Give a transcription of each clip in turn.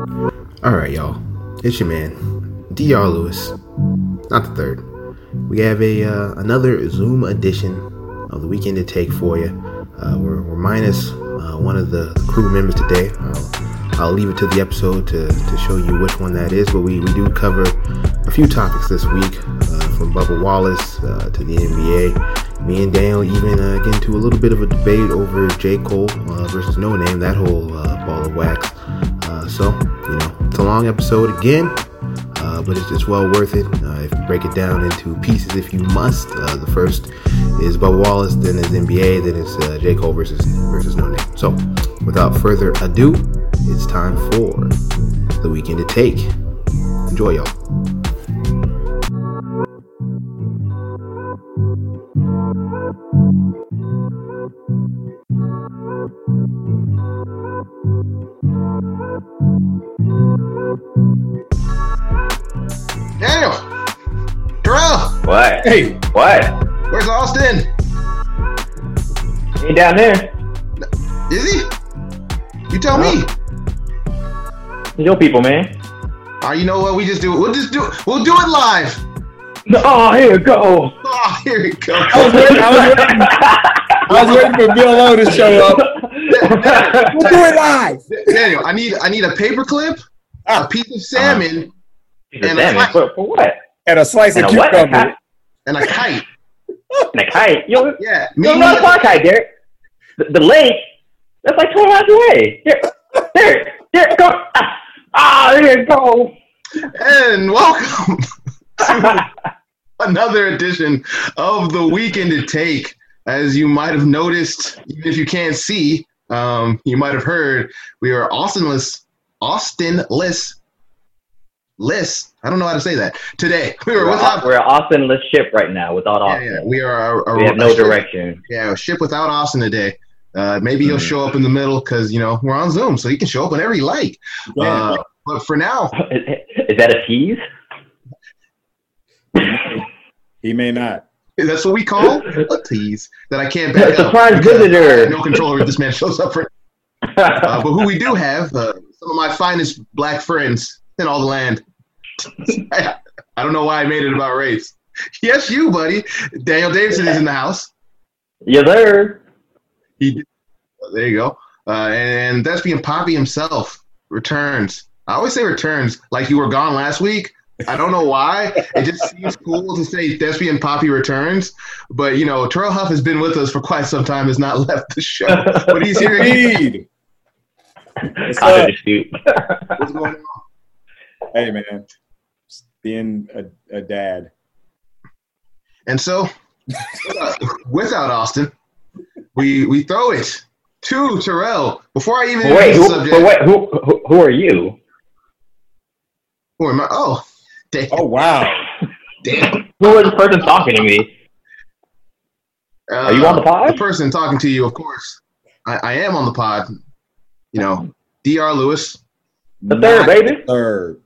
All right, y'all. It's your man, Dr. Lewis, not the third. We have a uh, another Zoom edition of the weekend to take for you. Uh, we're, we're minus uh, one of the crew members today. I'll, I'll leave it to the episode to, to show you which one that is, but we, we do cover a few topics this week, uh, from Bubba Wallace uh, to the NBA. Me and Daniel even uh, get into a little bit of a debate over J. Cole uh, versus Noname, that whole uh, ball of wax. So, you know, it's a long episode again, uh, but it's, it's well worth it. Uh, if you break it down into pieces, if you must, uh, the first is Bubba Wallace, then is NBA, then it's uh, J. Cole versus versus Noname. So, without further ado, it's time for the weekend to take. Enjoy, y'all. What? Hey, What? Where's Austin? He down there? Is he? You tell me. Your people, man. Oh, you know what? We just do. We'll just do it. We'll do it live. Oh, here we go. Oh, here it I was waiting, I was waiting, I was waiting for Bill O to show up. We'll do it live. Daniel, I need I need a paper clip, a piece of uh-huh. salmon, Jesus, And a damn it. For, for what? And a slice And of a what? Cucumber. And a kite. And a kite? Don't, Yeah. Me, don't know a fly kite, Derek. The, the lake, that's like 20 miles away. There, there, there, go. Ah, ah, there you go. and welcome to another edition of the weekend to take. As you might have noticed, even if you can't see, um, you might have heard we are Austinless, Austinless, less. I don't know how to say that today. We were We're, without. we're an Austin-less ship right now without Yeah, Austin. yeah, we are. A, a, We have no ship- direction. Yeah, a ship without Austin today. Uh, maybe he'll Mhm. show up in the middle because you know we're on Zoom, so he can show up whenever he like. Yeah. Uh, but for now, Is, is that a tease? he may not. that's what we call a tease that I can't back up. Surprise visitor. No control over if this man shows up for. Uh, but who we do have, uh, some of my finest black friends in all the land. I, I don't know why I made it about race. Yes, you, buddy. Daniel Davidson is in the house. yes, there. He, there you go. Uh, and Thespian Poppy himself returns. I always say returns like you were gone last week. I don't know why. It just seems cool to say Thespian Poppy returns. But, you know, Terrell Huff has been with us for quite some time, has not left the show. But he's here. again. Indeed. What's I'll up? dispute. What's going on? Hey, man. Being a, a dad. And so, uh, without Austin, we we throw it to Terrell. Before I even Wait, who, the subject, wait, who, who, who are you? who am I? Oh, damn. Oh, wow. damn. Who is the person talking to me? Uh, Are you on the pod? The person talking to you, of course. I, I am on the pod. You know, Dr. Lewis. The third, Not baby. Third.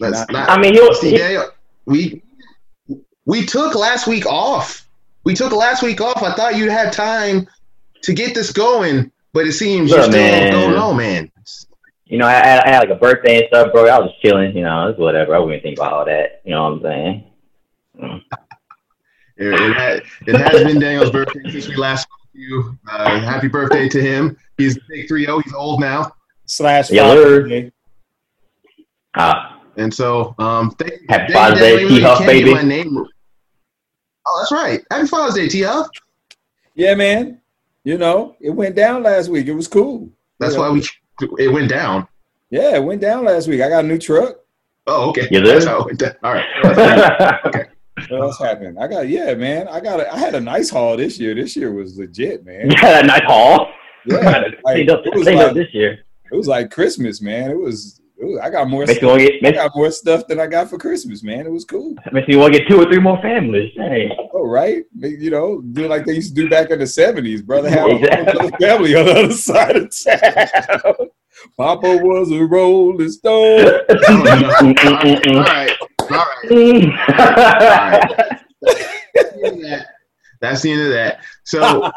That's Not- not. I mean, he'll, See, he, Daniel, we we took last week off. We took last week off. I thought you'd had time to get this going, but it seems you Look, still man. don't know, man. you know, I, I I had like a birthday and stuff, bro. I was just chilling, you know, it's whatever. I wouldn't think about all that. You know what I'm saying? Mm. It, it, had, it has been Daniel's birthday since we last spoke to you. Uh, happy birthday to him. He's big 3 0. He's old now. Slash Yeah, Father's sir. Day. Ah, And so, um, thank you. Happy thank you, Father's Day, Daniel. T-Huff, baby. My name. Oh, that's right. Happy Father's Day, T Huff. Yeah, man. You know, it went down last week. It was cool. That's Yeah. why we it went down. Yeah, it went down last week. I got a new truck. Oh, okay. You That's did? how it went down. All right. What else happened? I got yeah, man. I got a, I had a nice haul this year. This year was legit, man. you had a nice haul. Yeah, like, cleaned up, it was like this year. it was like Christmas, man. It was, it was I got more Makes you stuff, want to get, I makes, got more stuff than I got for Christmas, man. It was cool. makes you want to get two or three more families. Hey. Oh, right? You know, do like they used to do back in the seventies, brother. Have Exactly. other family on the other side of town. Papa was a rolling stone. All right. All right. That's the end of that. That's the end of that. So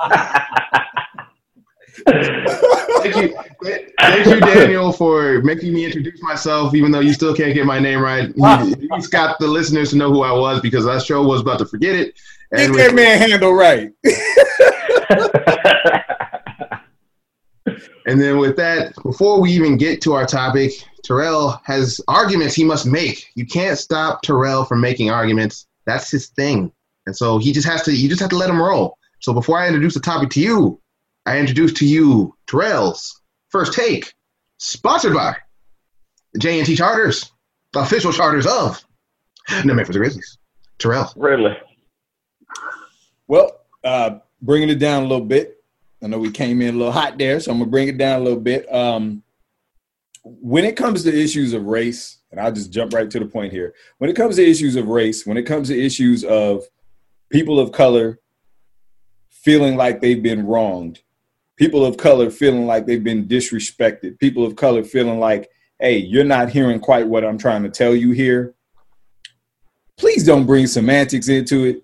thank you, thank you, Daniel, for making me introduce myself, even though you still can't get my name right. He, he's got the listeners to know who I was because that show was about to forget it. And Get that man handle right. and then with that, before we even get to our topic, Terrell has arguments he must make. You can't stop Terrell from making arguments. That's his thing. And so he just has to you just have to let him roll. So before I introduce the topic to you, I introduce to you Terrell's first take, sponsored by the JNT Charters, the official charters of the Memphis Grizzlies. Terrell. Really? Well, uh, bringing it down a little bit. I know we came in a little hot there, so I'm gonna bring it down a little bit. Um, when it comes to issues of race, and I'll just jump right to the point here. When it comes to issues of race, when it comes to issues of people of color feeling like they've been wronged, people of color feeling like they've been disrespected, people of color feeling like, hey, you're not hearing quite what I'm trying to tell you here. Please don't bring semantics into it.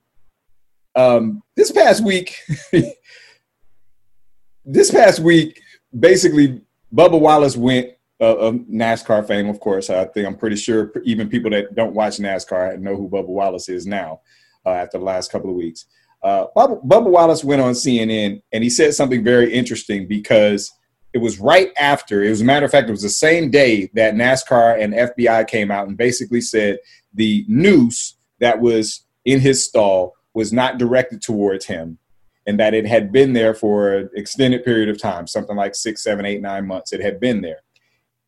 Um, this past week, this past week, basically, Bubba Wallace went uh, of NASCAR fame, of course. I think I'm pretty sure even people that don't watch NASCAR know who Bubba Wallace is now uh, after the last couple of weeks. Uh, Bubba, Bubba Wallace went on CNN and he said something very interesting because it was right after, it was a matter of fact, it was the same day that NASCAR and FBI came out and basically said the noose that was in his stall was not directed towards him and that it had been there for an extended period of time, something like six, seven, eight, nine months. It had been there.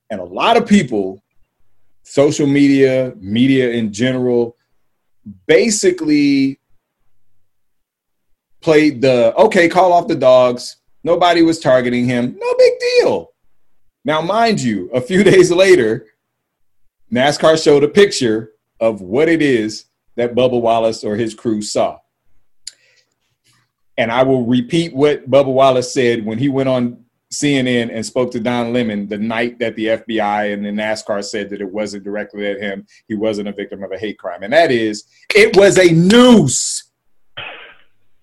And a lot of people, social media, media in general, basically played the okay, call off the dogs. Nobody was targeting him. No big deal. Now, mind you, a few days later, NASCAR showed a picture of what it is that Bubba Wallace or his crew saw. And I will repeat what Bubba Wallace said when he went on CNN and spoke to Don Lemon the night that the FBI and the NASCAR said that it wasn't directly at him. He wasn't a victim of a hate crime. And that is, it was a noose.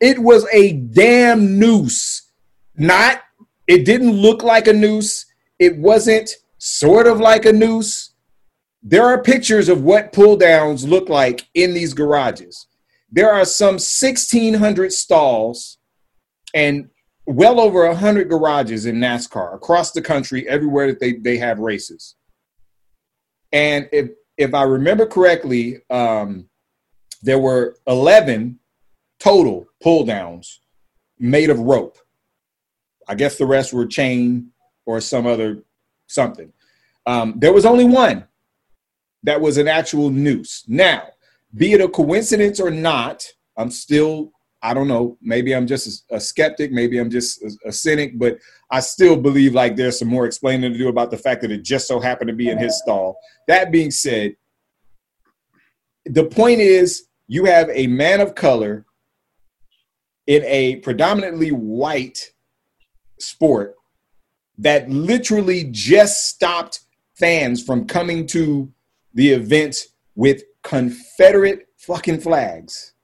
It was a damn noose. Not, it didn't look like a noose. It wasn't sort of like a noose. There are pictures of what pull downs look like in these garages. There are some 1,600 stalls and well over 100 garages in NASCAR across the country, everywhere that they, they have races. And if, if I remember correctly, um, there were 11 total pull downs made of rope. I guess the rest were chain or some other something. Um, there was only one that was an actual noose. Now, be it a coincidence or not, I'm still I don't know. Maybe I'm just a, a skeptic. Maybe I'm just a, a, cynic, but I still believe like there's some more explaining to do about the fact that it just so happened to be in his stall. That being said, the point is you have a man of color in a predominantly white sport that literally just stopped fans from coming to the event with Confederate fucking flags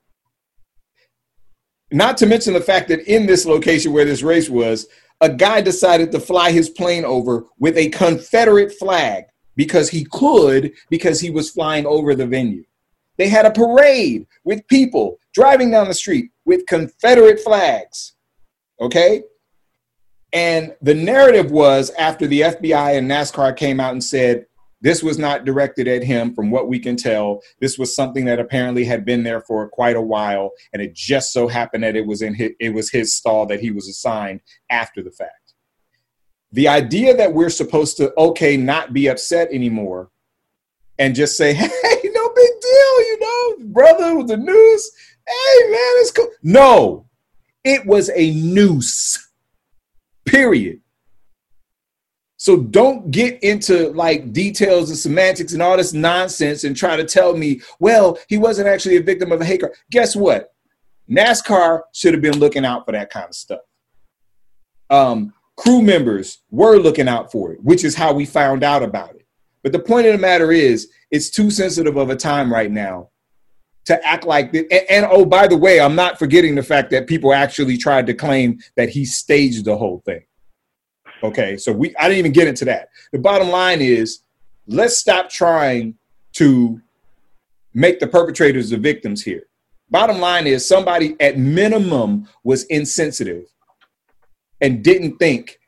not to mention the fact that in this location where this race was, a guy decided to fly his plane over with a Confederate flag because he could, because he was flying over the venue. They had a parade with people driving down the street with Confederate flags. Okay? And the narrative was after the FBI and NASCAR came out and said, this was not directed at him, from what we can tell. This was something that apparently had been there for quite a while, and it just so happened that it was in his, it was his stall that he was assigned after the fact. The idea that we're supposed to okay not be upset anymore, and just say, "Hey, no big deal," you know, brother with the noose. Hey, man, it's cool. No, it was a noose. Period. So don't get into like details and semantics and all this nonsense and try to tell me, well, he wasn't actually a victim of a hate crime. Guess what? NASCAR should have been looking out for that kind of stuff. Um, crew members were looking out for it, which is how we found out about it. But the point of the matter is, it's too sensitive of a time right now to act like that. And, and, oh, by the way, I'm not forgetting the fact that people actually tried to claim that he staged the whole thing. Okay, so we I didn't even get into that. The bottom line is let's stop trying to make the perpetrators the victims here. Bottom line is somebody at minimum was insensitive and didn't think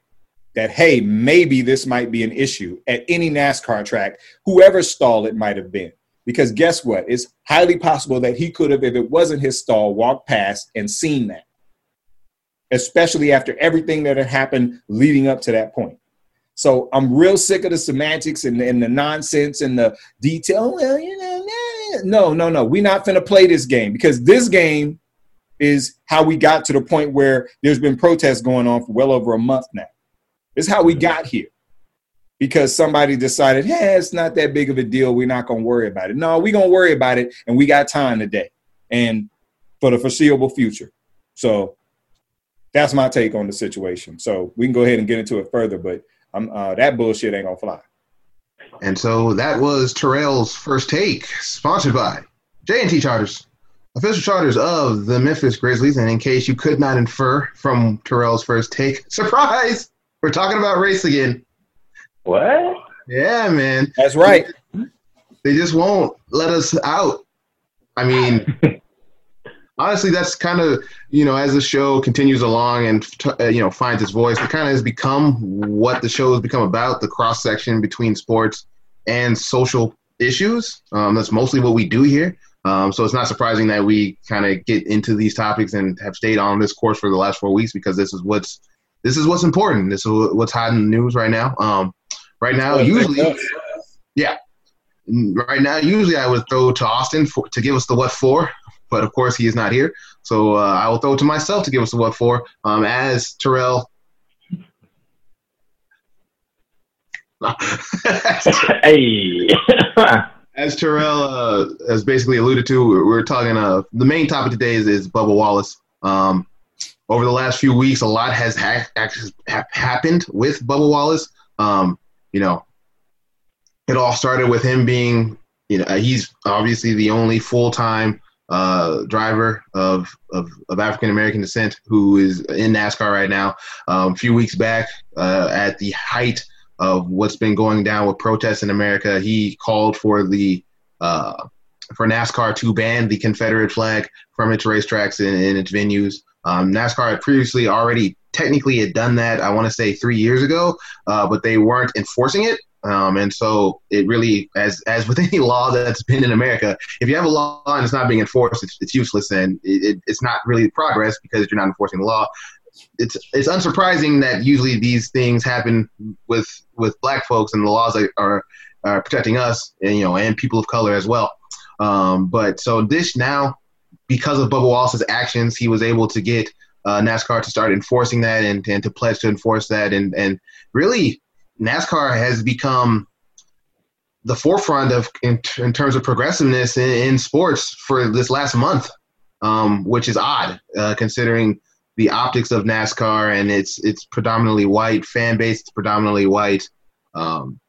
that hey, maybe this might be an issue at any NASCAR track, whoever stall it might have been. Because guess what? It's highly possible that he could have, if it wasn't his stall, walked past and seen that. Especially after everything that had happened leading up to that point. So I'm real sick of the semantics and, and the nonsense and the detail. Well, you know, no, no, no. We're not going to play this game because this game is how we got to the point where there's been protests going on for well over a month now. It's how we got here because somebody decided, hey, it's not that big of a deal. We're not going to worry about it. No, we're going to worry about it, and we got time today and for the foreseeable future. So that's my take on the situation. So we can go ahead and get into it further, but uh, that bullshit ain't going to fly. And so that was Terrell's first take, sponsored by J&T Charters, official charters of the Memphis Grizzlies. And in case you could not infer from Terrell's first take, surprise! We're talking about race again. What? Yeah, man. That's right. They just won't let us out. I mean, honestly, that's kind of you know as the show continues along and uh, you know finds its voice, it kind of has become what the show has become about: the cross section between sports and social issues. Um, that's mostly what we do here. Um, so it's not surprising that we kind of get into these topics and have stayed on this course for the last four weeks because this is what's this is what's important. This is what's hot in the news right now. Um, right now, usually, yeah, right now, usually I would throw to Austin for, to give us the what for, but of course he is not here, so uh, I will throw it to myself to give us the what for. Um, as Terrell. hey. as Terrell uh, has basically alluded to, we're, we're talking. Uh, the main topic today is, is Bubba Wallace. Um, over the last few weeks, a lot has ha- actually ha- happened with Bubba Wallace. Um, you know, it all started with him being, you know, he's obviously the only full time uh, driver of of, of African American descent who is in NASCAR right now. Um, a few weeks back, uh, at the height of what's been going down with protests in America, he called for the uh, for NASCAR to ban the Confederate flag from its racetracks and, and its venues. Um, NASCAR had previously already technically had done that, I want to say three years ago, uh, but they weren't enforcing it. Um, and so it really, as as with any law that's been in America, if you have a law and it's not being enforced, it's, it's useless and it, it, it's not really progress because you're not enforcing the law. It's it's unsurprising that usually these things happen with with black folks and the laws that are, are protecting us and you know and people of color as well. Um, but so this now because of Bubba Wallace's actions, he was able to get uh, NASCAR to start enforcing that and, and to pledge to enforce that. And, and really, NASCAR has become the forefront of in, in terms of progressiveness in, in, sports for this last month, um, which is odd uh, considering the optics of NASCAR and it's it's predominantly white fan base, it's predominantly white um,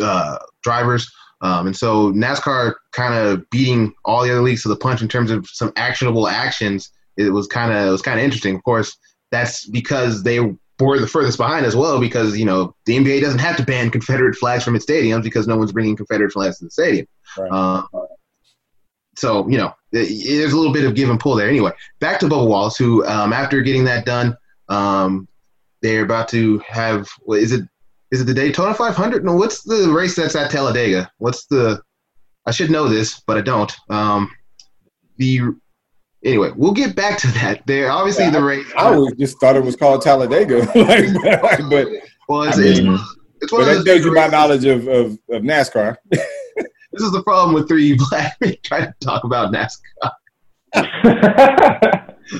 uh, drivers. Um, and so NASCAR kind of beating all the other leagues to the punch in terms of some actionable actions. It was kind of it was kind of interesting. Of course, that's because they were the furthest behind as well. Because you know the NBA doesn't have to ban Confederate flags from its stadiums because no one's bringing Confederate flags to the stadium. Right. Uh, so you know it, there's a little bit of give and pull there. Anyway, back to Bubba Wallace, who um, after getting that done, um, they're about to have. What, is it is it the Daytona 500? No, what's the race that's at Talladega? What's the? I should know this, but I don't. Um, the anyway, we'll get back to that. There, obviously, yeah, the race. I, I always just thought it was called Talladega, like, but well, it's, I mean, it's, it's one but that tells you my knowledge of, of, of NASCAR. this is the problem with three black men trying to talk about NASCAR.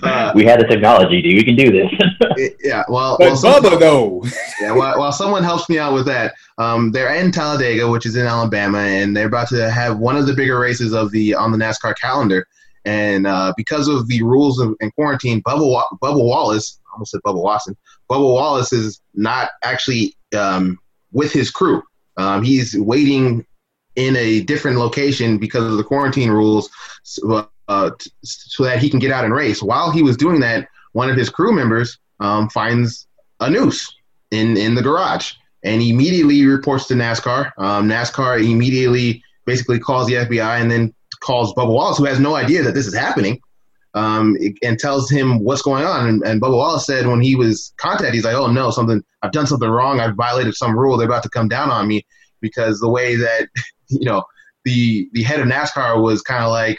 Uh, we had the technology, dude. We can do this. yeah, well, but well, Bubba though. yeah, while, while someone helps me out with that, um, they're in Talladega, which is in Alabama, and they're about to have one of the bigger races of the on the NASCAR calendar. And uh, because of the rules of, and quarantine, Bubba, Bubba Wallace, I almost said Bubba Watson, Bubba Wallace is not actually um, with his crew. Um, he's waiting in a different location because of the quarantine rules. So, uh, so that he can get out and race. While he was doing that, one of his crew members um, finds a noose in in the garage, and immediately reports to NASCAR. Um, NASCAR immediately basically calls the FBI and then calls Bubba Wallace, who has no idea that this is happening, um, and tells him what's going on. And, and Bubba Wallace said when he was contacted, he's like, "Oh no, something I've done something wrong. I've violated some rule. They're about to come down on me because the way that you know the the head of NASCAR was kind of like."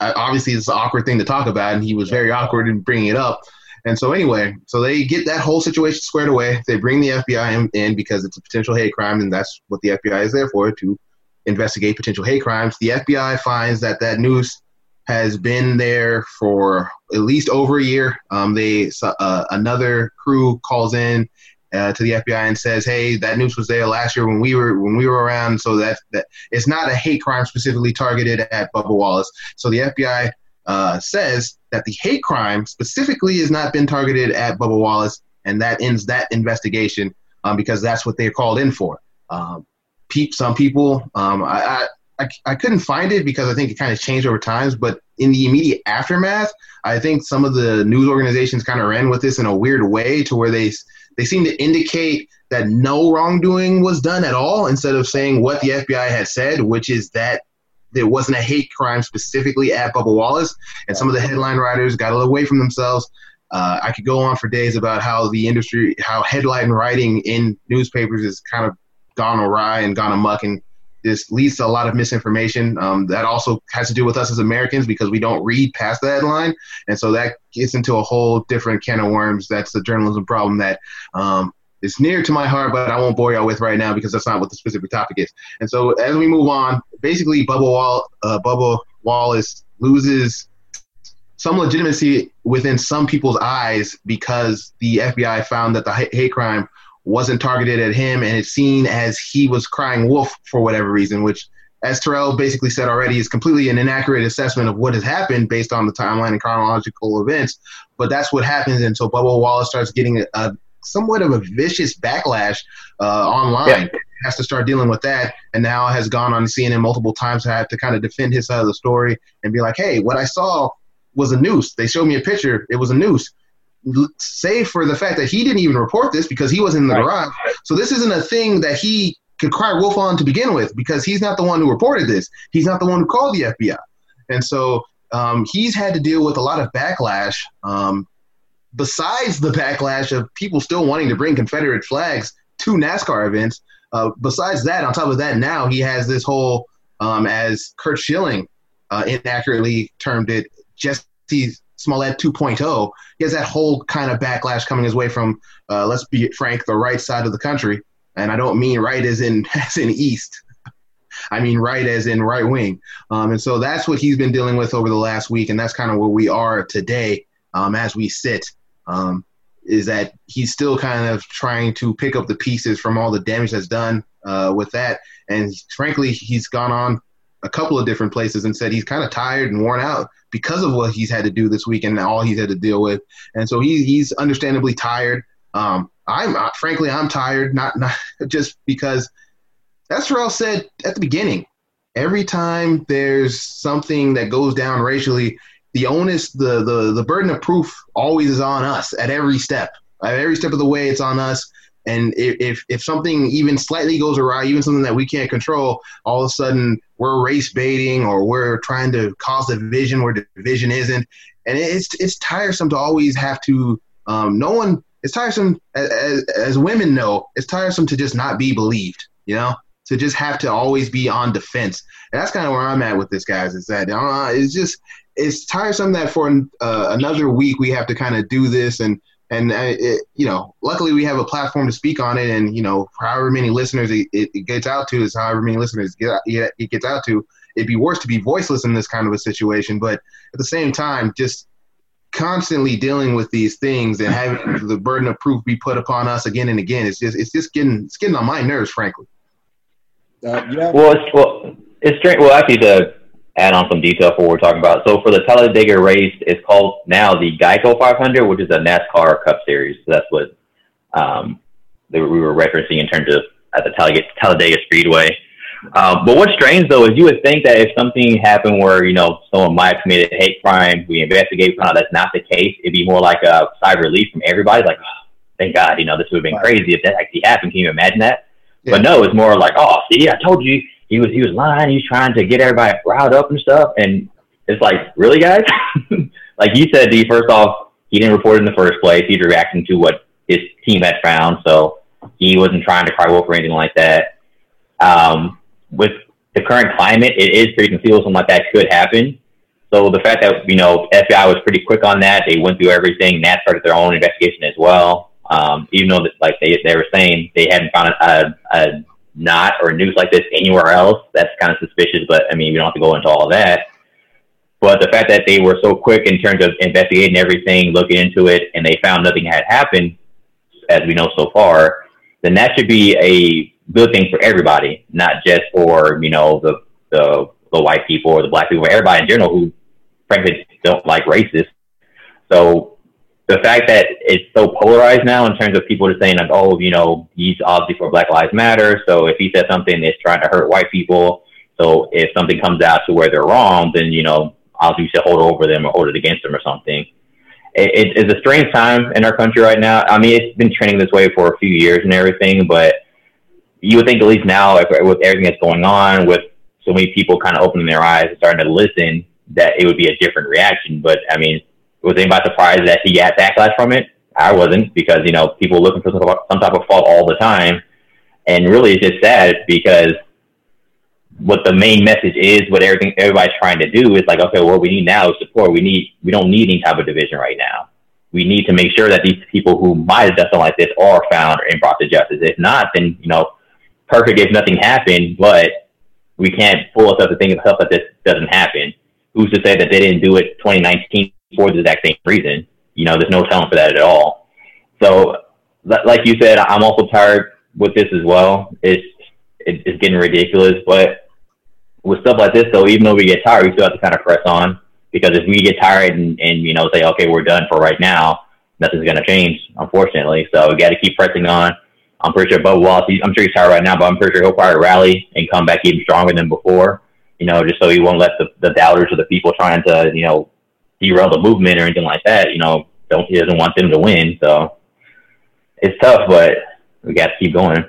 Obviously, it's an awkward thing to talk about, and he was very awkward in bringing it up. And so anyway, so they get that whole situation squared away. They bring the FBI in, in, because it's a potential hate crime, and that's what the FBI is there for to investigate potential hate crimes. The FBI finds that that noose has been there for at least over a year. Um, they uh, another crew calls in uh, to the FBI and says, "Hey, that noose was there last year when we were when we were around. So that that it's not a hate crime specifically targeted at Bubba Wallace. So the FBI uh, says that the hate crime specifically has not been targeted at Bubba Wallace, and that ends that investigation um, because that's what they're called in for. Um, pe- some people, um, I, I, I couldn't find it because I think it kind of changed over times, but in the immediate aftermath, I think some of the news organizations kind of ran with this in a weird way to where they they seem to indicate that no wrongdoing was done at all instead of saying what the FBI had said, which is that there wasn't a hate crime specifically at Bubba Wallace, and some of the headline writers got a little away from themselves. Uh, I could go on for days about how the industry, how headline writing in newspapers is kind of gone awry and gone amuck, and this leads to a lot of misinformation. Um, that also has to do with us as Americans because we don't read past the headline, and so that gets into a whole different can of worms. That's the journalism problem that um, it's near to my heart, but I won't bore y'all with right now because that's not what the specific topic is. And so as we move on, basically Bubba Wall, uh, Bubba Wallace loses some legitimacy within some people's eyes because the FBI found that the hate crime wasn't targeted at him and it's seen as he was crying wolf for whatever reason, which as Terrell basically said already, is completely an inaccurate assessment of what has happened based on the timeline and chronological events. But that's what happens until Bubba Wallace starts getting a, a somewhat of a vicious backlash uh, online. Yeah. Has to start dealing with that, and now has gone on CNN multiple times to have to kind of defend his side of the story and be like, "Hey, what I saw was a noose. They showed me a picture. It was a noose." Save for the fact that he didn't even report this because he was in the right. garage. So this isn't a thing that he could cry wolf on to begin with because he's not the one who reported this. He's not the one who called the FBI, and so um, he's had to deal with a lot of backlash um, besides the backlash of people still wanting to bring Confederate flags to NASCAR events, uh, besides that, on top of that, now he has this whole, um, as Curt Schilling uh, inaccurately termed it, Jussie Smollett 2.0. He has that whole kind of backlash coming his way from, uh, let's be frank, the right side of the country. And I don't mean right as in as in east. I mean right as in right wing. Um, and so that's what he's been dealing with over the last week, and that's kind of where we are today um, as we sit um, is that he's still kind of trying to pick up the pieces from all the damage that's done uh, with that. And frankly, he's gone on a couple of different places and said he's kind of tired and worn out because of what he's had to do this week and all he's had to deal with. And so he, he's understandably tired. Um, I'm frankly, I'm tired, not not just because that's what I said at the beginning. Every time there's something that goes down racially, the onus, the, the, the burden of proof always is on us at every step. At every step of the way, it's on us. And if, if something even slightly goes awry, even something that we can't control, all of a sudden we're race baiting or we're trying to cause a division where division isn't. And it's, it's tiresome to always have to, um, no one, it's tiresome as, as women know, it's tiresome to just not be believed, you know, to just have to always be on defense. And that's kind of where I'm at with this, guys, is that uh, it's just, it's tiresome that for uh, another week we have to kind of do this and and uh, it, you know luckily we have a platform to speak on it and you know however many listeners it, it gets out to is however many listeners get, it gets out to it'd be worse to be voiceless in this kind of a situation but at the same time just constantly dealing with these things and having the burden of proof be put upon us again and again it's just it's just getting it's getting on my nerves frankly uh, yeah. well it's well it's strange well actually the add on some detail for what we're talking about. So for the Talladega race, it's called now the Geico 500, which is a NASCAR Cup Series. So that's what um, we were referencing in terms of at the Talladega, Talladega Speedway. Um, but what's strange though is you would think that if something happened where you know someone might have committed a hate crime, we investigate, found out that's not the case. It'd be more like a sigh of relief from everybody, like oh, thank God, you know, this would have been crazy if that actually happened. Can you imagine that? Yeah. But no, it's more like, oh, see, I told you he was he was lying. He was trying to get everybody riled up and stuff. And it's like, really, guys? like you said, D. First off, he didn't report in the first place. He's reacting to what his team had found, so he wasn't trying to cry wolf or anything like that. Um, with the current climate, it is pretty conceivable something like that could happen. So the fact that you know FBI was pretty quick on that, they went through everything. Nat started their own investigation as well. Um, even though, like they they were saying, they hadn't found a, a knot or news like this anywhere else. That's kind of suspicious. But I mean, we don't have to go into all that. But the fact that they were so quick in terms of investigating everything, looking into it, and they found nothing had happened, as we know so far, then that should be a good thing for everybody, not just for you know the the, the white people or the black people, everybody in general who frankly don't like racists. So the fact that it's so polarized now in terms of people just saying like, oh, you know, he's obviously for Black Lives Matter, so if he says something, it's trying to hurt white people. So if something comes out to where they're wrong, then you know, obviously you should hold over them or hold it against them or something. It, it's a strange time in our country right now. I mean, it's been trending this way for a few years and everything, but you would think at least now, if, with everything that's going on, with so many people kind of opening their eyes and starting to listen, that it would be a different reaction. But I mean, was anybody surprised that he got backlash from it? I wasn't because you know people looking for some type of fault all the time, and really it's just sad because what the main message is, what everything everybody's trying to do is like, okay, what we need now is support. We need we don't need any type of division right now. We need to make sure that these people who might have done something like this are found and brought to justice. If not, then you know, perfect if nothing happened, but we can't fool ourselves to think stuff that this doesn't happen. Who's to say that they didn't do it 2019 for the exact same reason. You know, there's no telling for that at all. So, like you said, I'm also tired with this as well. It's it's getting ridiculous, but with stuff like this, though, even though we get tired, we still have to kind of press on because if we get tired and, and you know say, okay, we're done for right now, nothing's going to change, unfortunately. So we got to keep pressing on. I'm pretty sure Bubba Wallace, I'm sure he's tired right now, but I'm pretty sure he'll probably rally and come back even stronger than before. You know, just so he won't let the, the doubters or the people trying to, you know, derail the movement or anything like that. You know, don't he doesn't want them to win, so it's tough, but we got to keep going.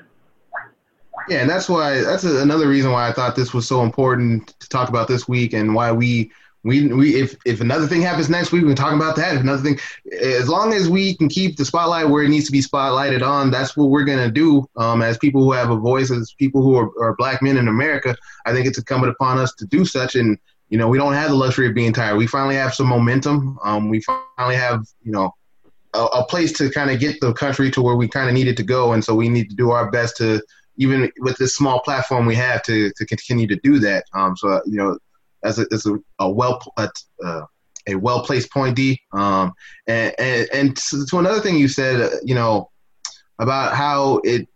Yeah, and that's why that's another reason why I thought this was so important to talk about this week, and why we we we if if another thing happens next week, we can talk about that. If another thing, as long as we can keep the spotlight where it needs to be spotlighted on, that's what we're gonna do. Um, as people who have a voice, as people who are, are black men in America, I think it's incumbent upon us to do such. And you know, we don't have the luxury of being tired. We finally have some momentum. Um, we finally have, you know, a, a place to kind of get the country to where we kind of needed to go. And so we need to do our best to, even with this small platform we have, to, to continue to do that. Um, so, you know, as a, as a, a well, uh, a well placed point D. Um, and, and, and to, to another thing you said, uh, you know, about how it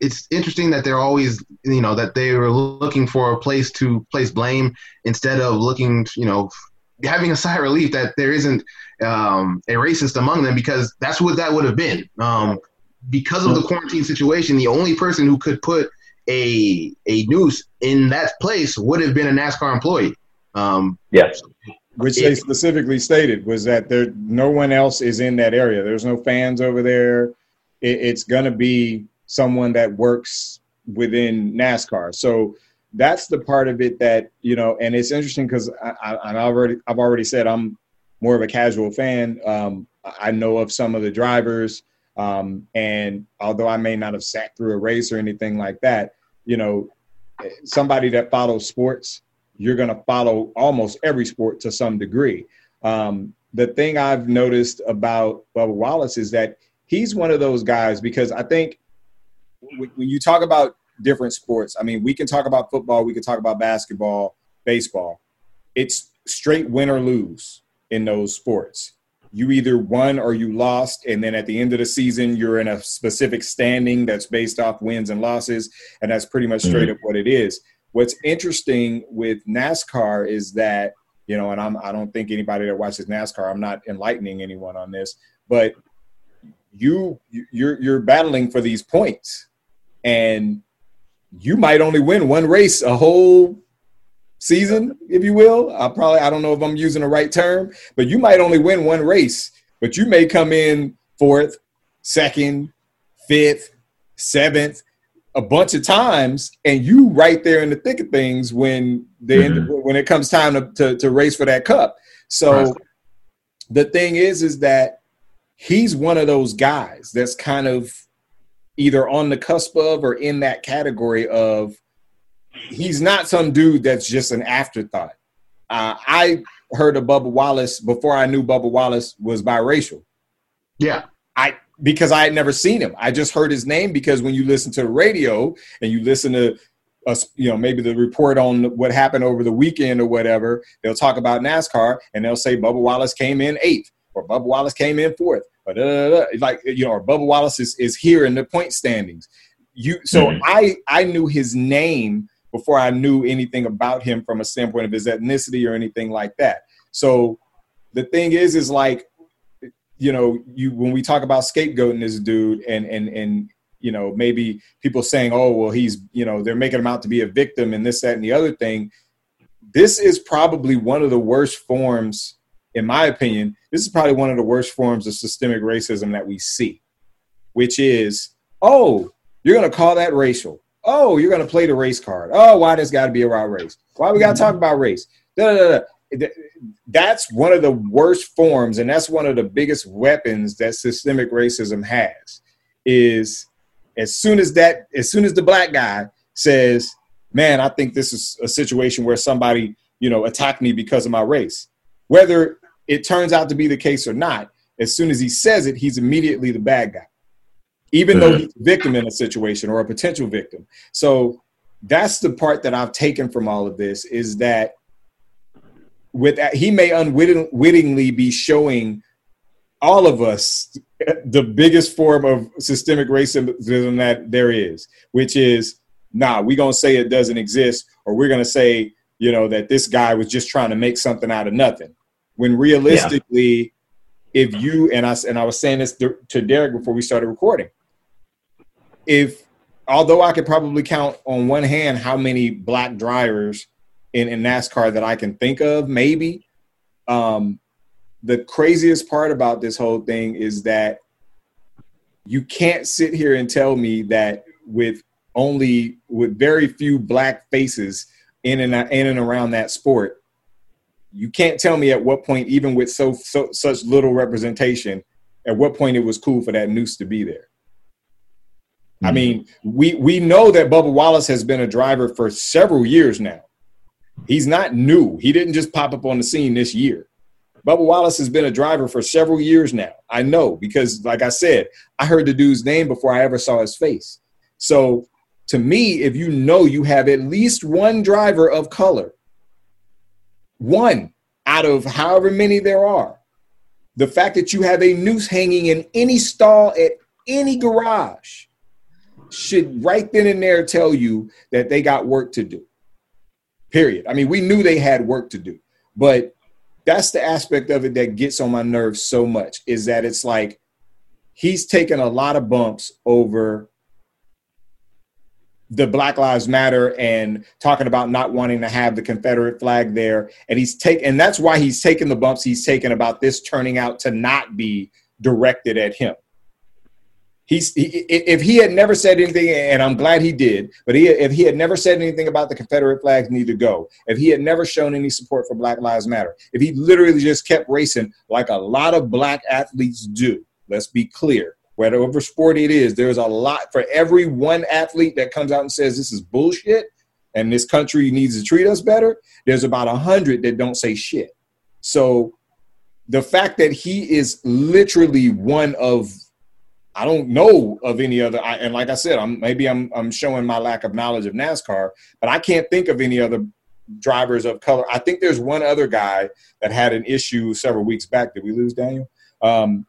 it's interesting that they're always you know that they were looking for a place to place blame instead of looking you know having a sigh of relief that there isn't um, a racist among them because that's what that would have been. Um, because of the quarantine situation the only person who could put a a noose in that place would have been a NASCAR employee. Um, yes. Which they specifically stated was that there no one else is in that area. There's no fans over there. It, it's going to be someone that works within NASCAR. So that's the part of it that you know, and it's interesting because I, I, I, already I've already said I'm more of a casual fan. Um, I know of some of the drivers, um, and although I may not have sat through a race or anything like that, you know, somebody that follows sports, you're going to follow almost every sport to some degree. Um, the thing I've noticed about Bubba Wallace is that he's one of those guys because I think when you talk about different sports, I mean, we can talk about football, we can talk about basketball, baseball. It's straight win or lose in those sports. You either won or you lost, and then at the end of the season, you're in a specific standing that's based off wins and losses, and that's pretty much straight mm-hmm. up what it is. What's interesting with NASCAR is that you know, and I'm I don't think anybody that watches NASCAR, I'm not enlightening anyone on this, but you you're you're battling for these points and you might only win one race a whole season, if you will. I probably I don't know if I'm using the right term, but you might only win one race, but you may come in fourth, second, fifth, seventh, a bunch of times, and you right there in the thick of things when the mm-hmm. when it comes time to, to, to race for that cup. So right. the thing is, is that he's one of those guys that's kind of either on the cusp of or in that category of he's not some dude that's just an afterthought. Uh, I heard of Bubba Wallace before I knew Bubba Wallace was biracial. Yeah. I because I had never seen him. I just heard his name because when you listen to the radio and you listen to us, you know, maybe the report on what happened over the weekend or whatever, they'll talk about NASCAR and they'll say Bubba Wallace came in eighth or Bubba Wallace came in fourth. But like you know, or Bubba Wallace is, is here in the point standings. You so mm-hmm. I I knew his name before I knew anything about him from a standpoint of his ethnicity or anything like that. So the thing is, is like, you know, you when we talk about scapegoating this dude and and and you know maybe people saying, oh well, he's you know they're making him out to be a victim and this that and the other thing. This is probably one of the worst forms, in my opinion. This is probably one of the worst forms of systemic racism that we see, which is, oh, you're going to call that racial Oh, you're going to play the race card. Oh, why does got to be about race? Why we got to mm-hmm. talk about race? Da, da, da. That's one of the worst forms, and that's one of the biggest weapons that systemic racism has. Is as soon as that, as soon as the black guy says, "Man, I think this is a situation where somebody, you know, attacked me because of my race," whether it turns out to be the case or not, as soon as he says it, he's immediately the bad guy even though he's a victim in a situation or a potential victim. So that's the part that I've taken from all of this is that with that, he may unwittingly be showing all of us the biggest form of systemic racism that there is, which is, nah, we're gonna say it doesn't exist, or we're gonna say, you know, that this guy was just trying to make something out of nothing. When realistically, yeah. if you and I and I was saying this to Derek before we started recording, if although I could probably count on one hand how many black drivers in, in NASCAR that I can think of, maybe. Um, the craziest part about this whole thing is that you can't sit here and tell me that with only with very few black faces in and in and around that sport, you can't tell me at what point, even with so, so such little representation, at what point it was cool for that noose to be there. I mm-hmm. mean, we we know that Bubba Wallace has been a driver for several years now. He's not new. He didn't just pop up on the scene this year. Bubba Wallace has been a driver for several years now. I know because, like I said, I heard the dude's name before I ever saw his face. So, to me, if you know you have at least one driver of color, one out of however many there are, the fact that you have a noose hanging in any stall at any garage should right then and there tell you that they got work to do. Period. I mean, we knew they had work to do, but that's the aspect of it that gets on my nerves so much is that it's like he's taken a lot of bumps over the Black Lives Matter and talking about not wanting to have the Confederate flag there. And he's taken, and that's why he's taken the bumps he's taken about this turning out to not be directed at him he's he, if he had never said anything, and I'm glad he did, but he, if he had never said anything about the Confederate flags need to go, if he had never shown any support for Black Lives Matter, if he literally just kept racing like a lot of black athletes do, let's be clear. Whatever sport it is, there's a lot for every one athlete that comes out and says this is bullshit and this country needs to treat us better. There's about a hundred that don't say shit. So the fact that he is literally one of I don't know of any other. and like I said, I'm maybe I'm I'm showing my lack of knowledge of NASCAR, but I can't think of any other drivers of color. I think there's one other guy that had an issue several weeks back. Did we lose Daniel? Um,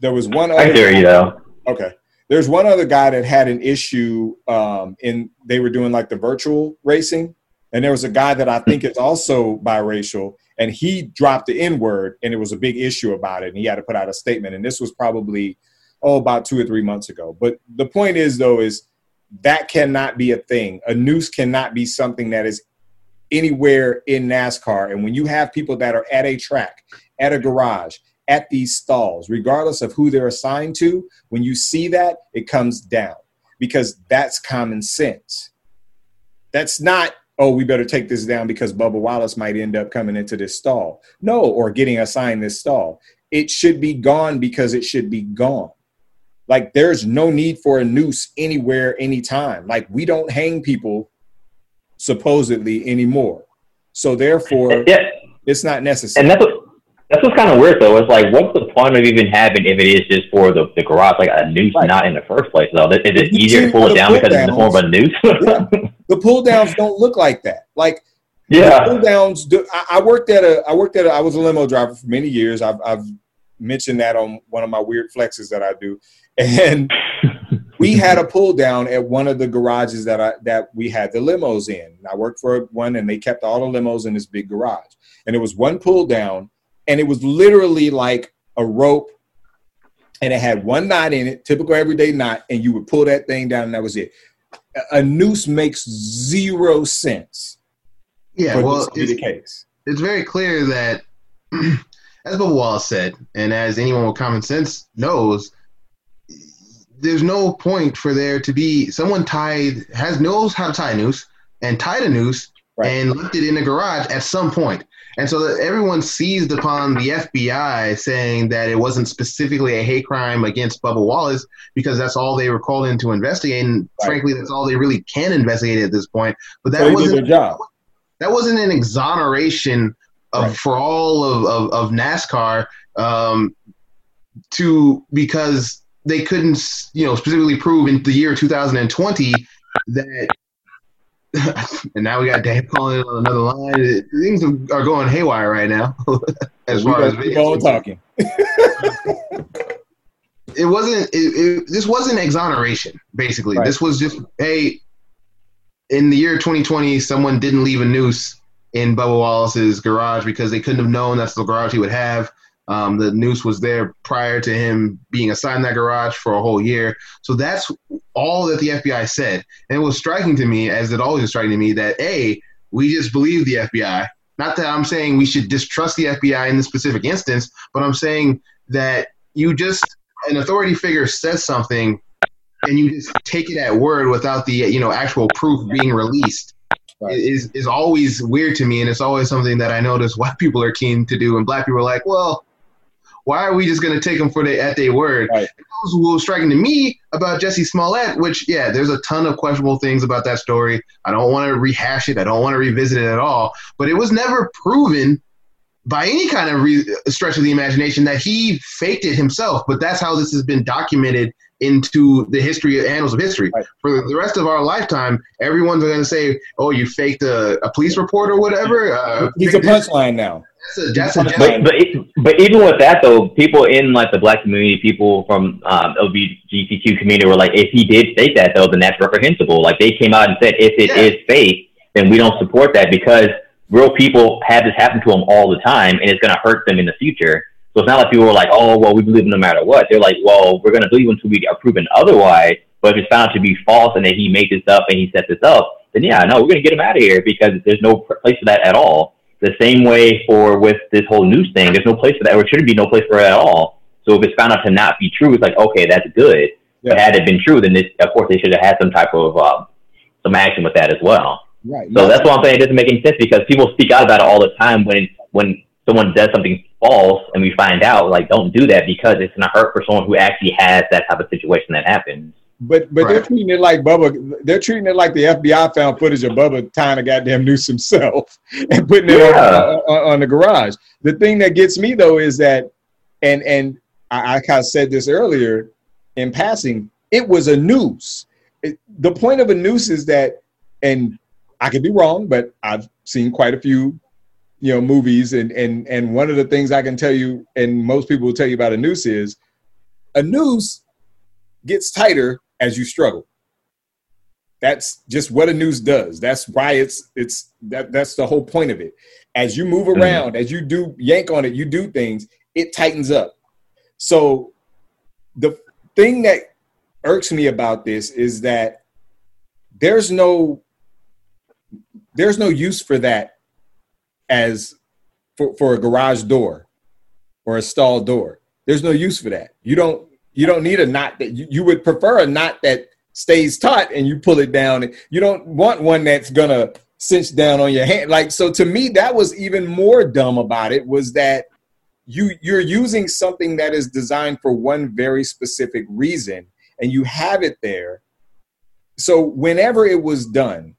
there was one. Other I hear you though. Okay. There's one other guy that had an issue um, in they were doing like the virtual racing, and there was a guy that I think is also biracial, and he dropped the N word, and it was a big issue about it, and he had to put out a statement. And this was probably oh, about two or three months ago. But the point is, though, is that cannot be a thing. A noose cannot be something that is anywhere in NASCAR. And when you have people that are at a track, at a garage, at these stalls, regardless of who they're assigned to, when you see that, it comes down because that's common sense. That's not, oh, we better take this down because Bubba Wallace might end up coming into this stall. No, or getting assigned this stall. It should be gone because it should be gone. Like there's no need for a noose anywhere, anytime. Like we don't hang people supposedly anymore. So therefore, yeah. it's not necessary. And that's what that's what's kind of weird though. It's like, what's the point of even having if it is just for the, the garage, like a noose, right. not in the first place though? Is it easier to pull it down because downs, it's more of a noose? yeah. The pull downs don't look like that. Like yeah, pull downs. Do, I, I, worked at a. I worked at. A, I was a limo driver for many years. I've, I've mentioned that on one of my weird flexes that I do, and we had a pull down at one of the garages that I that we had the limos in. I worked for one, and they kept all the limos in this big garage, and it was one pull down and it was literally like a rope and it had one knot in it, typical everyday knot, and you would pull that thing down and that was it. A noose makes zero sense. Yeah, well, it's, the case. It's very clear that, as Bob Wallace said, and as anyone with common sense knows, there's no point for there to be someone tied has knows how to tie a noose and tied a noose right. and left it in the garage at some point. And so everyone seized upon the FBI saying that it wasn't specifically a hate crime against Bubba Wallace because that's all they were called in to investigate. And right. frankly, that's all they really can investigate at this point. But that so wasn't job. That wasn't an exoneration of, right. for all of, of, of NASCAR um, to because they couldn't, you know, specifically prove in the year 2020 that and now we got Dave calling on another line. Things are going haywire right now. as far as video talking. it wasn't. It, it, this wasn't exoneration. Basically, right. this was just hey. In the year 2020, someone didn't leave a noose in Bubba Wallace's garage because they couldn't have known that's the garage he would have. Um, the noose was there prior to him being assigned that garage for a whole year. So that's all that the FBI said. And it was striking to me, as it always is striking to me, that A, we just believe the FBI. Not that I'm saying we should distrust the FBI in this specific instance, but I'm saying that you just, an authority figure says something and you just take it at word without the, you know, actual proof being released. Right. Is is always weird to me, and it's always something that I notice white people are keen to do, and black people are like, well, why are we just going to take them for the at their word? Right. That was striking to me about Jussie Smollett, which yeah, there's a ton of questionable things about that story. I don't want to rehash it. I don't want to revisit it at all. But it was never proven by any kind of re- stretch of the imagination that he faked it himself. But that's how this has been documented into the history of annals of history. Right. For the rest of our lifetime, everyone's going to say, "Oh, you faked a, a police report or whatever." Uh, He's a punchline now. That's a, that's a but, but, but even with that though, people in like the black community, people from um, LGBTQ community were like, if he did fake that though, then that's reprehensible. Like they came out and said, if it yeah. is fake, then we don't support that because real people have this happen to them all the time, and it's going to hurt them in the future. So it's not like people were like, oh well, we believe him no matter what. They're like, well, we're going to believe until we are proven otherwise. But if it's found to be false and that he made this up and he set this up, then yeah, no, we're going to get him out of here because there's no place for that at all. The same way for with this whole news thing, there's no place for that, or shouldn't be no place for it at all. So if it's found out to not be true, it's like okay, that's good. Yeah. But had it been true, then this, of course they should have had some type of uh, some action with that as well. Right. So that's why I'm saying it doesn't make any sense because people speak out about it all the time when when someone does something false and we find out like don't do that because it's gonna hurt for someone who actually has that type of situation that happens. But but right. they're treating it like Bubba. They're treating it like the FBI found footage of Bubba tying a goddamn noose himself and putting it yeah. on, on, on, the garage. The thing that gets me though is that, and and I, I kind of said this earlier in passing. It was a noose. It, the point of a noose is that, and I could be wrong, but I've seen quite a few, you know, movies, and and and one of the things I can tell you, and most people will tell you about a noose is, a noose gets tighter as you struggle. That's just what a noose does. That's why it's it's that that's the whole point of it. As you move mm-hmm. around, mm-hmm. as you do yank on it, you do things, it tightens up. So the thing that irks me about this is that there's no there's no use for that as for, for a garage door or a stall door. There's no use for that. You don't you don't need a knot that you, you would prefer a knot that stays taut and you pull it down. You don't want one that's gonna cinch down on your hand. Like so to me, that was even more dumb about it was that you you're using something that is designed for one very specific reason and you have it there. So whenever it was done,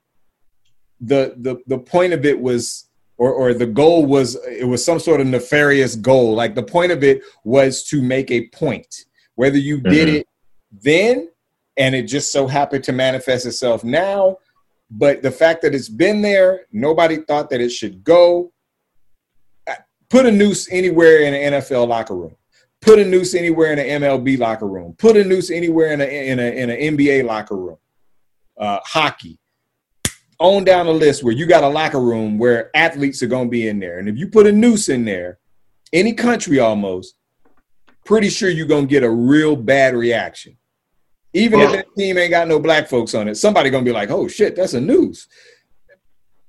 the the the point of it was or, or the goal was it was some sort of nefarious goal. Like the point of it was to make a point. Whether you mm-hmm. did it then and it just so happened to manifest itself now, but the fact that it's been there, nobody thought that it should go. Uh, put a noose anywhere in an NFL locker room. Put a noose anywhere in an MLB locker room. Put a noose anywhere in a in a in an NBA locker room. Uh, hockey, on down the list where you got a locker room where athletes are going to be in there. And if you put a noose in there, any country almost, pretty sure you're going to get a real bad reaction. Even if that team ain't got no black folks on it, somebody going to be like, oh shit, that's a noose.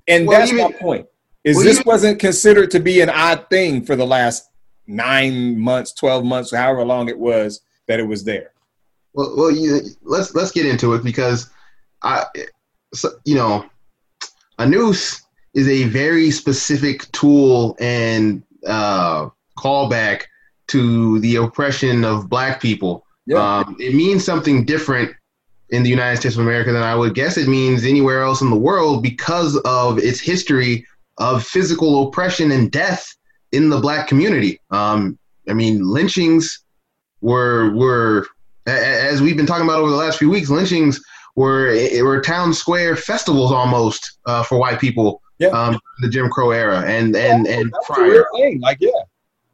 And well, that's even, my point. Is well, this even, wasn't considered to be an odd thing for the last nine months, 12 months, however long it was that it was there. Well, well, you, let's let's get into it because I, so, you know, a noose is a very specific tool and uh, callback to the oppression of black people. Yeah. Um, it means something different in the United States of America than I would guess it means anywhere else in the world because of its history of physical oppression and death in the black community. Um, I mean, lynchings were were as we've been talking about over the last few weeks. Lynchings were were town square festivals almost uh, for white people. Yeah. Um, the Jim Crow era and and yeah, and prior. Thing. Like yeah,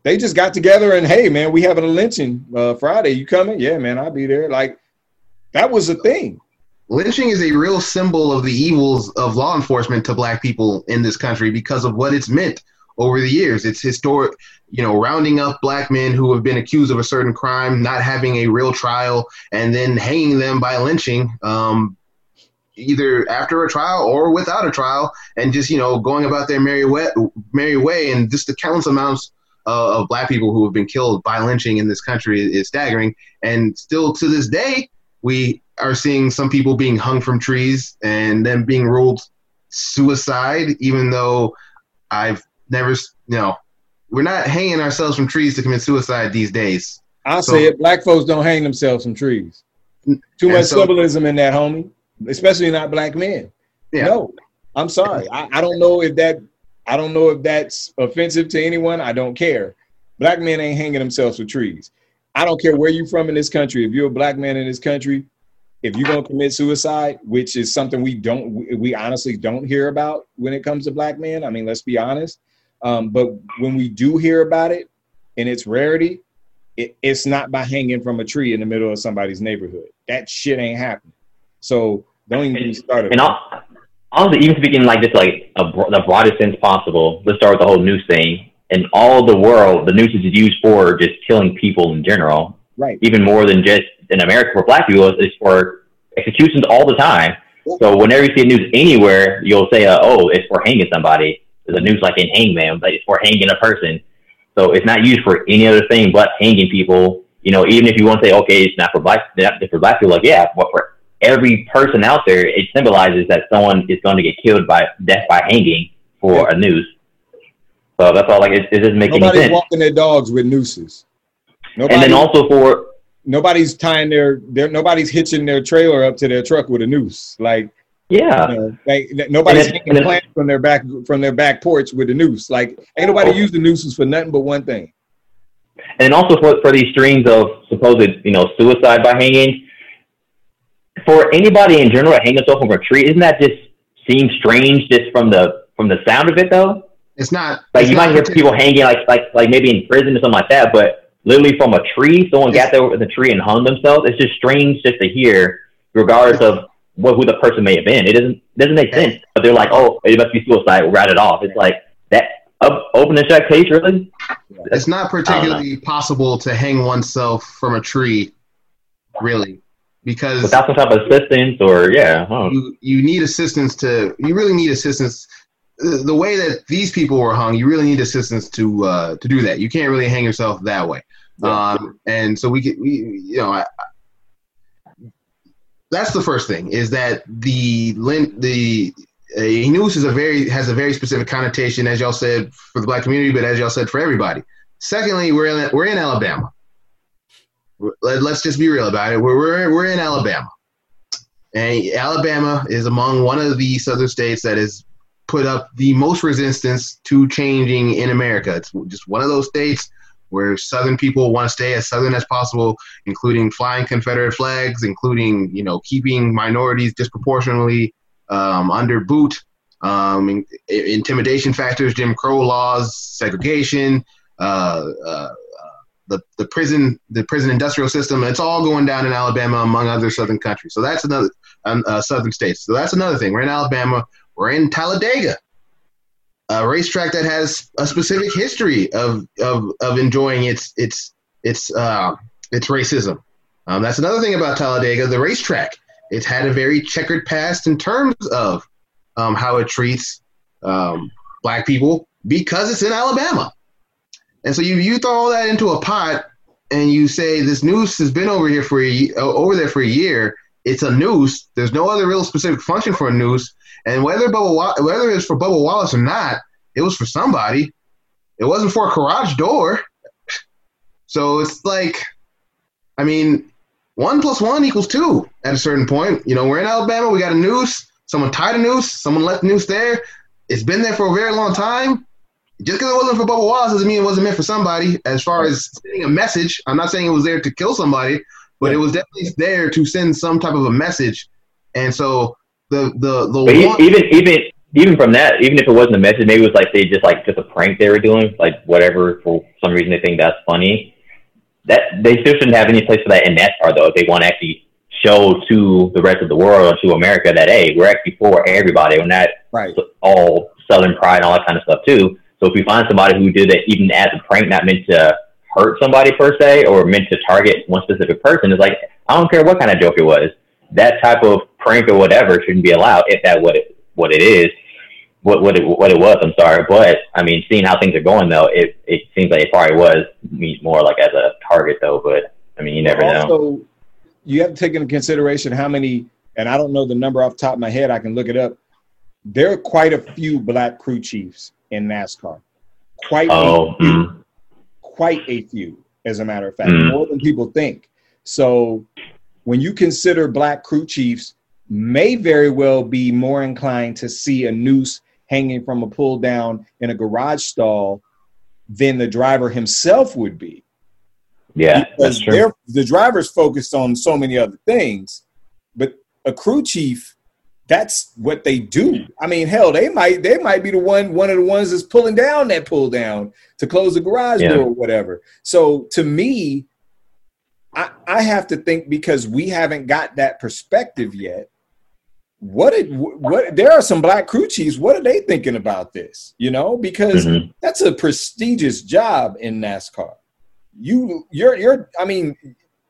they just got together and hey man, we having a lynching uh, Friday. You coming? Yeah, man, I'll be there. Like that was a thing. Lynching is a real symbol of the evils of law enforcement to black people in this country because of what it's meant over the years. It's historic, you know, rounding up black men who have been accused of a certain crime, not having a real trial, and then hanging them by lynching, um, either after a trial or without a trial, and just you know going about their merry way, merry way, and just the countless amounts uh, of black people who have been killed by lynching in this country is, is staggering, and still to this day we are seeing some people being hung from trees and then being ruled suicide, even though I've never, you know, we're not hanging ourselves from trees to commit suicide these days. I'll so, say it. Black folks don't hang themselves from trees. Too much so, symbolism in that, homie. Especially not black men. Yeah. No, I'm sorry. I, I don't know if that. I don't know if that's offensive to anyone. I don't care. Black men ain't hanging themselves with trees. I don't care where you're from in this country. If you're a black man in this country, if you're gonna commit suicide, which is something we don't, we honestly don't hear about when it comes to black men. I mean, let's be honest. Um, but when we do hear about it in its rarity, it, it's not by hanging from a tree in the middle of somebody's neighborhood. That shit ain't happening. So don't even get started. And honestly, even speaking like this, like a, the broadest sense possible, let's start with the whole noose thing. In all the world, the news is used for just killing people in general. Right. Even more than just in America for black people, it's for executions all the time. So whenever you see a noose anywhere, you'll say, uh, "Oh, it's for hanging somebody." There's a noose like in Hangman, but it's for hanging a person. So it's not used for any other thing but hanging people. You know, even if you want to say, okay, it's not for black, not for black people, like yeah, but for every person out there, it symbolizes that someone is going to get killed by death by hanging for a noose. So that's all. Like it, it doesn't make Nobody's any sense. walking their dogs with nooses. Nobody, and then also for nobody's tying their, their nobody's hitching their trailer up to their truck with a noose. Like yeah, you know, like nobody's hanging plants from their back from their back porch with a noose. Like ain't nobody oh. use the nooses for nothing but one thing. And also for for these streams of supposed you know suicide by hanging, for anybody in general hanging himself from a tree, isn't that just seem strange just from the from the sound of it though? It's not like it's you might hear people hanging like like like maybe in prison or something like that, but literally from a tree, someone got there with a tree and hung themselves. It's just strange just to hear, regardless of what who the person may have been. It doesn't doesn't make sense. But they're like, oh, it must be suicide. We'll write it off. It's like that. Open and shut case, really? It's not particularly possible to hang oneself from a tree, really, because without some type of assistance or yeah, huh. you you need assistance to. You really need assistance the way that these people were hung, you really need assistance to uh, to do that. You can't really hang yourself that way. Um, and so we get we you know I, that's the first thing is that the the noose is a very has a very specific connotation as y'all said for the black community, but as y'all said for everybody. Secondly, we're in, we're in Alabama. Let, us just be real about it. We're, we're we're in Alabama, and Alabama is among one of the southern states that has put up the most resistance to changing in America. It's just one of those states where Southern people want to stay as Southern as possible, including flying Confederate flags, including you know keeping minorities disproportionately um, under boot, um, in, intimidation factors, Jim Crow laws, segregation, uh, uh, the the prison the prison industrial system. It's all going down in Alabama, among other southern countries. So that's another um, uh, southern states. So that's another thing. We're in Alabama. We're in Talladega, a racetrack that has a specific history of of, of enjoying its its its uh, its racism. Um, that's another thing about Talladega, the racetrack. It's had a very checkered past in terms of um, how it treats um, black people because it's in Alabama. And so you you throw all that into a pot and you say this noose has been over here for a, over there for a year. It's a noose. There's no other real specific function for a noose. And whether Bubba, whether it's for Bubba Wallace or not, it was for somebody. It wasn't for a garage door. So it's like, I mean, one plus one equals two at a certain point. You know, we're in Alabama. We got a noose. Someone tied a noose. Someone left the noose there. It's been there for a very long time. Just because it wasn't for Bubba Wallace doesn't mean it wasn't meant for somebody. As far as sending a message, I'm not saying it was there to kill somebody, but it was definitely there to send some type of a message. And so the the the one, even even even from that, even if it wasn't a message, maybe it was like they just like just a prank they were doing, like whatever for some reason they think that's funny. That they still shouldn't have any place for that in that NASCAR though. If they want to actually show to the rest of the world or to America that hey, we're actually for everybody, and that right. all Southern pride and all that kind of stuff too. So if we find somebody who did it even as a prank, not meant to hurt somebody per se, or meant to target one specific person, it's like I don't care what kind of joke it was. That type of prank or whatever shouldn't be allowed if that what it what it is. What what it what it was, I'm sorry, but I mean, seeing how things are going though, it it seems like it probably was more like as a target though. But I mean, you never also, know. You have to take into consideration how many, and I don't know the number off the top of my head. I can look it up. There are quite a few black crew chiefs in NASCAR. Quite oh, a few. Mm. Quite a few, as a matter of fact, mm. more than people think. So when you consider black crew chiefs, may very well be more inclined to see a noose hanging from a pull down in a garage stall than the driver himself would be. Yeah, because the driver's focused on so many other things, but a crew chief that's what they do. I mean, hell, they might they might be the one one of the ones that's pulling down that pull down to close the garage yeah. door or whatever. So to me, I, I have to think because we haven't got that perspective yet. What it what there are some black crew chiefs. What are they thinking about this? You know, because mm-hmm. that's a prestigious job in NASCAR. You you're you're I mean,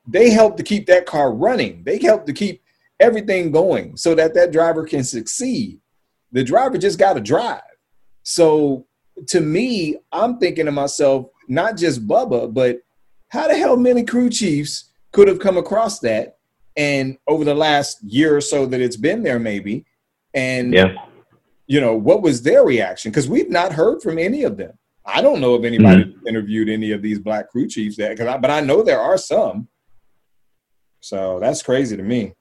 they help to keep that car running. They help to keep everything going so that that driver can succeed. The driver just got to drive. So to me, I'm thinking to myself, not just Bubba, but how the hell many crew chiefs could have come across that and over the last year or so that it's been there maybe and yeah you know what was their reaction because we've not heard from any of them i don't know if anybody mm-hmm. interviewed any of these black crew chiefs that I, but i know there are some so that's crazy to me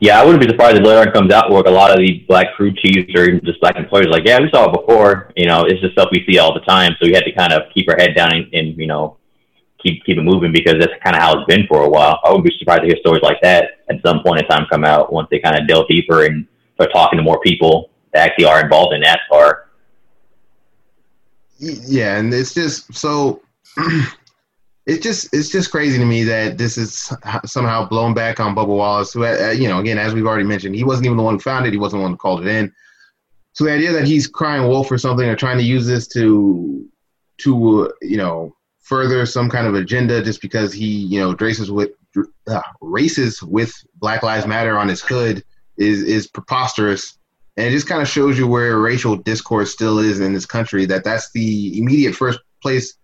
yeah, I wouldn't be surprised if later on comes out work a lot of these black crew chiefs or even just black employers like, yeah, we saw it before. You know, it's just stuff we see all the time. So we had to kind of keep our head down and, and you know keep keep it moving because that's kind of how it's been for a while. I wouldn't be surprised to hear stories like that at some point in time come out once they kind of delve deeper and start talking to more people that actually are involved in NASCAR. Yeah, and it's just so it's just it's just crazy to me that this is somehow blown back on Bubba Wallace. Who, uh, you know, again, as we've already mentioned, he wasn't even the one who found it. He wasn't the one who called it in. So the idea that he's crying wolf or something, or trying to use this to to uh, you know further some kind of agenda, just because he you know races with uh, races with Black Lives Matter on his hood, is is preposterous. and it just kind of shows you where racial discourse still is in this country. That that's the immediate first place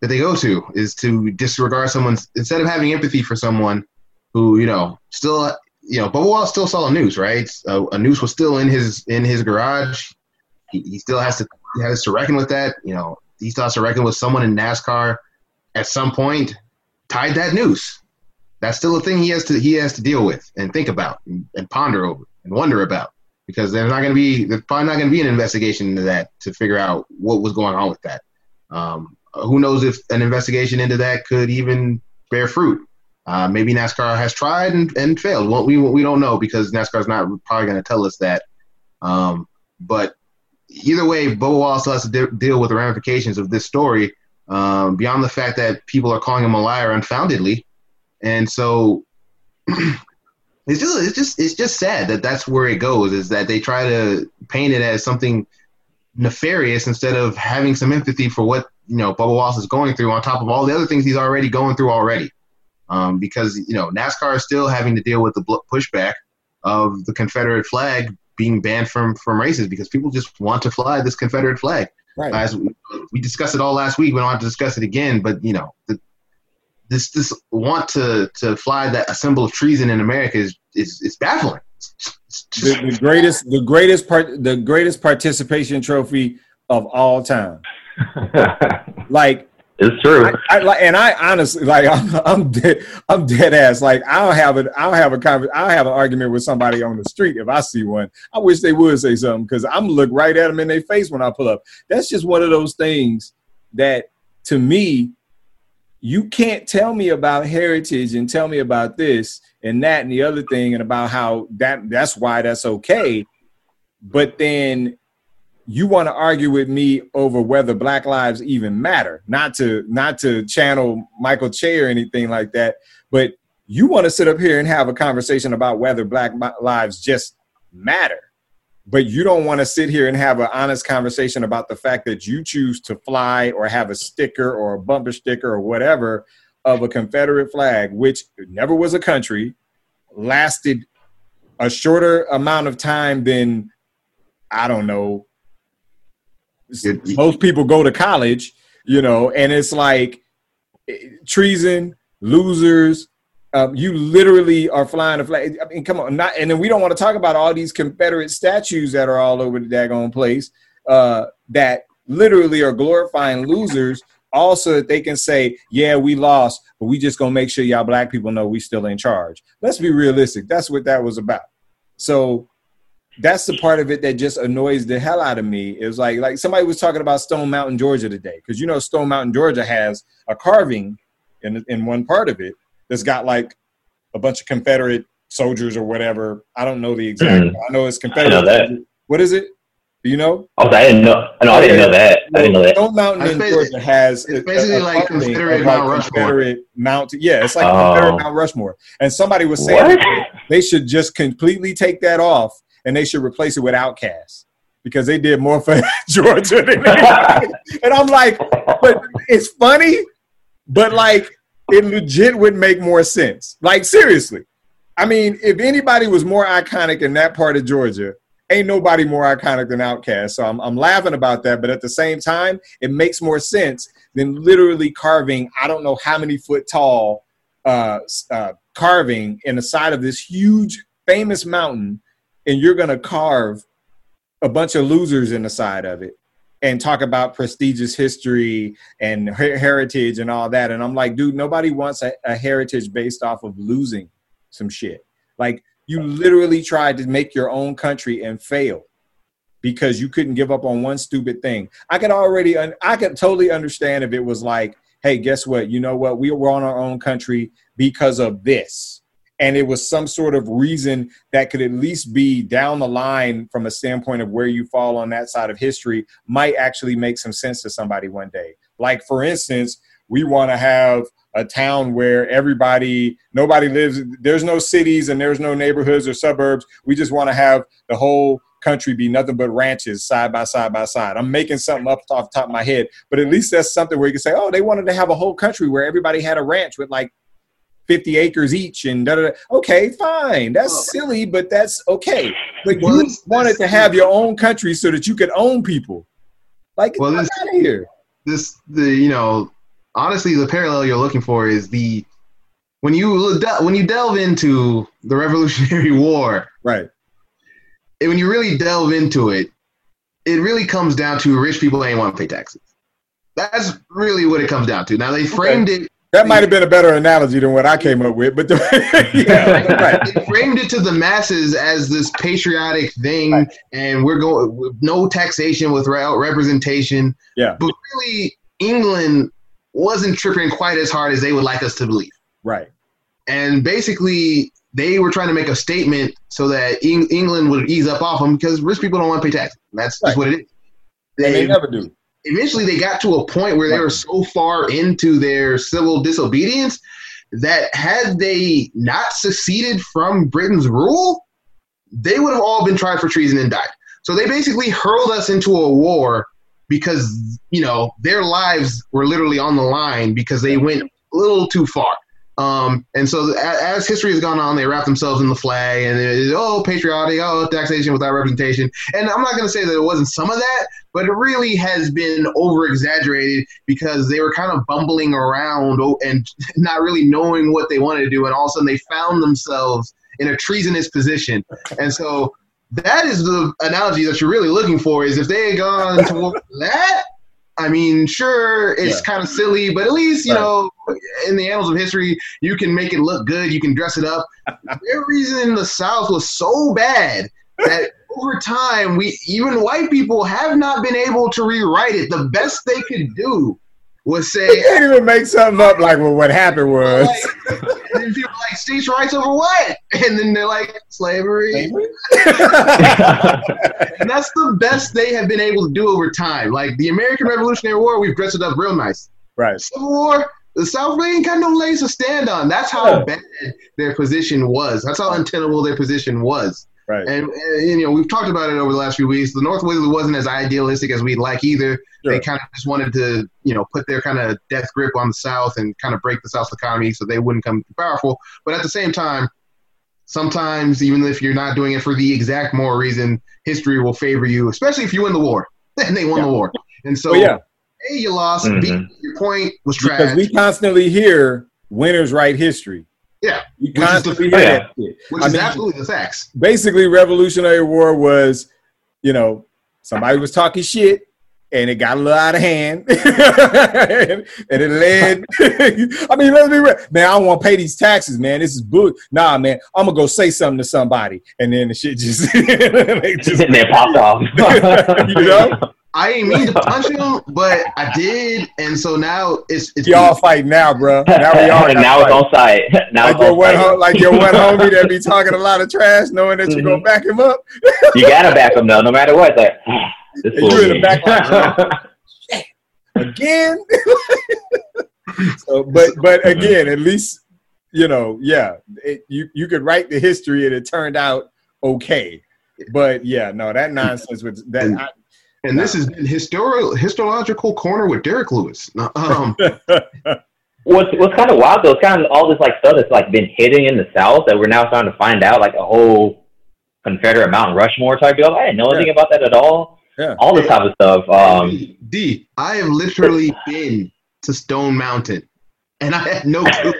that they go to is to disregard someone's instead of having empathy for someone who you know still you know Wallace still saw a noose right. A, a noose was still in his in his garage. He, he still has to has to reckon with that. You know he has to reckon with someone in NASCAR at some point tied that noose. That's still a thing he has to he has to deal with and think about and, and ponder over and wonder about because there's not going to be there's probably not going to be an investigation into that to figure out what was going on with that. Um, who knows if an investigation into that could even bear fruit? Uh, maybe NASCAR has tried and, and failed. Well, we we don't know because NASCAR is not probably going to tell us that. Um, but either way, Bo Wallace has to de- deal with the ramifications of this story um, beyond the fact that people are calling him a liar unfoundedly, and so it's just it's just it's just sad that that's where it goes. Is that they try to paint it as something nefarious instead of having some empathy for what you know Bubba Wallace is going through, on top of all the other things he's already going through already. Um, because you know NASCAR is still having to deal with the pushback of the Confederate flag being banned from from races because people just want to fly this Confederate flag. Right. As we, we discussed it all last week, we don't have to discuss it again. But you know, the, this this want to to fly that a symbol of treason in America is is, is baffling. The, the, greatest the greatest part the greatest participation trophy of all time. like it's true. I, I, and I honestly, like, I'm, I'm dead, I'm dead ass. Like, I'll have it. I'll have a conversation. I'll have an argument with somebody on the street if I see one. I wish they would say something because I'm look right at them in their face when I pull up. That's just one of those things that, to me, you can't tell me about heritage and tell me about this and that and the other thing and about how that that's why that's okay. But then you want to argue with me over whether black lives even matter not to not to channel michael che or anything like that but you want to sit up here and have a conversation about whether black lives just matter. But you don't want to sit here and have an honest conversation about the fact that you choose to fly or have a sticker or a bumper sticker or whatever of a confederate flag which never was a country lasted a shorter amount of time than i don't know most people go to college, you know, and it's like eh, treason, losers. Um, you literally are flying a flag. I mean, come on, not and then we don't want to talk about all these Confederate statues that are all over the daggone place uh, that literally are glorifying losers. Also, that they can say, "Yeah, we lost, but we just gonna make sure y'all black people know we still in charge." Let's be realistic. That's what that was about. So that's the part of it that just annoys the hell out of me. It was like like somebody was talking about Stone Mountain, Georgia today, because you know Stone Mountain, Georgia has a carving in in one part of it that's got like a bunch of Confederate soldiers or whatever. I don't know the exact. Mm. I know it's Confederate. I know that. What is it? Do you know? Oh, I didn't know. No, I didn't know that. I didn't know that. Stone Mountain in Georgia has it's basically a, a like Confederate Mount Rushmore. Confederate Mount. Yeah, it's like oh. Confederate Mount Rushmore. And somebody was saying they should just completely take that off and they should replace it with OutKast because they did more for Georgia than anybody. and I'm like, but it's funny, but like it legit would make more sense. Like seriously. I mean, if anybody was more iconic in that part of Georgia, ain't nobody more iconic than OutKast. So I'm, I'm laughing about that, but at the same time, it makes more sense than literally carving I don't know how many foot tall uh, uh, carving in the side of this huge famous mountain and you're going to carve a bunch of losers in the side of it and talk about prestigious history and heritage and all that. And I'm like, dude, nobody wants a, a heritage based off of losing some shit. Like, you literally tried to make your own country and failed because you couldn't give up on one stupid thing. I could already, un- I could totally understand if it was like, hey, guess what? You know what? We were on our own country because of this and it was some sort of reason that could at least be down the line from a standpoint of where you fall on that side of history might actually make some sense to somebody one day. Like for instance we want to have a town where everybody nobody lives there's no cities and there's no neighborhoods or suburbs. We just want to have the whole country be nothing but ranches side by side by side. I'm making something up off the top of my head but at least that's something where you can say oh they wanted to have a whole country where everybody had a ranch with like 50 acres each and da, da, da. okay, fine. That's oh. silly, but that's okay. But well, you wanted to have your own country so that you could own people. Like, well, this, out of here. This, the, you know, honestly, the parallel you're looking for is the, when you, look when you delve into the Revolutionary War, right. and When you really delve into it, it really comes down to rich people ain't want to pay taxes. That's really what it comes down to. Now they framed okay. it. That might have been a better analogy than what I came up with, but the, yeah, right. They framed it to the masses as this patriotic thing, right. and we're going no taxation without representation. Yeah, but really, England wasn't tripping quite as hard as they would like us to believe. Right, and basically, they were trying to make a statement so that England would ease up off them because rich people don't want to pay taxes. That's right. just what it is. They, they never do eventually they got to a point where they were so far into their civil disobedience that had they not seceded from Britain's rule, they would have all been tried for treason and died. So they basically hurled us into a war because, you know, their lives were literally on the line because they went a little too far. Um, and so as history has gone on, they wrap themselves in the flag and it, oh, patriotic, oh, taxation without representation. And I'm not going to say that it wasn't some of that, but it really has been over exaggerated because they were kind of bumbling around and not really knowing what they wanted to do. And all of a sudden they found themselves in a treasonous position. And so that is the analogy that you're really looking for is if they had gone to that, I mean, sure, it's yeah. kind of silly, but at least, you right. know, in the annals of history, you can make it look good. You can dress it up. the reason the South was so bad that over time, we even white people have not been able to rewrite it. The best they could do was say, you can't even make something up like well, what happened was. Like, people like states' rights over what? And then they're like slavery. slavery? and that's the best they have been able to do over time. Like the American Revolutionary War, we've dressed it up real nice. Right. Civil War, the South ain't got no legs to stand on. That's how yeah. bad their position was. That's how untenable their position was. Right. And, and, you know, we've talked about it over the last few weeks. The North really wasn't as idealistic as we'd like either. Sure. They kind of just wanted to, you know, put their kind of death grip on the South and kind of break the South's economy so they wouldn't come too powerful. But at the same time, sometimes even if you're not doing it for the exact moral reason, history will favor you, especially if you win the war. and they won yeah. the war. And so, yeah. A, you lost. Mm-hmm. B, your point was trash. Because we constantly hear winners write history. Yeah, you constantly hear that Which is mean, absolutely the facts. Basically, Revolutionary War was, you know, somebody was talking shit, and it got a little out of hand, and, it led. I mean, let's be real, man. I don't want to pay these taxes, man. This is bull. Nah, man. I'm gonna go say something to somebody, and then the shit just, just and then popped off. you know. I didn't mean to punch him, but I did, and so now it's it's y'all fight now, bro. Now we all now it's on site. Now like your one home, like your one homie that be talking a lot of trash, knowing that mm-hmm. you're gonna back him up. you gotta back him though, no matter what. Like this you're in the back line, again. so, but but again, at least you know, yeah, it, you you could write the history and it turned out okay. But yeah, no, that nonsense with that. I, and this is historical historical corner with Derek Lewis. Um, what's what's kind of wild though, it's kind of all this like stuff that's like been hidden in the South that we're now starting to find out, like a whole Confederate Mount Rushmore type deal. I didn't know anything yeah. about that at all. Yeah. All this type of stuff. Um, D, I have literally been to Stone Mountain, and I had no clue.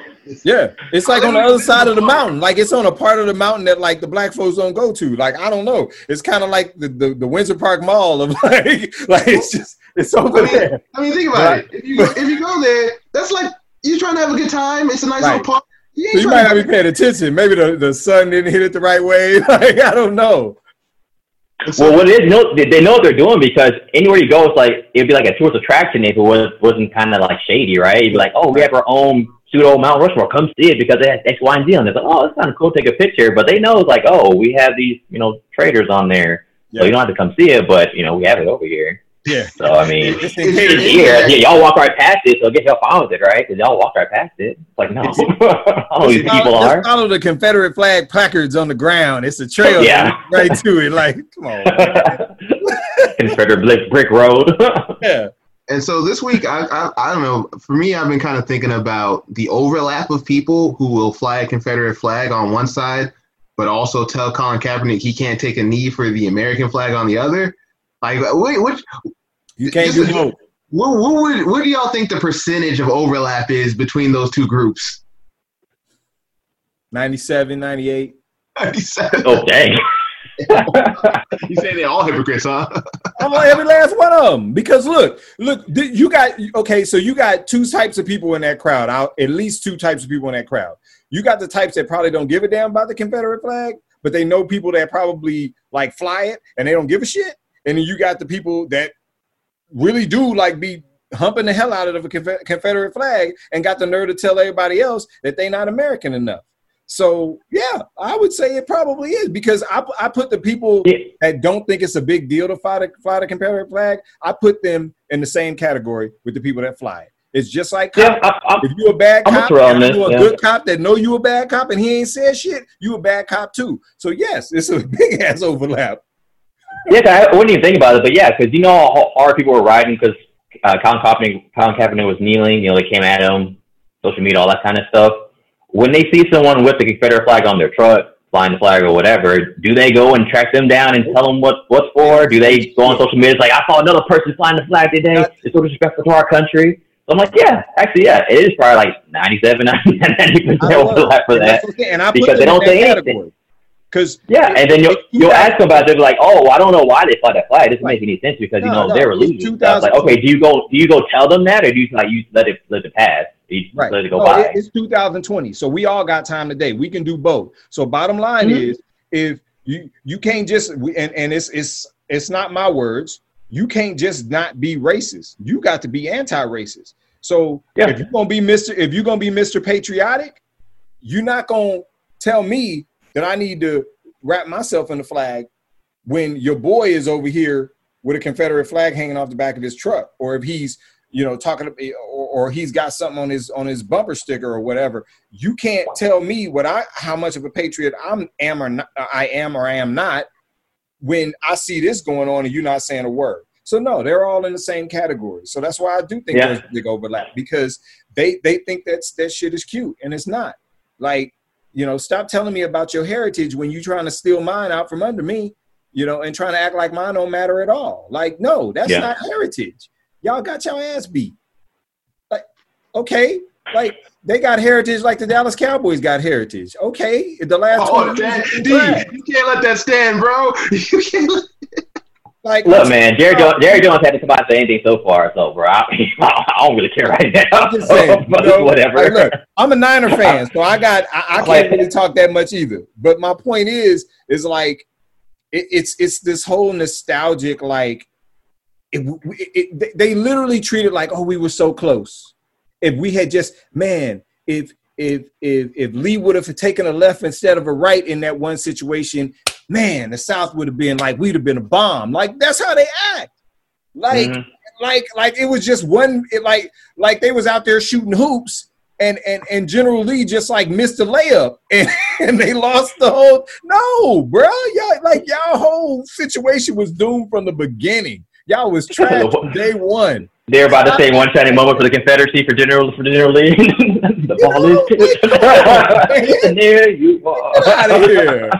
Yeah, it's like on the other side of the mountain. Like it's on a part of the mountain that like the black folks don't go to. Like I don't know. It's kind of like the, the, the Windsor Park Mall of like like it's just it's over I mean, there. I mean, think about right. it. If you if you go there, that's like you're trying to have a good time. It's a nice right. little park. You, so you might not be paying attention. Maybe the, the sun didn't hit it the right way. Like I don't know. Well, what it is, know, they know what they're doing because anywhere you go, it's like it'd be like a tourist attraction if it was wasn't kind of like shady, right? You'd be like, oh, we have our own pseudo Mount Rushmore. Come see it because it has X, Y, and Z on it. It's like, oh, it's kind of cool. Take a picture. But they know it's like, oh, we have these, you know, traders on there. Yeah. So you don't have to come see it, but you know, we have it over here. Yeah. So I mean, it's here. Yeah, y'all walk right past it, so get y'all fine with it, right? Because y'all walk right past it. It's like no, all these people are. Follow the Confederate flag placards on the ground. It's a trail. Yeah. right to it. Like, come on. Confederate brick, brick road. yeah. And so this week, I, I, I don't know. For me, I've been kind of thinking about the overlap of people who will fly a Confederate flag on one side, but also tell Colin Kaepernick he can't take a knee for the American flag on the other. Like, wait, which you can't do both. What, what, would, what do y'all think the percentage of overlap is between those two groups? 97, 98. 97. Oh, dang. you say they're all hypocrites, huh? oh, every last one of them. Because look, look, you got okay. So you got two types of people in that crowd. Out at least two types of people in that crowd. You got the types that probably don't give a damn about the Confederate flag, but they know people that probably like fly it and they don't give a shit. And then you got the people that really do like be humping the hell out of a Confederate flag and got the nerve to tell everybody else that they not American enough. So yeah, I would say it probably is because I, I put the people yeah. that don't think it's a big deal to fly the fly the Confederate flag. I put them in the same category with the people that fly it. It's just like yeah, I, if you're a bad cop, and you a yeah. good cop that know you a bad cop and he ain't said shit, you a bad cop too. So yes, it's a big ass overlap. Yeah, I wouldn't even think about it, but yeah, because you know how hard people were riding because uh, Colin Kaepernick, Colin Kaepernick was kneeling. You know, they came at him, social media, all that kind of stuff when they see someone with the Confederate flag on their truck, flying the flag or whatever, do they go and track them down and tell them what what's for? Do they go on social media? It's like I saw another person flying the flag today. It's so disrespectful to our country. So I'm like, yeah, actually, yeah, it is probably like 97, 90 percent overlap for that and because they don't say category. anything. Because yeah, and then you'll you'll ask them about it. They'll be like, "Oh, I don't know why they fly that flag. It doesn't make any sense because no, you know no, they were losing." Like, okay, do you go do you go tell them that, or do you like you let it let it pass? Right. let it go by. It's 2020, so we all got time today. We can do both. So bottom line mm-hmm. is, if you you can't just and and it's it's it's not my words. You can't just not be racist. You got to be anti-racist. So yeah. if you're gonna be Mr. If you're gonna be Mr. Patriotic, you're not gonna tell me that I need to wrap myself in the flag when your boy is over here with a Confederate flag hanging off the back of his truck, or if he's you know, talking to, or, he's got something on his on his bumper sticker or whatever. You can't tell me what I how much of a patriot I'm am or not, I am or I am not when I see this going on and you're not saying a word. So no, they're all in the same category. So that's why I do think yeah. there's a big overlap because they they think that's that shit is cute and it's not. Like, you know, stop telling me about your heritage when you're trying to steal mine out from under me, you know, and trying to act like mine don't matter at all. Like, no, that's yeah. not heritage y'all got your ass beat. Like, okay, like they got heritage like the Dallas Cowboys got heritage. Okay, the last oh, that, Steve, you can't let that stand, bro. You can't. Let... Like, Look, man, Jerry Jones, Jerry Jones had to come out and say anything so far, so bro, I, I don't really care right now. I'm just saying, you know, whatever. Like, look, I'm a Niner fan, so I got I, I can't really talk that much either. But my point is, is like it, it's it's this whole nostalgic like it, it, it, they literally treated like, oh, we were so close. If we had just, man, if if if if Lee would have taken a left instead of a right in that one situation, man, the South would have been like we'd have been a bomb. Like that's how they act. Like mm-hmm. like like it was just one. It, like like they was out there shooting hoops. And, and and General Lee just like missed a layup and, and they lost the whole no, bro. Y'all like y'all whole situation was doomed from the beginning. Y'all was trash day one. They're about to say one shining moment for the Confederacy for General for General Lee. the ball is there. You are. Get out of here.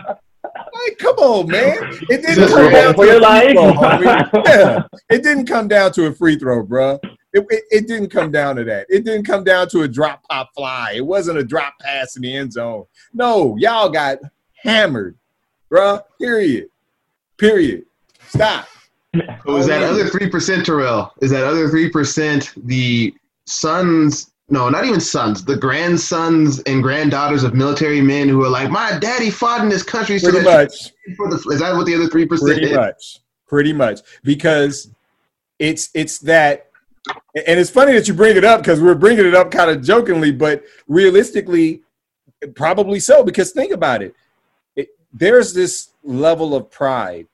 Like, come on, man! It didn't come down to a free throw, yeah, it didn't come down to a free throw, bro. It, it, it, didn't come down to that. It didn't come down to a drop pop fly. It wasn't a drop pass in the end zone. No, y'all got hammered, bro. Period. Period. Stop. So is oh, that other three percent, Terrell? Is that other three percent the sons? No, not even sons. The grandsons and granddaughters of military men who are like, my daddy fought in this country. Pretty so much. For the, is that what the other three percent? Pretty is? much. Pretty much because it's it's that and it's funny that you bring it up because we're bringing it up kind of jokingly, but realistically, probably so. Because think about it, it there's this level of pride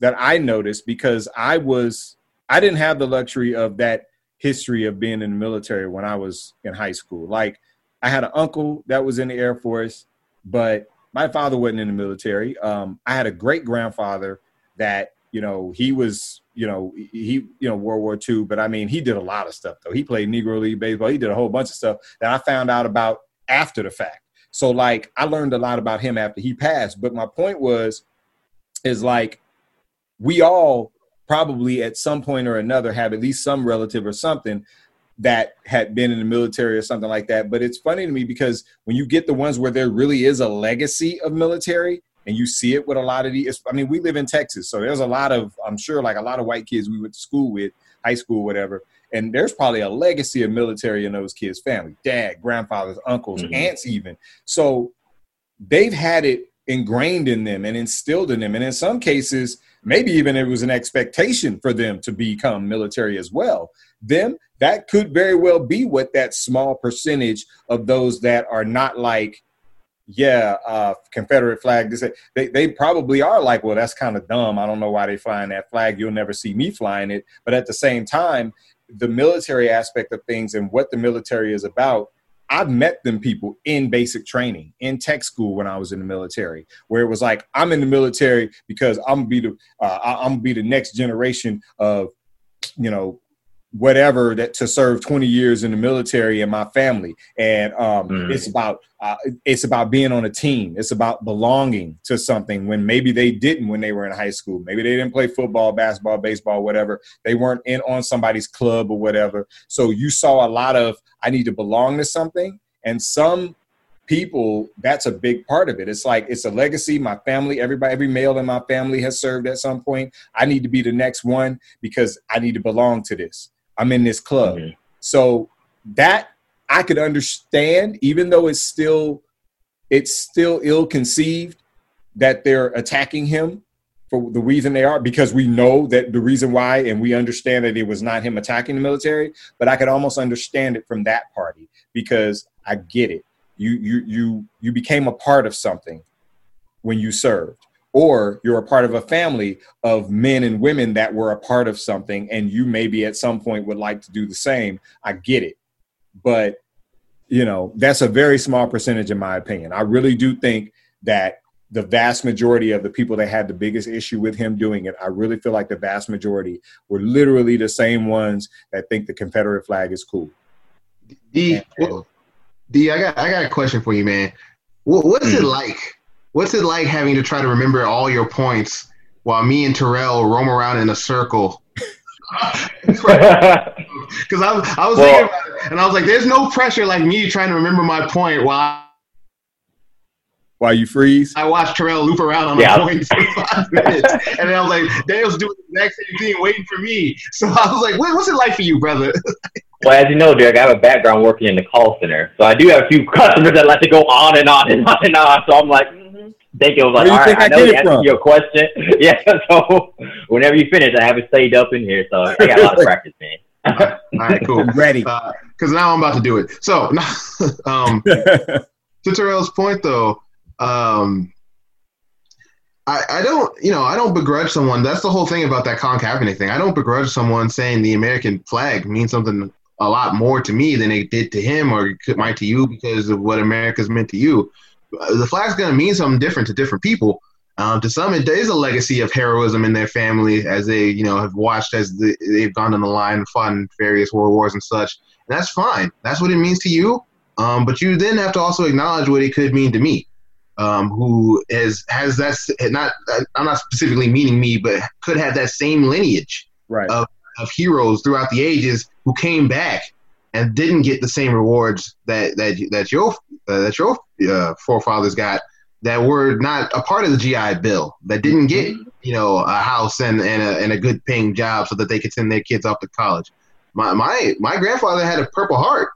that I noticed because I was I didn't have the luxury of that history of being in the military when I was in high school. Like I had an uncle that was in the Air Force, but my father wasn't in the military. Um, I had a great grandfather that you know, he was, you know, he, you know, World War II. But I mean, he did a lot of stuff though. He played Negro League baseball. He did a whole bunch of stuff that I found out about after the fact. So like, I learned a lot about him after he passed. But my point was, is like, we all probably at some point or another have at least some relative or something that had been in the military or something like that. But it's funny to me because when you get the ones where there really is a legacy of military, and you see it with a lot of these. I mean, we live in Texas, so there's a lot of I'm sure like a lot of white kids we went to school with, high school, whatever. And there's probably a legacy of military in those kids' family, dad, grandfathers, uncles, mm-hmm. aunts, even. So they've had it ingrained in them and instilled in them. And in some cases, maybe even it was an expectation for them to become military as well. Them, that could very well be what that small percentage of those that are not like yeah, uh, Confederate flag. They, they probably are like, well, that's kind of dumb. I don't know why they flying that flag. You'll never see me flying it. But at the same time, the military aspect of things and what the military is about, I've met them people in basic training, in tech school when I was in the military, where it was like, I'm in the military because I'm gonna be the uh, I'm gonna be the next generation of, you know, whatever that to serve 20 years in the military and my family. And um, mm. it's about uh, it's about being on a team. It's about belonging to something when maybe they didn't when they were in high school. Maybe they didn't play football basketball baseball whatever. They weren't in on somebody's club or whatever. So you saw a lot of i need to belong to something. And some people that's a big part of it. It's like it's a legacy. My family everybody every male in my family has served at some point. I need to be the next one because i need to belong to this I'm in this club. Mm-hmm. So that I could understand, even though it's still it's still ill conceived that they're attacking him for the reason they are, because we know that the reason why, and we understand that it was not him attacking the military. But I could almost understand it from that party because I get it. You you you you became a part of something when you served or you're a part of a family of men and women that were a part of something and you maybe at some point would like to do the same i get it. But you know that's a very small percentage in my opinion. I really do think that the vast majority of the people that had the biggest issue with him doing it i really feel like the vast majority were literally the same ones that think the confederate flag is cool. D, d i got i got a question for you man. What, what's mm. it like What's it like having to try to remember all your points while me and Terrell roam around in a circle? Because I, I was well, thinking about it, and I was like, "There's no pressure like me trying to remember my point while." While you freeze, I watched Terrell loop around on yeah. the point for five minutes, and then I was like, Daniel's doing the exact same thing, waiting for me. So I was like, "What's it like for you, brother?" Well, as you know, Derek, I have a background working in the call center, so I do have a few customers that like to go on and on and on and on. So I'm like, think it was like, all right, I, I know you answered your question. yeah, so whenever you finish, I have it saved up in here, so I got a lot of practice, man. all right, cool. I'm ready. Because uh, now I'm about to do it. So, um, to Terrell's point, though, um, I, I don't, you know, I don't begrudge someone. That's the whole thing about that Colin Kaepernick thing. I don't begrudge someone saying the American flag means something a lot more to me than it did to him or it might to you because of what America's meant to you the flag's going to mean something different to different people. Um, to some, it is a legacy of heroism in their family as they, you know, have watched as the, they've gone on the line and fought in various world wars and such. And that's fine. That's what it means to you. Um, but you then have to also acknowledge what it could mean to me, um, who is has that not. I'm not specifically meaning me, but could have that same lineage right. of, of heroes throughout the ages who came back and didn't get the same rewards that that that your uh, that your uh, forefathers got that were not a part of the GI Bill that didn't get you know a house and and a, and a good paying job so that they could send their kids off to college. My my my grandfather had a Purple Heart,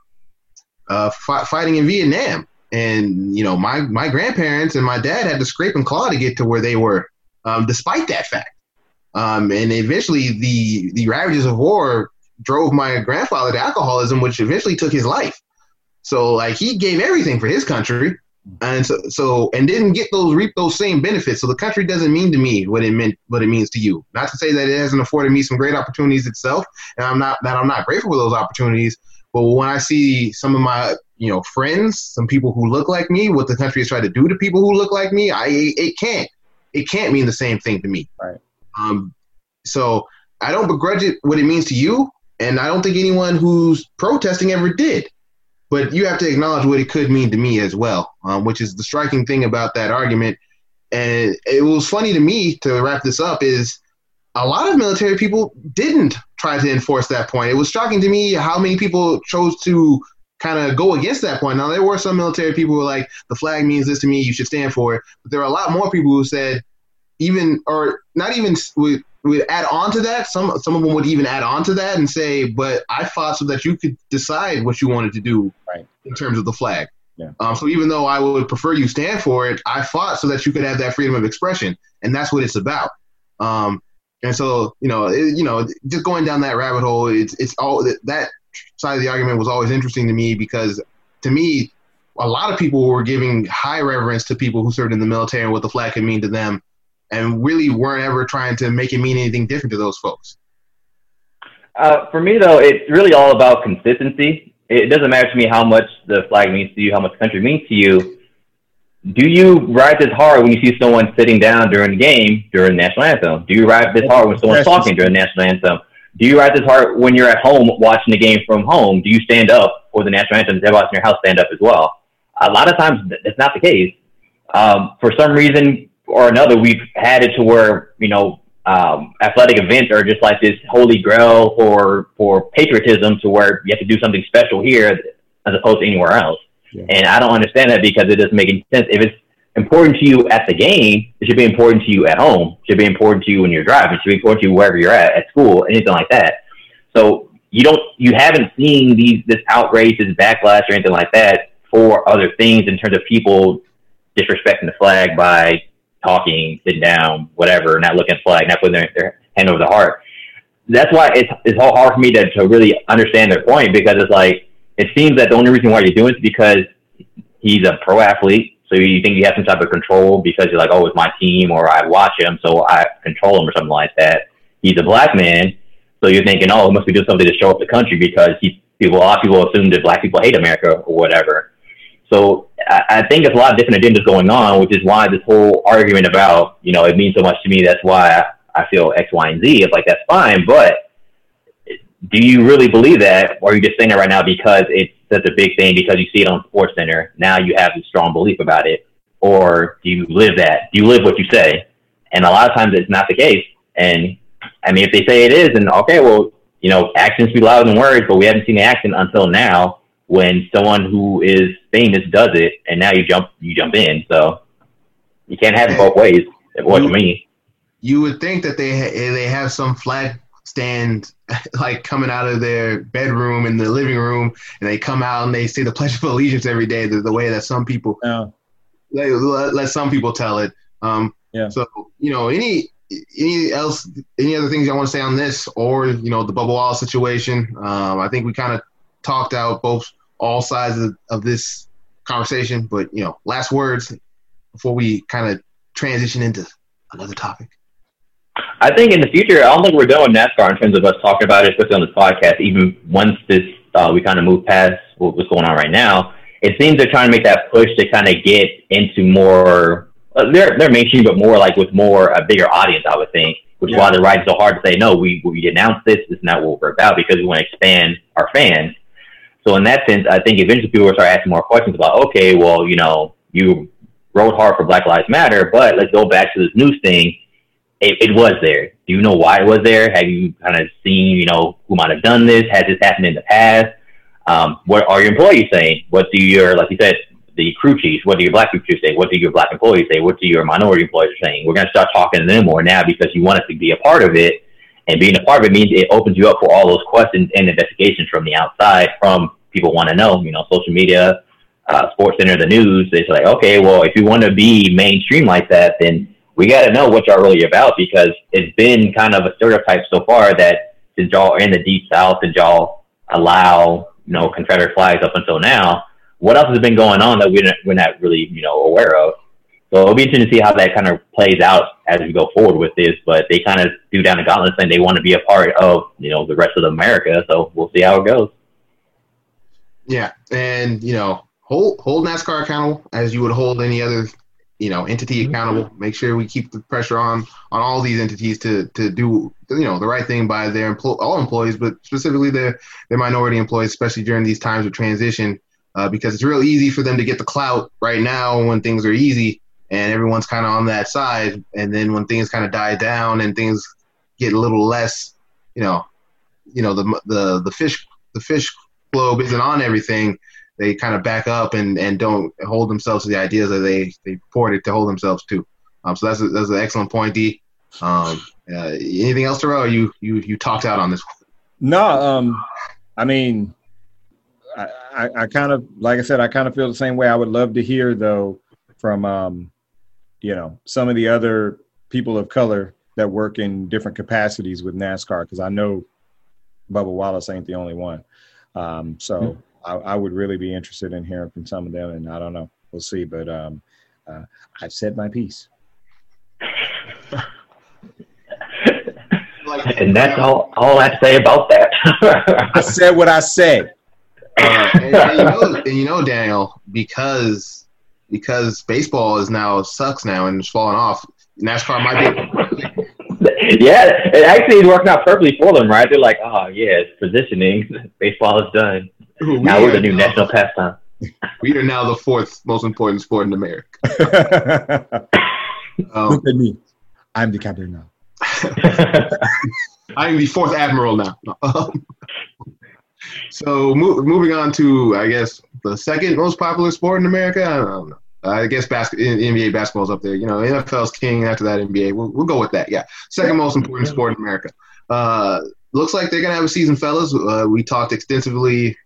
uh, f- fighting in Vietnam, and you know my my grandparents and my dad had to scrape and claw to get to where they were, um, despite that fact. Um, and eventually, the the ravages of war drove my grandfather to alcoholism, which eventually took his life. So like he gave everything for his country, and so, so and didn't get those reap those same benefits. So the country doesn't mean to me what it meant what it means to you. Not to say that it hasn't afforded me some great opportunities itself, and I'm not that I'm not grateful for those opportunities. But when I see some of my you know friends, some people who look like me, what the country has tried to do to people who look like me, I it can't it can't mean the same thing to me. Right. Um, So I don't begrudge it what it means to you, and I don't think anyone who's protesting ever did. But you have to acknowledge what it could mean to me as well, um, which is the striking thing about that argument. And it was funny to me to wrap this up is a lot of military people didn't try to enforce that point. It was shocking to me how many people chose to kind of go against that point. Now there were some military people who were like, the flag means this to me, you should stand for it. But there are a lot more people who said, even or not even would, add on to that. Some some of them would even add on to that and say, but I fought so that you could decide what you wanted to do right. in terms of the flag. Yeah. Um, so even though I would prefer you stand for it, I fought so that you could have that freedom of expression, and that's what it's about. Um, and so, you know, it, you know, just going down that rabbit hole, it's it's all that side of the argument was always interesting to me because, to me, a lot of people were giving high reverence to people who served in the military and what the flag could mean to them, and really weren't ever trying to make it mean anything different to those folks. Uh, for me, though, it's really all about consistency. It doesn't matter to me how much the flag means to you, how much country means to you do you ride this hard when you see someone sitting down during the game during the national anthem? Do you ride this hard when someone's talking during the national anthem? Do you ride this hard when you're at home watching the game from home? Do you stand up for the national anthem? Does everybody in your house stand up as well? A lot of times that's not the case. Um, for some reason or another, we've had it to where you know um, athletic events are just like this holy grail for for patriotism, to where you have to do something special here as opposed to anywhere else. Yeah. And I don't understand that because it doesn't make any sense. If it's important to you at the game, it should be important to you at home. It should be important to you when you're driving. It should be important to you wherever you're at, at school, anything like that. So you don't, you haven't seen these this outrage, this backlash, or anything like that for other things in terms of people disrespecting the flag by talking, sitting down, whatever, not looking at flag, not putting their, their hand over the heart. That's why it's it's so hard for me to, to really understand their point because it's like it seems that the only reason why you're doing it is because he's a pro athlete. So you think you have some type of control because you're like, oh, it's my team or I watch him, so I control him or something like that. He's a black man, so you're thinking, oh, he must be doing something to show up the country because he, people, a lot of people assume that black people hate America or whatever. So I, I think there's a lot of different agendas going on, which is why this whole argument about, you know, it means so much to me. That's why I, I feel X, Y, and Z. It's like that's fine, but do you really believe that, or are you just saying that right now because it's such a big thing because you see it on Sports Center? Now you have a strong belief about it, or do you live that? Do you live what you say? And a lot of times it's not the case. And I mean, if they say it is, then okay, well, you know, actions speak louder than words, but we haven't seen the action until now. When someone who is famous does it, and now you jump, you jump in. So you can't have it both ways. What you, me? You would think that they ha- they have some flag stand like coming out of their bedroom in the living room and they come out and they say the pledge of allegiance every day the, the way that some people yeah. let, let some people tell it um yeah so you know any any else any other things i want to say on this or you know the Bubba Wallace situation um i think we kind of talked out both all sides of, of this conversation but you know last words before we kind of transition into another topic I think in the future, I don't think we're done with NASCAR in terms of us talking about it, especially on this podcast. Even once this, uh, we kind of move past what's going on right now, it seems they're trying to make that push to kind of get into more. Uh, they're they're mainstream, but more like with more a bigger audience, I would think. Which yeah. is why they're riding so hard to say no. We we announced this. This is not what we're about because we want to expand our fans. So in that sense, I think eventually people will start asking more questions about, okay, well, you know, you rode hard for Black Lives Matter, but let's go back to this news thing it, it was there. Do you know why it was there? Have you kind of seen, you know, who might have done this? Has this happened in the past? Um, what are your employees saying? What do your, like you said, the crew chiefs, what do your black crew chiefs say? What do your black employees say? What do your minority employees saying? We're going to start talking to them more now because you want us to be a part of it. And being a part of it means it opens you up for all those questions and investigations from the outside, from people want to know, you know, social media, uh, Sports Center, the news. It's like, okay, well, if you want to be mainstream like that, then we got to know what y'all really about because it's been kind of a stereotype so far that since y'all are in the deep south and y'all allow you know Confederate flags up until now, what else has been going on that we're not, we're not really you know aware of? So it'll be interesting to see how that kind of plays out as we go forward with this. But they kind of do down the gauntlet saying they want to be a part of you know the rest of America. So we'll see how it goes. Yeah, and you know hold hold NASCAR accountable as you would hold any other you know entity mm-hmm. accountable. Make sure we keep the pressure on on all these entities to to do you know the right thing by their empl- all employees, but specifically their their minority employees, especially during these times of transition, uh, because it's real easy for them to get the clout right now when things are easy and everyone's kind of on that side, and then when things kind of die down and things get a little less, you know, you know the the the fish the fish globe isn't on everything they kind of back up and, and don't hold themselves to the ideas that they they purported to hold themselves to. Um, so that's a, that's an excellent point, D. Um, uh, anything else, Terrell? you you you talked out on this. No, um, I mean, I, I, I kind of like I said, I kind of feel the same way. I would love to hear though from um, you know some of the other people of color that work in different capacities with NASCAR because I know Bubba Wallace ain't the only one. Um, so mm-hmm. I, I, would really be interested in hearing from some of them, and I don't know, we'll see. But um, uh, I've said my piece. and that's all, all I say about that. I said what I said. Uh, and, and, you know, and you know, Daniel, because because baseball is now sucks now and it's falling off. NASCAR might be. yeah, it actually is working out perfectly for them, right? They're like, oh yeah, it's positioning. Baseball is done. We now we're the new now, national pastime. We are now the fourth most important sport in America. um, Look at me. I'm the captain now. I'm the fourth admiral now. So mo- moving on to, I guess, the second most popular sport in America. I don't know. I guess bas- NBA basketball is up there. You know, NFL's king. After that, NBA. We'll, we'll go with that. Yeah, second most important sport in America. Uh, looks like they're gonna have a season, fellas. Uh, we talked extensively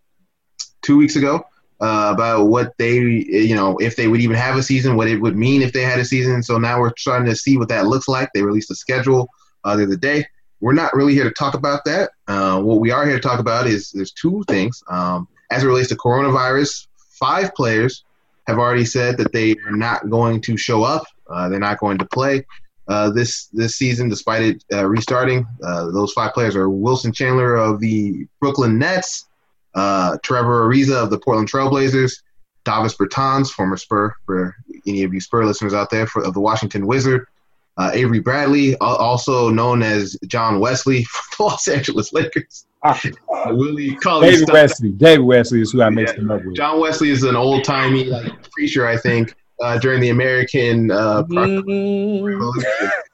two weeks ago uh, about what they, you know, if they would even have a season, what it would mean if they had a season. So now we're trying to see what that looks like. They released a schedule uh, the other day. We're not really here to talk about that. Uh, what we are here to talk about is there's two things. Um, as it relates to coronavirus, five players have already said that they are not going to show up. Uh, they're not going to play uh, this this season, despite it uh, restarting. Uh, those five players are Wilson Chandler of the Brooklyn Nets, uh, Trevor Ariza of the Portland Trailblazers, Davis Bertans, former Spur, for any of you Spur listeners out there, for, of the Washington Wizard, uh, Avery Bradley, also known as John Wesley from the Los Angeles Lakers. Uh, Willie Cauley David Wesley. David Wesley is who I mixed yeah. him up with. John Wesley is an old timey like preacher, I think, uh, during the American uh, mm.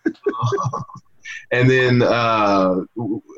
and then uh,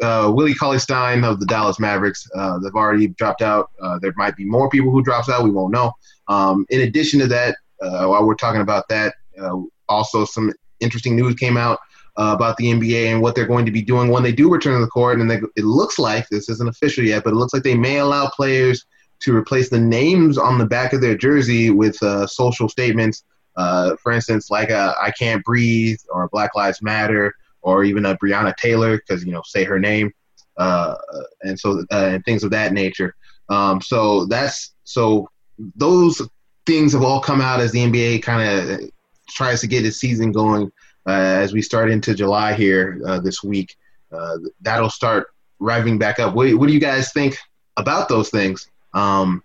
uh, Willie Cauley Stein of the Dallas Mavericks. Uh, they've already dropped out. Uh, there might be more people who drops out. We won't know. Um, in addition to that, uh, while we're talking about that, uh, also some interesting news came out about the NBA and what they're going to be doing when they do return to the court. And they, it looks like this isn't official yet, but it looks like they may allow players to replace the names on the back of their jersey with social statements. for instance, like "I can't breathe" or "Black Lives Matter." or even a Breonna Taylor because you know say her name, uh, and so uh, and things of that nature. Um, so that's so those things have all come out as the NBA kind of tries to get his season going uh, as we start into July here uh, this week. Uh, that'll start revving back up. What, what, do you guys think about those things? Um,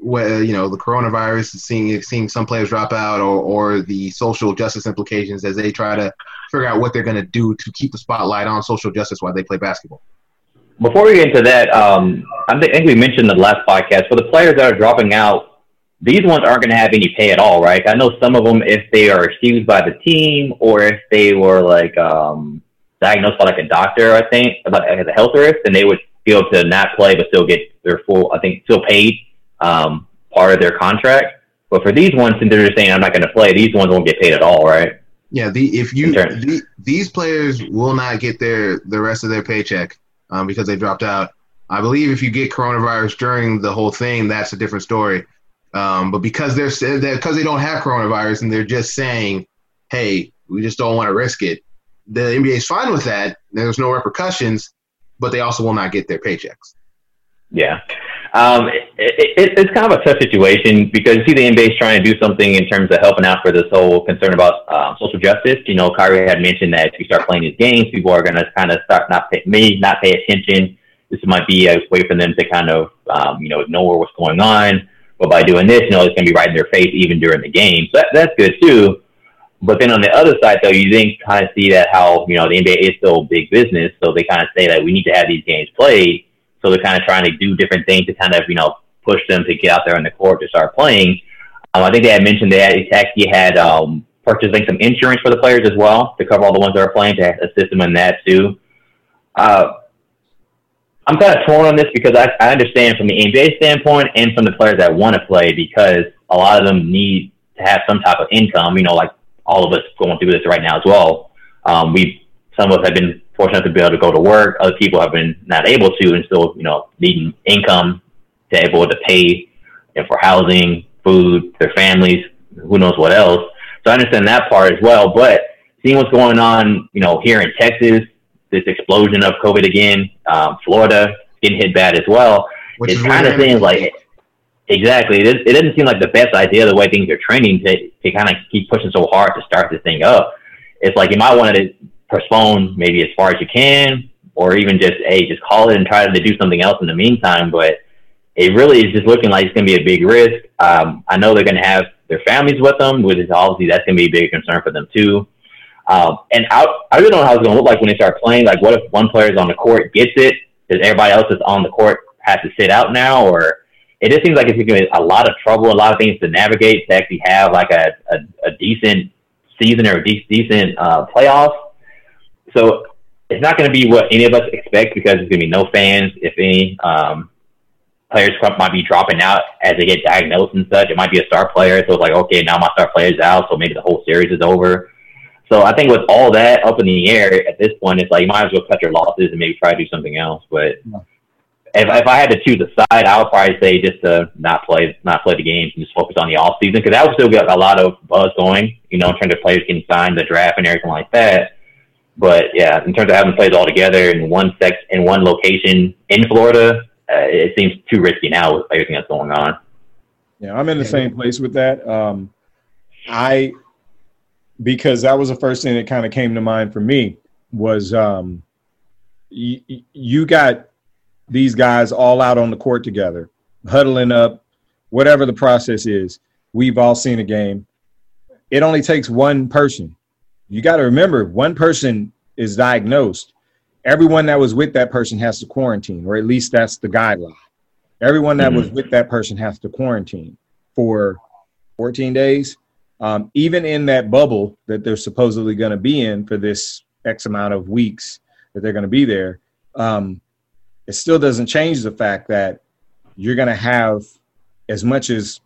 you know the coronavirus, seeing seeing some players drop out, or or the social justice implications as they try to figure out what they're going to do to keep the spotlight on social justice while they play basketball. Before we get into that, um, I think we mentioned in the last podcast for the players that are dropping out, these ones aren't going to have any pay at all, right? I know some of them, if they are excused by the team or if they were like um, diagnosed by like a doctor, I think, about as a health risk, then they would be able to not play but still get their full, I think, still paid um, part of their contract. But for these ones, since they're just saying I'm not going to play, these ones won't get paid at all, right? Yeah, the if you the, these players will not get their the rest of their paycheck um, because they dropped out. I believe if you get coronavirus during the whole thing, that's a different story. Um, but because they're because they don't have coronavirus and they're just saying, "Hey, we just don't want to risk it," the NBA is fine with that. There's no repercussions, but they also will not get their paychecks. Yeah, um, it, it, it's kind of a tough situation because you see the NBA is trying to do something in terms of helping out for this whole concern about um, social justice. You know, Kyrie had mentioned that if you start playing these games, people are going to kind of start not pay, may not pay attention. This might be a way for them to kind of, um, you know, ignore what's going on. But by doing this, you know, it's going to be right in their face even during the game. So that, that's good too. But then on the other side, though, you then kind of see that how you know the NBA is still big business, so they kind of say that we need to have these games played. So they're kind of trying to do different things to kind of you know push them to get out there on the court to start playing. Um, I think they had mentioned they had, actually had um, purchasing some insurance for the players as well to cover all the ones that are playing to assist them in that too. Uh, I'm kind of torn on this because I, I understand from the NBA standpoint and from the players that want to play because a lot of them need to have some type of income. You know, like all of us going through this right now as well. Um, we some of us have been fortunate to be able to go to work. Other people have been not able to and still, you know, needing income to able to pay know, for housing, food, their families, who knows what else. So I understand that part as well. But seeing what's going on, you know, here in Texas, this explosion of COVID again, um, Florida getting hit bad as well. Which it kind of seems like exactly. It, it doesn't seem like the best idea the way things are trending to to kind of keep pushing so hard to start this thing up. It's like you might want to postpone maybe as far as you can, or even just hey, just call it and try to do something else in the meantime. But it really is just looking like it's going to be a big risk. Um, I know they're going to have their families with them, which is obviously that's going to be a big concern for them too. Um, and I, I really don't know how it's going to look like when they start playing. Like, what if one player is on the court, gets it, does everybody else that's on the court have to sit out now? Or it just seems like it's going to be a lot of trouble, a lot of things to navigate to actually have like a, a, a decent season or a de- decent uh, playoff. So it's not going to be what any of us expect because there's going to be no fans, if any. Um, players might be dropping out as they get diagnosed and such. It might be a star player, so it's like, okay, now my star player is out, so maybe the whole series is over. So I think with all that up in the air at this point, it's like you might as well cut your losses and maybe try to do something else. But if, if I had to choose a side, I would probably say just to not play not play the games and just focus on the off season because that would still get a lot of buzz going. You know, in terms of players getting signed, the draft, and everything like that. But yeah, in terms of having players all together in one sex in one location in Florida, uh, it seems too risky now with everything that's going on. Yeah, I'm in the same place with that. Um, I because that was the first thing that kind of came to mind for me was um, y- you got these guys all out on the court together, huddling up, whatever the process is. We've all seen a game. It only takes one person. You got to remember, one person is diagnosed. Everyone that was with that person has to quarantine, or at least that's the guideline. Everyone that mm-hmm. was with that person has to quarantine for 14 days, um, even in that bubble that they're supposedly going to be in for this X amount of weeks that they're going to be there, um, it still doesn't change the fact that you're going to have as much as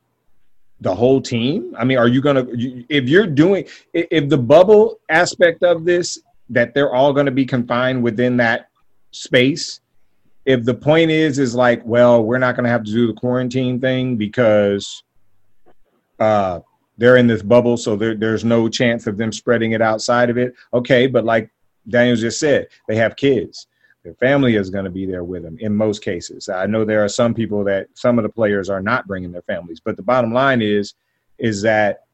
the whole team. I mean, are you going to, if you're doing, if the bubble aspect of this, that they're all going to be confined within that space. If the point is, is like, well, we're not going to have to do the quarantine thing because uh, they're in this bubble, so there, there's no chance of them spreading it outside of it. Okay, but like Daniel just said, they have kids. Their family is going to be there with them in most cases. I know there are some people that some of the players are not bringing their families, but the bottom line is, is that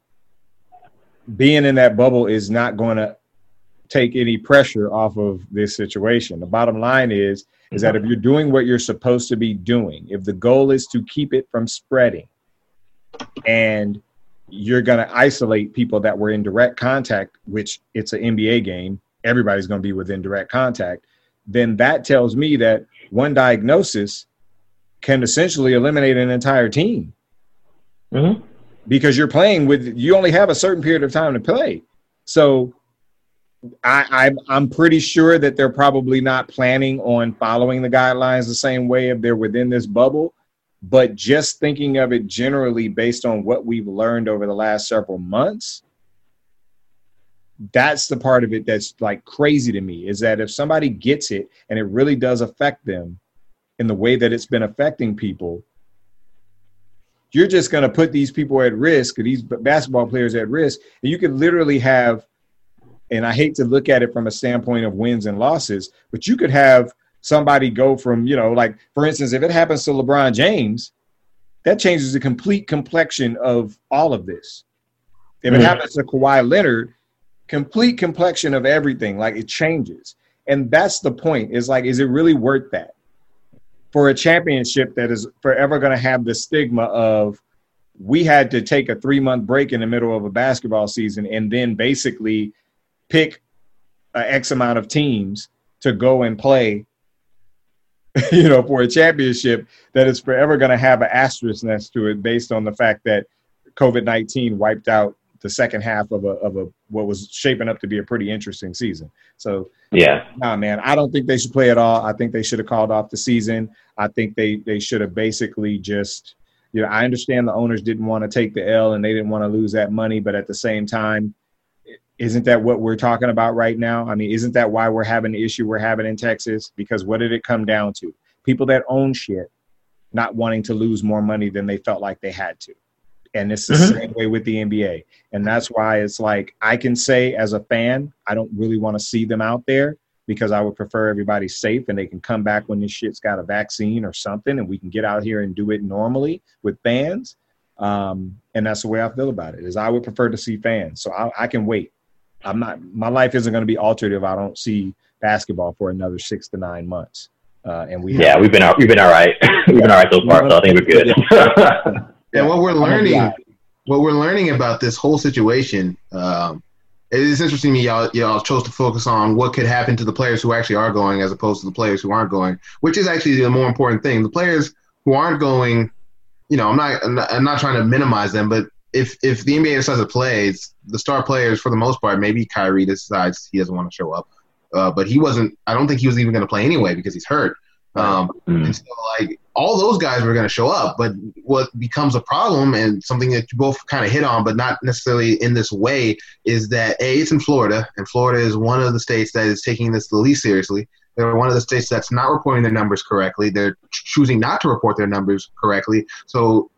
being in that bubble is not going to take any pressure off of this situation. The bottom line is, is that if you're doing what you're supposed to be doing, if the goal is to keep it from spreading, and you're going to isolate people that were in direct contact, which it's an NBA game, everybody's going to be within direct contact, then that tells me that one diagnosis can essentially eliminate an entire team. Mm-hmm. Because you're playing with, you only have a certain period of time to play. So I, I, am pretty sure that they're probably not planning on following the guidelines the same way if they're within this bubble. But just thinking of it generally based on what we've learned over the last several months, that's the part of it that's like crazy to me is that if somebody gets it and it really does affect them in the way that it's been affecting people, you're just going to put these people at risk, these basketball players at risk. And you could literally have, and I hate to look at it from a standpoint of wins and losses, but you could have somebody go from, you know, like for instance, if it happens to LeBron James, that changes the complete complexion of all of this. If it mm-hmm. happens to Kawhi Leonard, complete complexion of everything, like it changes. And that's the point. Is like, is it really worth that? For a championship that is forever going to have the stigma of we had to take a three month break in the middle of a basketball season and then basically pick a X amount of teams to go and play, you know, for a championship that is forever going to have an asterisk next to it based on the fact that COVID 19 wiped out the second half of a, of a what was shaping up to be a pretty interesting season. So yeah, nah, man, I don't think they should play at all. I think they should have called off the season. I think they they should have basically just you know, I understand the owners didn't want to take the L and they didn't want to lose that money, but at the same time, isn't that what we're talking about right now? I mean, isn't that why we're having the issue we're having in Texas? Because what did it come down to? People that own shit not wanting to lose more money than they felt like they had to. And it's the mm-hmm. same way with the NBA. And that's why it's like I can say as a fan, I don't really want to see them out there because I would prefer everybody safe and they can come back when this shit's got a vaccine or something and we can get out here and do it normally with fans. Um, and that's the way I feel about it is I would prefer to see fans. So I, I can wait. I'm not, my life isn't going to be altered if I don't see basketball for another six to nine months. Uh, and we, yeah, we've been, we've been all right. we've been all right so far. So I think we're good. and what we're learning, what we're learning about this whole situation, um, it's interesting to me y'all y'all chose to focus on what could happen to the players who actually are going as opposed to the players who aren't going, which is actually the more important thing. The players who aren't going, you know, I'm not I'm not, I'm not trying to minimize them, but if if the NBA decides to play, the star players for the most part, maybe Kyrie decides he doesn't want to show up, uh, but he wasn't. I don't think he was even going to play anyway because he's hurt. Um, mm. And so, like, all those guys were going to show up. But what becomes a problem and something that you both kind of hit on, but not necessarily in this way, is that A, it's in Florida, and Florida is one of the states that is taking this the least seriously. They're one of the states that's not reporting their numbers correctly. They're choosing not to report their numbers correctly. So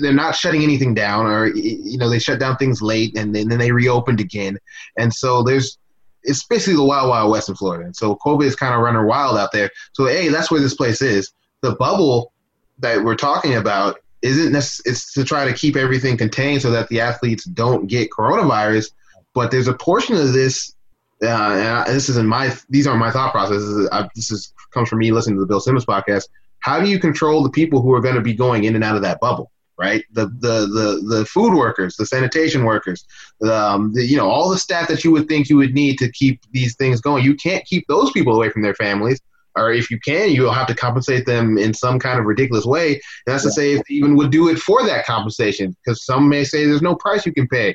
they're not shutting anything down, or you know, they shut down things late and then they reopened again. And so there's it's basically the wild, wild west in Florida. And so COVID is kind of running wild out there. So, hey, that's where this place is. The bubble that we're talking about isn't necessarily, it's to try to keep everything contained so that the athletes don't get coronavirus. But there's a portion of this, uh, and this isn't my, these aren't my thought processes. I, this is comes from me listening to the Bill Simmons podcast. How do you control the people who are going to be going in and out of that bubble? Right? The the the the food workers, the sanitation workers, um, the, you know, all the staff that you would think you would need to keep these things going. You can't keep those people away from their families, or if you can, you'll have to compensate them in some kind of ridiculous way. And that's yeah. to say, if they even would do it for that compensation, because some may say there's no price you can pay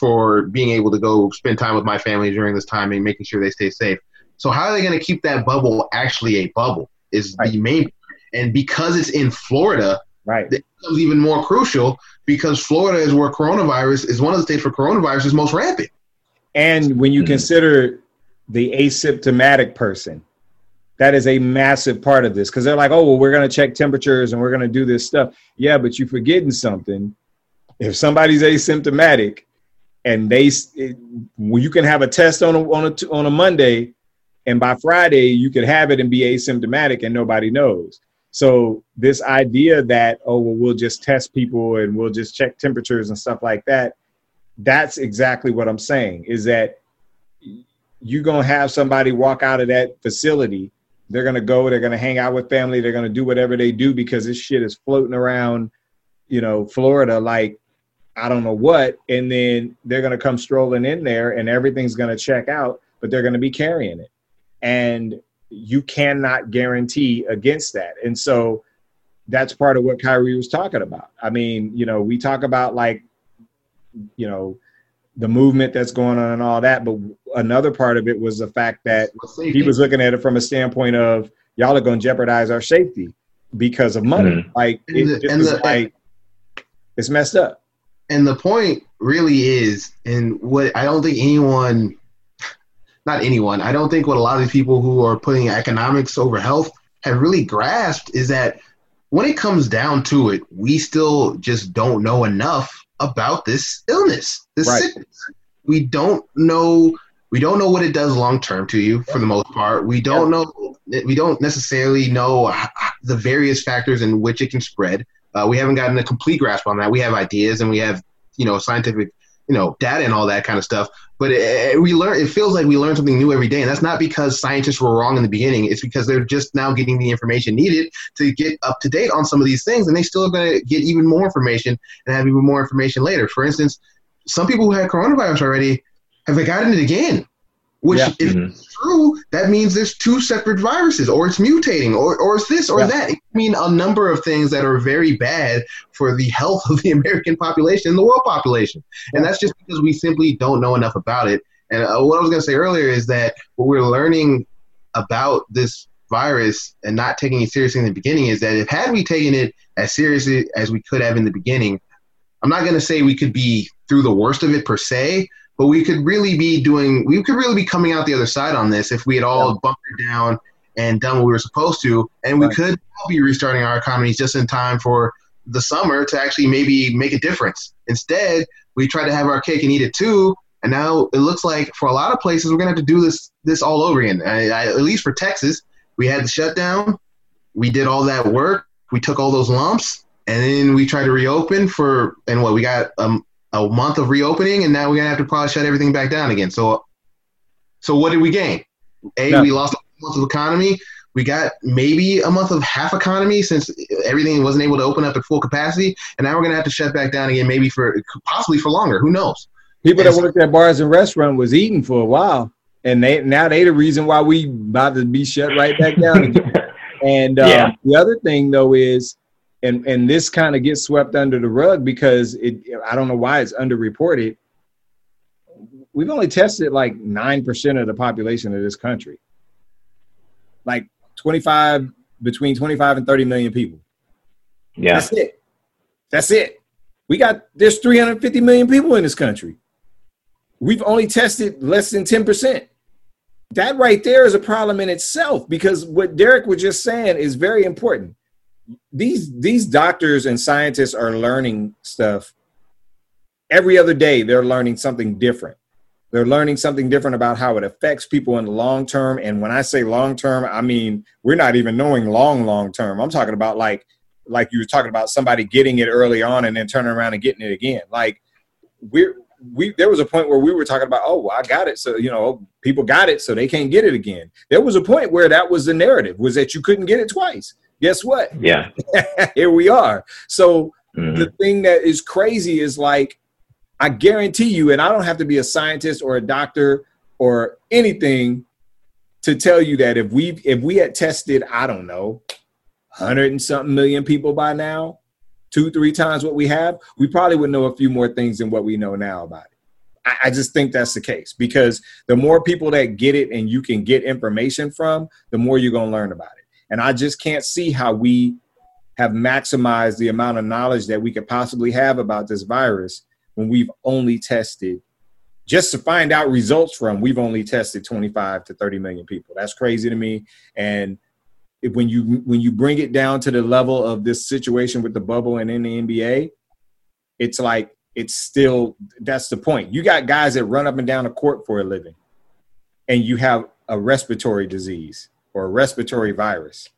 for being able to go spend time with my family during this time and making sure they stay safe. So how are they going to keep that bubble actually a bubble? Is right. the main and because it's in Florida, Right. It becomes even more crucial because Florida is where coronavirus is one of the states where coronavirus is most rampant. And when you mm-hmm. consider the asymptomatic person, that is a massive part of this because they're like, oh, well, we're going to check temperatures and we're going to do this stuff. Yeah, but you're forgetting something. If somebody's asymptomatic and they, it, well, you can have a test on a, on a, on a Monday and by Friday you could have it and be asymptomatic and nobody knows. So this idea that oh well we'll just test people and we'll just check temperatures and stuff like that, that's exactly what I'm saying. Is that you're gonna have somebody walk out of that facility. They're gonna go. They're gonna hang out with family. They're gonna do whatever they do because this shit is floating around, you know, Florida like I don't know what. And then they're gonna come strolling in there and everything's gonna check out, but they're gonna be carrying it. And you cannot guarantee against that. And so that's part of what Kyrie was talking about. I mean, you know, we talk about like, you know, the movement that's going on and all that, but another part of it was the fact that he was looking at it from a standpoint of y'all are going to jeopardize our safety because of money. Mm-hmm. Like it, it was the, like it's messed up. And the point really is, and what I don't think anyone not anyone. I don't think what a lot of these people who are putting economics over health have really grasped is that when it comes down to it, we still just don't know enough about this illness, this right. sickness. We don't know. We don't know what it does long term to you for the most part. We don't know. We don't necessarily know the various factors in which it can spread. Uh, we haven't gotten a complete grasp on that. We have ideas and we have, you know, scientific you know data and all that kind of stuff. But it, it, we learn. It feels like we learn something new every day, and that's not because scientists were wrong in the beginning. It's because they're just now getting the information needed to get up to date on some of these things, and they still are going to get even more information and have even more information later. For instance, some people who had coronavirus already have they gotten it again. Which, yeah. if mm-hmm. true, that means there's two separate viruses, or it's mutating, or, or it's this or yeah. that. It can mean a number of things that are very bad for the health of the American population and the world population. And that's just because we simply don't know enough about it. And uh, what I was going to say earlier is that what we're learning about this virus and not taking it seriously in the beginning is that if had we taken it as seriously as we could have in the beginning, I'm not going to say we could be through the worst of it per se, but we could really be doing, we could really be coming out the other side on this if we had all yeah. bunkered down and done what we were supposed to, and we right. could be restarting our economies just in time for the summer to actually maybe make a difference. Instead, we tried to have our cake and eat it too, and now it looks like for a lot of places we're gonna have to do this this all over again. I, I, at least for Texas, we had the shutdown, we did all that work, we took all those lumps, and then we tried to reopen for and what we got um, a month of reopening, and now we're gonna have to probably shut everything back down again. So, so what did we gain? A, no. we lost a month of economy. We got maybe a month of half economy since everything wasn't able to open up at full capacity, and now we're gonna have to shut back down again, maybe for possibly for longer. Who knows? People and that worked at bars and restaurants was eating for a while, and they now they the reason why we about to be shut right back down again. and uh, yeah. the other thing though is and and this kind of gets swept under the rug because it I don't know why it's underreported. We've only tested like nine percent of the population of this country, like twenty five between twenty five and thirty million people. Yeah, that's it. That's it. We got there's three hundred fifty million people in this country. We've only tested less than ten percent that right there is a problem in itself because what Derek was just saying is very important these these doctors and scientists are learning stuff every other day. They're learning something different. They're learning something different about how it affects people in the long term. And when i say long term i mean we're not even knowing long long term. I'm talking about like like you were talking about somebody getting it early on and then turning around and getting it again. Like we're we there was a point where we were talking about oh well, i got it. So you know people got it so they can't get it again. There was a point where that was the narrative was that you couldn't get it twice guess what? Yeah. Here we are. So mm-hmm. the thing that is crazy is like, I guarantee you, and I don't have to be a scientist or a doctor or anything to tell you that if we if we had tested, I don't know, hundred and something million people by now, two, three times what we have, we probably would know a few more things than what we know now about it. I, I just think that's the case because the more people that get it and you can get information from, the more you're gonna learn about it. And I just can't see how we have maximized the amount of knowledge that we could possibly have about this virus when we've only tested just to find out results from we've only tested 25 to 30 million people. That's crazy to me. And when you when you bring it down to the level of this situation with the bubble and in the NBA it's like it's still that's the point. You got guys that run up and down the court for a living and you have a respiratory disease or respiratory virus,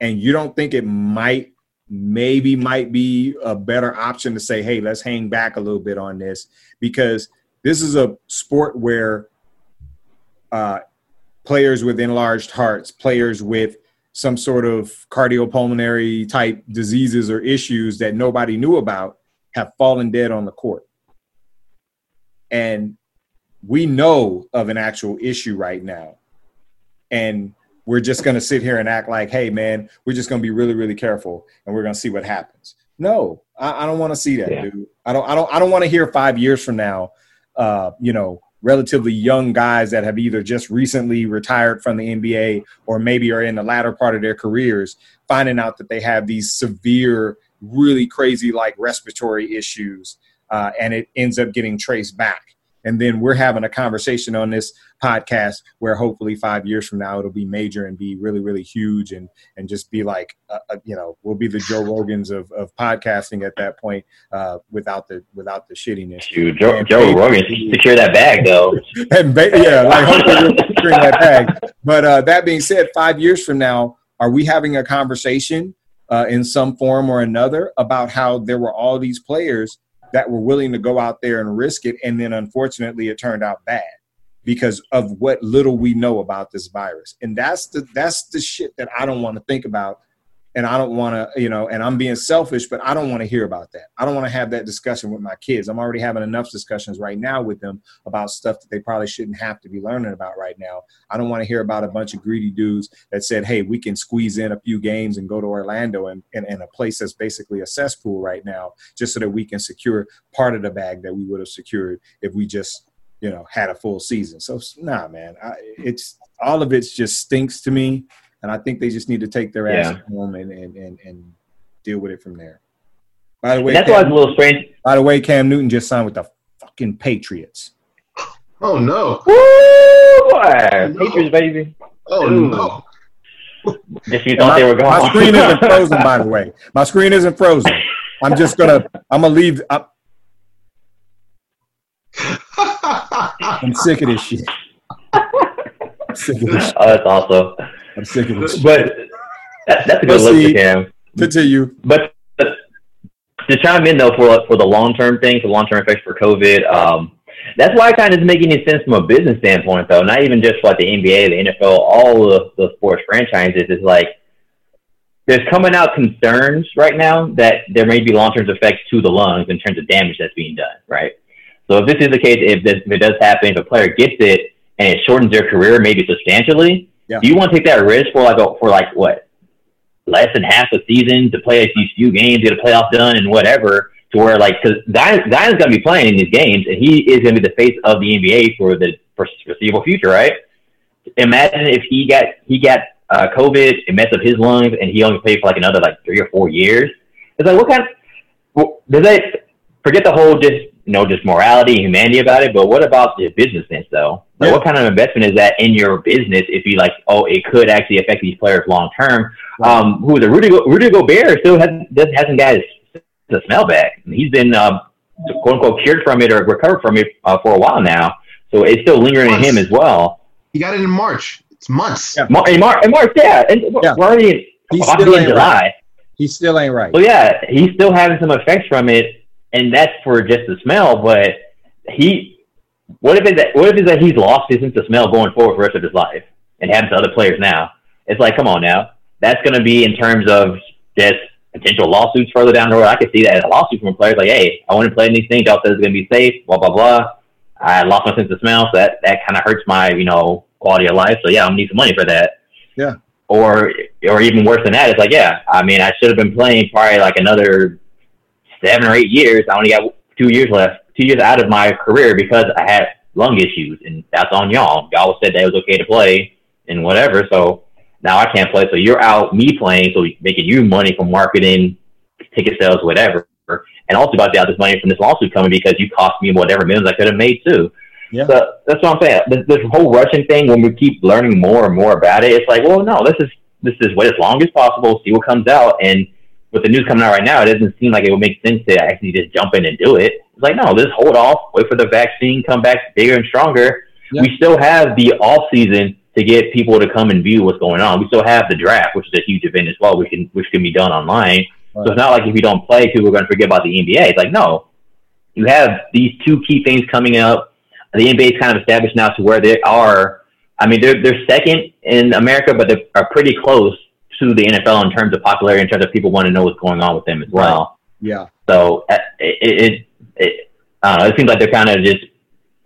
and you don't think it might, maybe might be a better option to say, hey, let's hang back a little bit on this because this is a sport where uh, players with enlarged hearts, players with some sort of cardiopulmonary type diseases or issues that nobody knew about have fallen dead on the court. And we know of an actual issue right now. And we're just going to sit here and act like, hey, man, we're just going to be really, really careful and we're going to see what happens. No, I, I don't want to see that, yeah. dude. I don't, I don't, I don't want to hear five years from now, uh, you know, relatively young guys that have either just recently retired from the NBA or maybe are in the latter part of their careers finding out that they have these severe, really crazy like respiratory issues, uh, and it ends up getting traced back and then we're having a conversation on this podcast where hopefully five years from now it'll be major and be really really huge and and just be like uh, uh, you know we'll be the joe rogans of, of podcasting at that point uh, without the without the shittiness. Dude, joe, joe rogan secure that bag though. And ba- yeah like hopefully securing that bag. But uh, that being said five years from now are we having a conversation uh, in some form or another about how there were all these players that were willing to go out there and risk it. And then unfortunately, it turned out bad because of what little we know about this virus. And that's the that's the shit that I don't want to think about and I don't want to, you know, and I'm being selfish, but I don't want to hear about that. I don't want to have that discussion with my kids. I'm already having enough discussions right now with them about stuff that they probably shouldn't have to be learning about right now. I don't want to hear about a bunch of greedy dudes that said, hey, we can squeeze in a few games and go to Orlando and, and, and a place that's basically a cesspool right now, just so that we can secure part of the bag that we would have secured if we just, you know, had a full season. So, nah, man, I, it's all of it just stinks to me and I think they just need to take their ass yeah. home and, and, and, and deal with it from there. By the way, that's Cam, why it's a little strange. By the way, Cam Newton just signed with the fucking Patriots. Oh no! Woo, boy. No. Patriots, baby. Oh Ooh. no! Just you thought my, they were gone. My screen isn't frozen, by the way. My screen isn't frozen. I'm just gonna. I'm gonna leave. I'm, I'm sick of this shit. sick of this shit. Oh, that's awesome. I'm sick of this. But that, that's a good look for Cam. Continue. But, but to chime in though for for the long term thing, for long term effects for COVID, um, that's why it kind of is making any sense from a business standpoint though. Not even just like the NBA, the NFL, all the, the sports franchises. Is like there's coming out concerns right now that there may be long term effects to the lungs in terms of damage that's being done. Right. So if this is the case, if, this, if it does happen, if a player gets it and it shortens their career maybe substantially, yeah. Do you want to take that risk for like a, for like what less than half a season to play these few games, get a playoff done, and whatever? To where like because Zion, Zion's going to be playing in these games, and he is going to be the face of the NBA for the foreseeable future, right? Imagine if he got he got uh, COVID, it messed up his lungs, and he only played for like another like three or four years. It's like what kind? Of, does that forget the whole just you know, just morality and humanity about it. But what about the business sense, though? Like, yeah. what kind of investment is that in your business if you like, oh, it could actually affect these players long term? Um, who is a Rudy, Go- Rudy Gobert still has, hasn't got his, the smell back. He's been, um, quote unquote, cured from it or recovered from it uh, for a while now. So it's still lingering in him as well. He got it in March. It's months. Yeah. Mar- in, Mar- in March, yeah. And yeah. we're already in, He's still in July. Right. He still ain't right. So yeah, he's still having some effects from it and that's for just the smell. But he, what if it that what if it's that he's lost his sense of smell going forward for the rest of his life and happens to other players now? It's like, come on now, that's going to be in terms of just potential lawsuits further down the road. I could see that as a lawsuit from players like, hey, I want to play in these things. Y'all said it's going to be safe. Blah blah blah. I lost my sense of smell, so that that kind of hurts my you know quality of life. So yeah, I'm gonna need some money for that. Yeah. Or or even worse than that, it's like yeah, I mean I should have been playing probably like another seven or eight years. I only got two years left, two years out of my career because I had lung issues, and that's on y'all. Y'all said that it was okay to play and whatever. So now I can't play. So you're out me playing, so making you money from marketing, ticket sales, whatever, and also about to out this money from this lawsuit coming because you cost me whatever millions I could have made too. Yeah. So that's what I'm saying. This, this whole Russian thing, when we keep learning more and more about it, it's like, well, no, this is this is wait as long as possible, see what comes out, and with the news coming out right now, it doesn't seem like it would make sense to actually just jump in and do it. It's like, no, just hold off, wait for the vaccine, come back bigger and stronger. Yeah. We still have the off season to get people to come and view what's going on. We still have the draft, which is a huge event as well, which can which can be done online. Right. So it's not like if you don't play, people are going to forget about the NBA. It's like no, you have these two key things coming up. The NBA is kind of established now to where they are. I mean, they're they're second in America, but they are pretty close to the NFL in terms of popularity, in terms of people want to know what's going on with them as well. Right. Yeah. So uh, it, it, it, I don't know. It seems like they're kind of just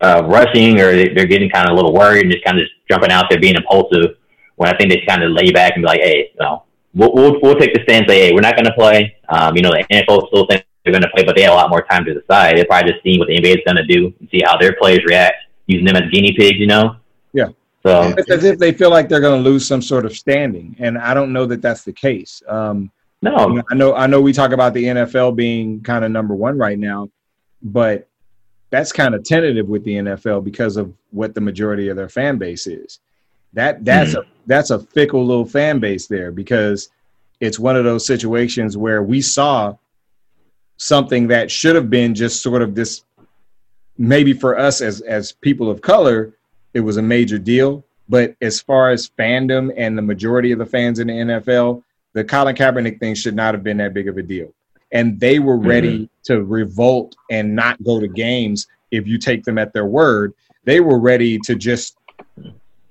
uh, rushing, or they're getting kind of a little worried and just kind of just jumping out there, being impulsive. When I think they kind of lay back and be like, "Hey, you know, we'll we'll, we'll take the stand, say, hey, we're not going to play." Um, you know, the NFL still thinks they're going to play, but they have a lot more time to decide. They're probably just seeing what the NBA is going to do and see how their players react, using them as guinea pigs. You know. Yeah. So it's as if they feel like they're going to lose some sort of standing, and I don't know that that's the case. Um, no, I know. I know we talk about the NFL being kind of number one right now, but that's kind of tentative with the NFL because of what the majority of their fan base is. That that's mm-hmm. a that's a fickle little fan base there because it's one of those situations where we saw something that should have been just sort of this maybe for us as as people of color it was a major deal. But as far as fandom and the majority of the fans in the NFL, the Colin Kaepernick thing should not have been that big of a deal. and they were ready mm-hmm. to revolt and not go to games if you take them at their word. They were ready to just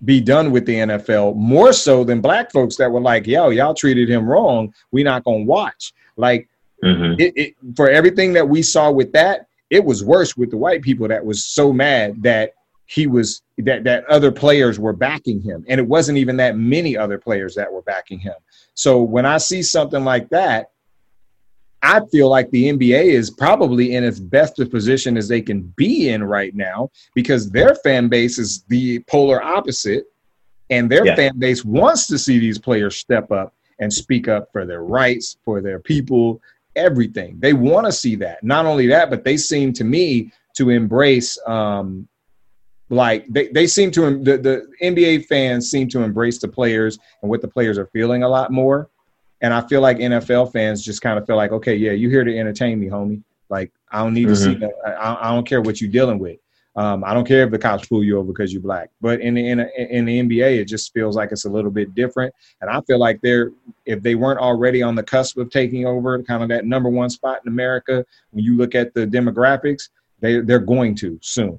be done with the NFL more so than black folks that were like, yo, y'all treated him wrong. we not going to watch. Like, mm-hmm. it, it, for everything that we saw with that, it was worse with the white people that was so mad that he was that that other players were backing him and it wasn't even that many other players that were backing him so when i see something like that I feel like the NBA is probably in as best a position as they can be in right now because their fan base is the polar opposite, and their yeah. fan base wants to see these players step up and speak up for their rights, for their people, everything. They want to see that. Not only that, but they seem to me to embrace, um, like they, they seem to the, the NBA fans seem to embrace the players and what the players are feeling a lot more and I feel like NFL fans just kind of feel like, okay, yeah, you're here to entertain me, homie. Like I don't need mm-hmm. to see mm-hmm. that. I, I, don't care what you're dealing with. Um, I don't care if the cops pull you over because you're black. But in the in, in the NBA, it just feels like it's a little bit different. And I feel like they're if they weren't already on the cusp of taking over kind of that number one spot in America, when you look at the demographics, they they're going to soon.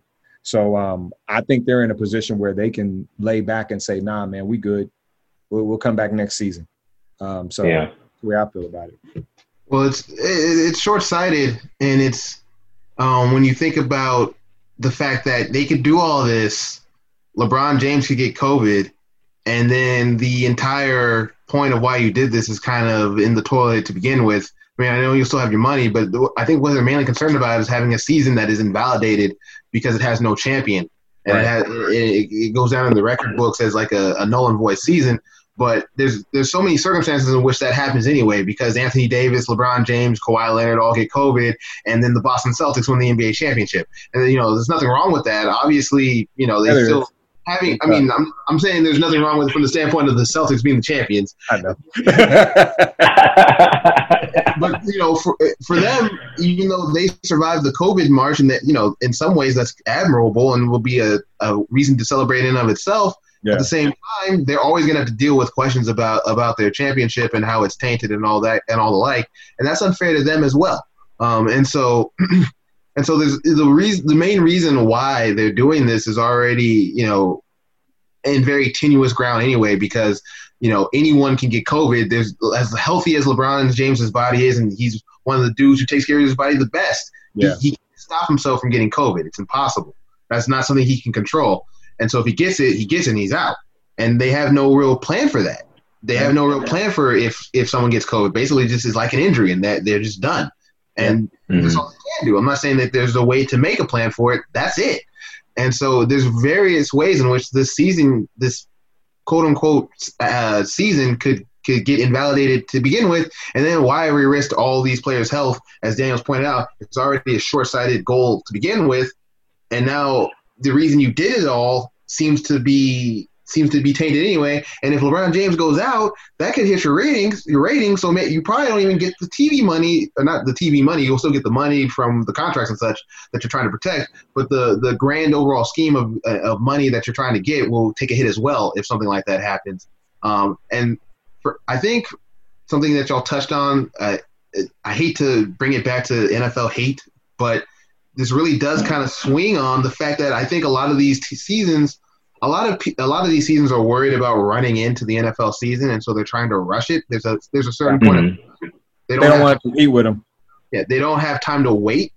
So um, I think they're in a position where they can lay back and say, "Nah, man, we good. We'll, we'll come back next season." Um, so yeah. the way I feel about it. Well, it's it's short sighted, and it's um, when you think about the fact that they could do all this, LeBron James could get COVID, and then the entire point of why you did this is kind of in the toilet to begin with. I mean, I know you still have your money, but I think what they're mainly concerned about is having a season that is invalidated because it has no champion, and right. it, has, it, it, goes down in the record books as like a, a null and void season. But there's there's so many circumstances in which that happens anyway because Anthony Davis, LeBron James, Kawhi Leonard all get COVID, and then the Boston Celtics win the NBA championship. And you know, there's nothing wrong with that. Obviously, you know, they yeah, still. Having, I mean, I'm, I'm saying there's nothing wrong with it from the standpoint of the Celtics being the champions. I know. but you know, for for them, even though they survived the COVID march, and that you know, in some ways that's admirable and will be a, a reason to celebrate in of itself. Yeah. At the same time, they're always going to have to deal with questions about about their championship and how it's tainted and all that and all the like, and that's unfair to them as well. Um, and so, and so there's the reason, the main reason why they're doing this is already you know in very tenuous ground anyway because you know anyone can get COVID. There's as healthy as LeBron James's body is, and he's one of the dudes who takes care of his body the best. Yeah. He, he can stop himself from getting COVID. It's impossible. That's not something he can control. And so if he gets it, he gets it and he's out. And they have no real plan for that. They have no real plan for if if someone gets COVID. Basically, this is like an injury, and that they're just done. And mm-hmm. that's all they can do. I'm not saying that there's a way to make a plan for it. That's it. And so there's various ways in which this season, this quote unquote uh, season, could could get invalidated to begin with, and then why we risk all these players' health? As Daniel's pointed out, it's already a short-sighted goal to begin with, and now the reason you did it all seems to be seems to be tainted anyway. And if LeBron James goes out, that could hit your ratings. Your ratings, so you probably don't even get the TV money, or not the TV money. You'll still get the money from the contracts and such that you're trying to protect. But the the grand overall scheme of of money that you're trying to get will take a hit as well if something like that happens. Um, and for, I think something that y'all touched on. Uh, I hate to bring it back to NFL hate, but this really does kind of swing on the fact that I think a lot of these t- seasons, a lot of a lot of these seasons are worried about running into the NFL season, and so they're trying to rush it. There's a there's a certain mm-hmm. point of, they don't, they don't want to compete with them. Yeah, they don't have time to wait.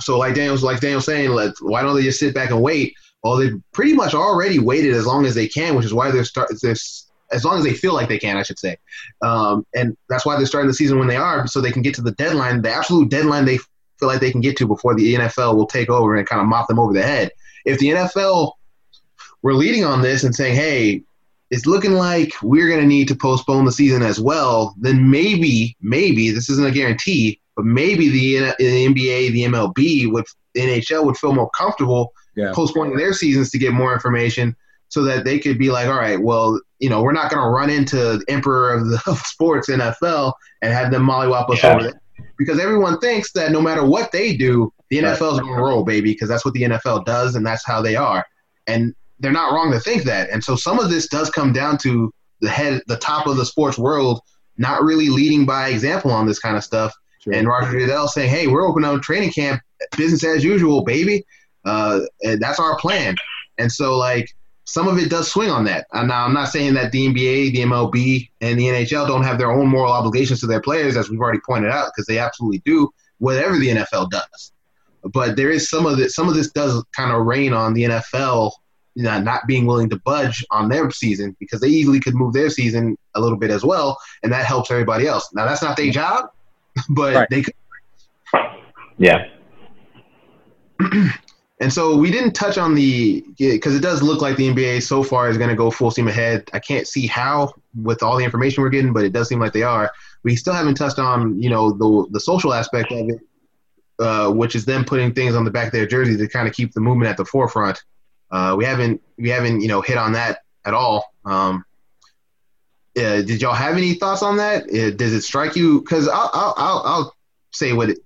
So like Daniel's like Daniel's saying, let why don't they just sit back and wait? Well, they've pretty much already waited as long as they can, which is why they're start they're as long as they feel like they can, I should say. Um, and that's why they're starting the season when they are, so they can get to the deadline, the absolute deadline they feel like they can get to before the NFL will take over and kind of mop them over the head. If the NFL were leading on this and saying, hey, it's looking like we're going to need to postpone the season as well, then maybe, maybe, this isn't a guarantee, but maybe the, the NBA, the MLB, would, the NHL would feel more comfortable yeah. postponing their seasons to get more information so that they could be like, all right, well, you know, we're not going to run into the emperor of the of sports NFL and have them mollywop us yeah. over there because everyone thinks that no matter what they do, the NFL is going to roll, baby, because that's what the NFL does and that's how they are. And they're not wrong to think that. And so some of this does come down to the head, the top of the sports world not really leading by example on this kind of stuff. Sure. And Roger Goodell saying, "Hey, we're opening up training camp, business as usual, baby. Uh, that's our plan." And so, like, some of it does swing on that. And now, I'm not saying that the NBA, the MLB, and the NHL don't have their own moral obligations to their players, as we've already pointed out, because they absolutely do. Whatever the NFL does, but there is some of this. Some of this does kind of rain on the NFL you know, not being willing to budge on their season because they easily could move their season a little bit as well, and that helps everybody else. Now that's not their job, but right. they could. Yeah. and so we didn't touch on the because it does look like the NBA so far is going to go full steam ahead. I can't see how with all the information we're getting, but it does seem like they are. We still haven't touched on you know the the social aspect of it, uh, which is them putting things on the back of their jersey to kind of keep the movement at the forefront. Uh, we haven't we haven't you know hit on that at all. Um, uh, did y'all have any thoughts on that? Uh, does it strike you? Because I'll, I'll, I'll, I'll say what it,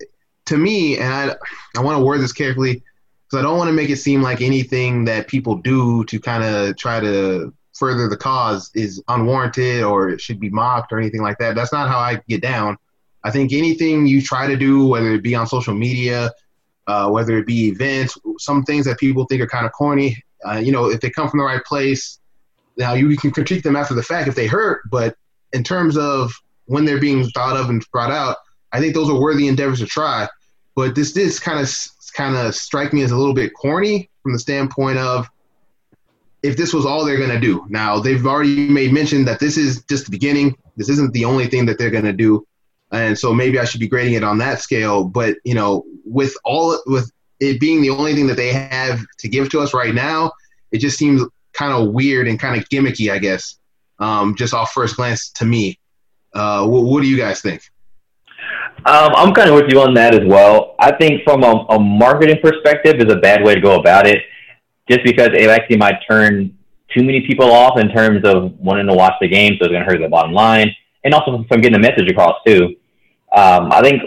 to me, and I, I want to word this carefully because I don't want to make it seem like anything that people do to kind of try to further the cause is unwarranted or it should be mocked or anything like that. That's not how I get down. I think anything you try to do, whether it be on social media, uh, whether it be events, some things that people think are kind of corny. Uh, you know, if they come from the right place, now you can critique them after the fact if they hurt, but in terms of when they're being thought of and brought out, I think those are worthy endeavors to try. But this did kind of kind of strike me as a little bit corny from the standpoint of if this was all they're going to do. Now they've already made mention that this is just the beginning. This isn't the only thing that they're going to do and so maybe I should be grading it on that scale. But you know, with all with it being the only thing that they have to give to us right now, it just seems kind of weird and kind of gimmicky, I guess. Um, just off first glance to me. Uh, what, what, do you guys think? Um, I'm kind of with you on that as well. I think from a, a marketing perspective is a bad way to go about it, just because it actually might turn too many people off in terms of wanting to watch the game, so it's going to hurt the bottom line, and also from getting the message across too. Um, I think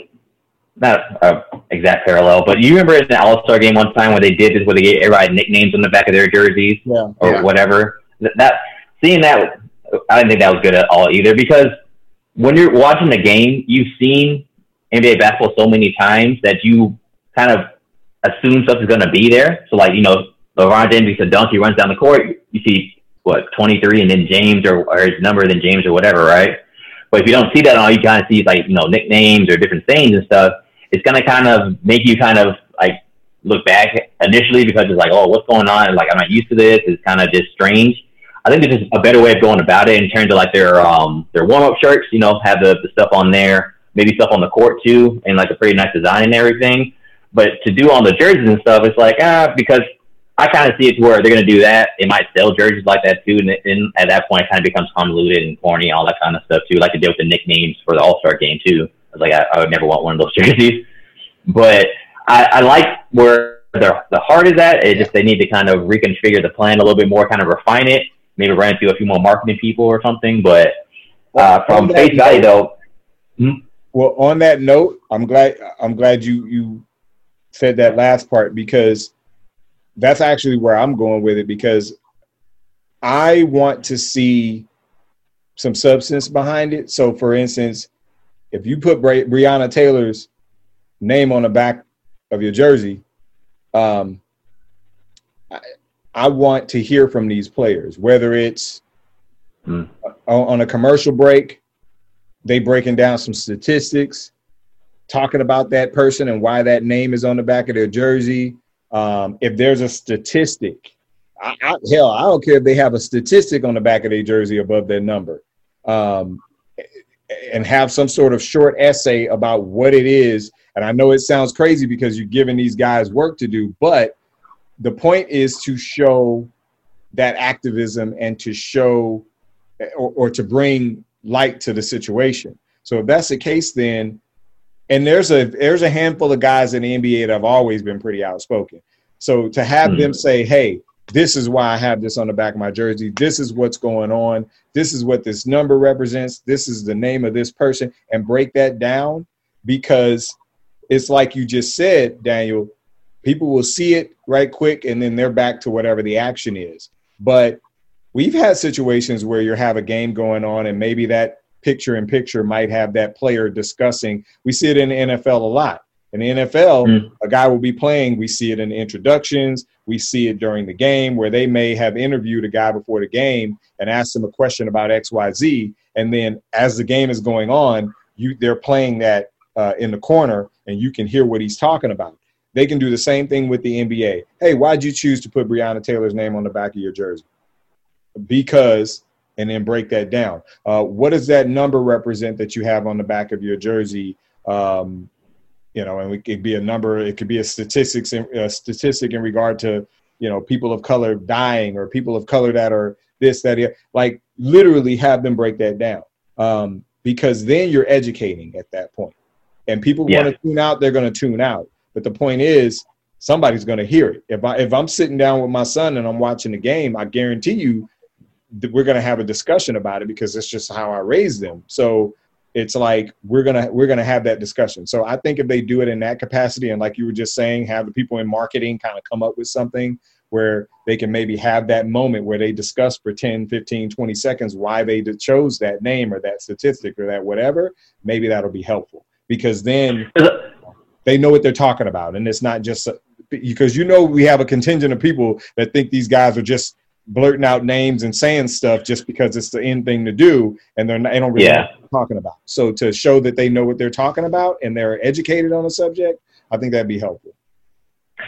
not a exact parallel, but you remember in the All Star game one time where they did this, where they gave everybody nicknames on the back of their jerseys yeah. or yeah. whatever. That, that seeing that, I didn't think that was good at all either because when you're watching the game, you've seen NBA basketball so many times that you kind of assume stuff is going to be there. So like you know, LeBron James gets a dunk, he runs down the court, you see what 23, and then James or, or his number, then James or whatever, right? But if you don't see that all, you kind of see is like, you know, nicknames or different things and stuff. It's going to kind of make you kind of like look back initially because it's like, oh, what's going on? Like, I'm not used to this. It's kind of just strange. I think there's just a better way of going about it in terms of like their um their warm up shirts. You know, have the, the stuff on there, maybe stuff on the court too, and like a pretty nice design and everything. But to do on the jerseys and stuff, it's like ah because I kind of see it to where they're going to do that. They might sell jerseys like that too, and, and at that point, it kind of becomes convoluted and corny, all that kind of stuff too. Like to deal with the nicknames for the All Star game too. Like, I, I, would never want one of those jerseys. But I, I like where the the heart is at. It just they need to kind of reconfigure the plan a little bit more, kind of refine it, maybe run it through a few more marketing people or something. But uh, from face value, though. Hmm? Well, on that note, I'm glad I'm glad you you said that last part because that's actually where I'm going with it because I want to see some substance behind it. So, for instance, if you put Bri- Breonna Taylor's name on the back of your jersey, um, I, I, want to hear from these players, whether it's mm. on, on a commercial break, they breaking down some statistics, talking about that person and why that name is on the back of their jersey um, if there's a statistic, I, I, hell, I don't care if they have a statistic on the back of their jersey above their number, um, and have some sort of short essay about what it is. And I know it sounds crazy because you're giving these guys work to do, but the point is to show that activism and to show or, or to bring light to the situation. So if that's the case, then and there's a there's a handful of guys in the NBA that have always been pretty outspoken. So to have mm-hmm. them say, "Hey, this is why I have this on the back of my jersey. This is what's going on. This is what this number represents. This is the name of this person," and break that down because it's like you just said, Daniel. People will see it right quick, and then they're back to whatever the action is. But we've had situations where you have a game going on, and maybe that picture in picture might have that player discussing. We see it in the NFL a lot. In the NFL, mm. a guy will be playing. We see it in the introductions. We see it during the game where they may have interviewed a guy before the game and asked him a question about X, Y, Z. And then as the game is going on, you they're playing that uh, in the corner, and you can hear what he's talking about. They can do the same thing with the NBA. Hey, why'd you choose to put Breonna Taylor's name on the back of your jersey? Because, and then break that down. Uh, what does that number represent that you have on the back of your jersey? Um, you know, and it could be a number. It could be a statistics, a statistic in regard to you know people of color dying or people of color that are this that like literally have them break that down um, because then you're educating at that point and people yeah. want to tune out they're going to tune out but the point is, somebody's going to hear it. If I if I'm sitting down with my son and I'm watching the game, I guarantee you that we're going to have a discussion about it because it's just how I raised them. So it's like we're gonna we're gonna have that discussion. So I think if they do it in that capacity and like you were just saying, have the people in marketing kind of come up with something where they can maybe have that moment where they discuss for 10, 15, 20 seconds why they chose that name or that statistic or that whatever, maybe that'll be helpful. Because then they know what they're talking about, and it's not just uh, because you know we have a contingent of people that think these guys are just blurting out names and saying stuff just because it's the end thing to do, and they're not, they don't really yeah. know what they're talking about. So to show that they know what they're talking about and they're educated on the subject, I think that'd be helpful.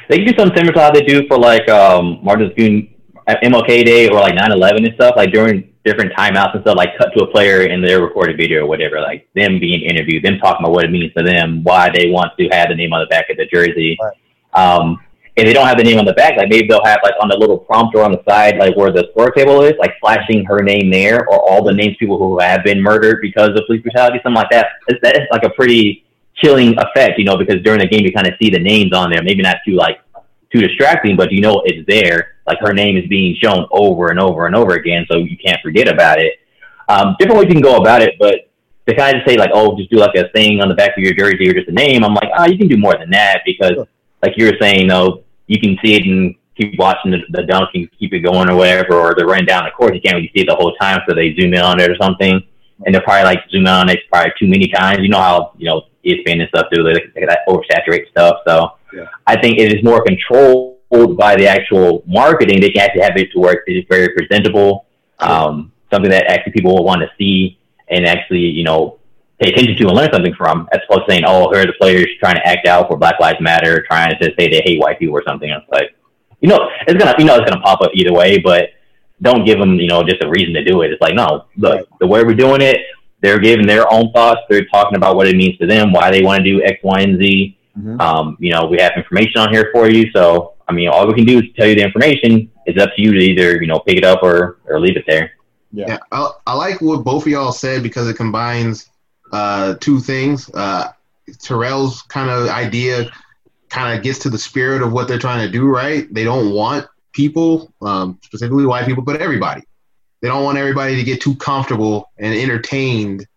They can do something similar to how they do for like um, Martin Luther King MLK Day or like 9/11 and stuff. Like during different timeouts and stuff, like cut to a player in their recorded video or whatever, like them being interviewed, them talking about what it means to them, why they want to have the name on the back of the jersey. Right. Um, if they don't have the name on the back, like maybe they'll have like on the little prompter on the side, like where the score table is, like flashing her name there, or all the names people who have been murdered because of police brutality, something like that. It's, that's like a pretty chilling effect, you know, because during the game you kind of see the names on there, maybe not too like too distracting, but you know it's there. Like her name is being shown over and over and over again, so you can't forget about it. Um, different ways you can go about it, but to kind of say like, oh, just do like a thing on the back of your jersey or just a name, I'm like, ah, oh, you can do more than that because, like you were saying, though, you can see it and keep watching the, the dunk and keep it going or whatever, or they're running down the court, you can't really see it the whole time, so they zoom in on it or something, and they're probably like zoom in on it probably too many times. You know how you know ESPN and stuff do they, they oversaturate stuff, so yeah. I think it is more controlled by the actual marketing, they can actually have it to work. It's very presentable, um, something that actually people will want to see and actually, you know, pay attention to and learn something from, as opposed to saying, "Oh, here are the players trying to act out for Black Lives Matter, trying to say they hate white people or something." It's like, you know, it's gonna, you know, it's gonna pop up either way, but don't give them, you know, just a reason to do it. It's like, no, look, the way we're doing it, they're giving their own thoughts. They're talking about what it means to them, why they want to do X, Y, and Z. Mm-hmm. Um, you know, we have information on here for you, so I mean, all we can do is tell you the information. It's up to you to either you know pick it up or or leave it there. Yeah, yeah I, I like what both of y'all said because it combines uh, two things. Uh, Terrell's kind of idea kind of gets to the spirit of what they're trying to do. Right? They don't want people, um, specifically white people, but everybody. They don't want everybody to get too comfortable and entertained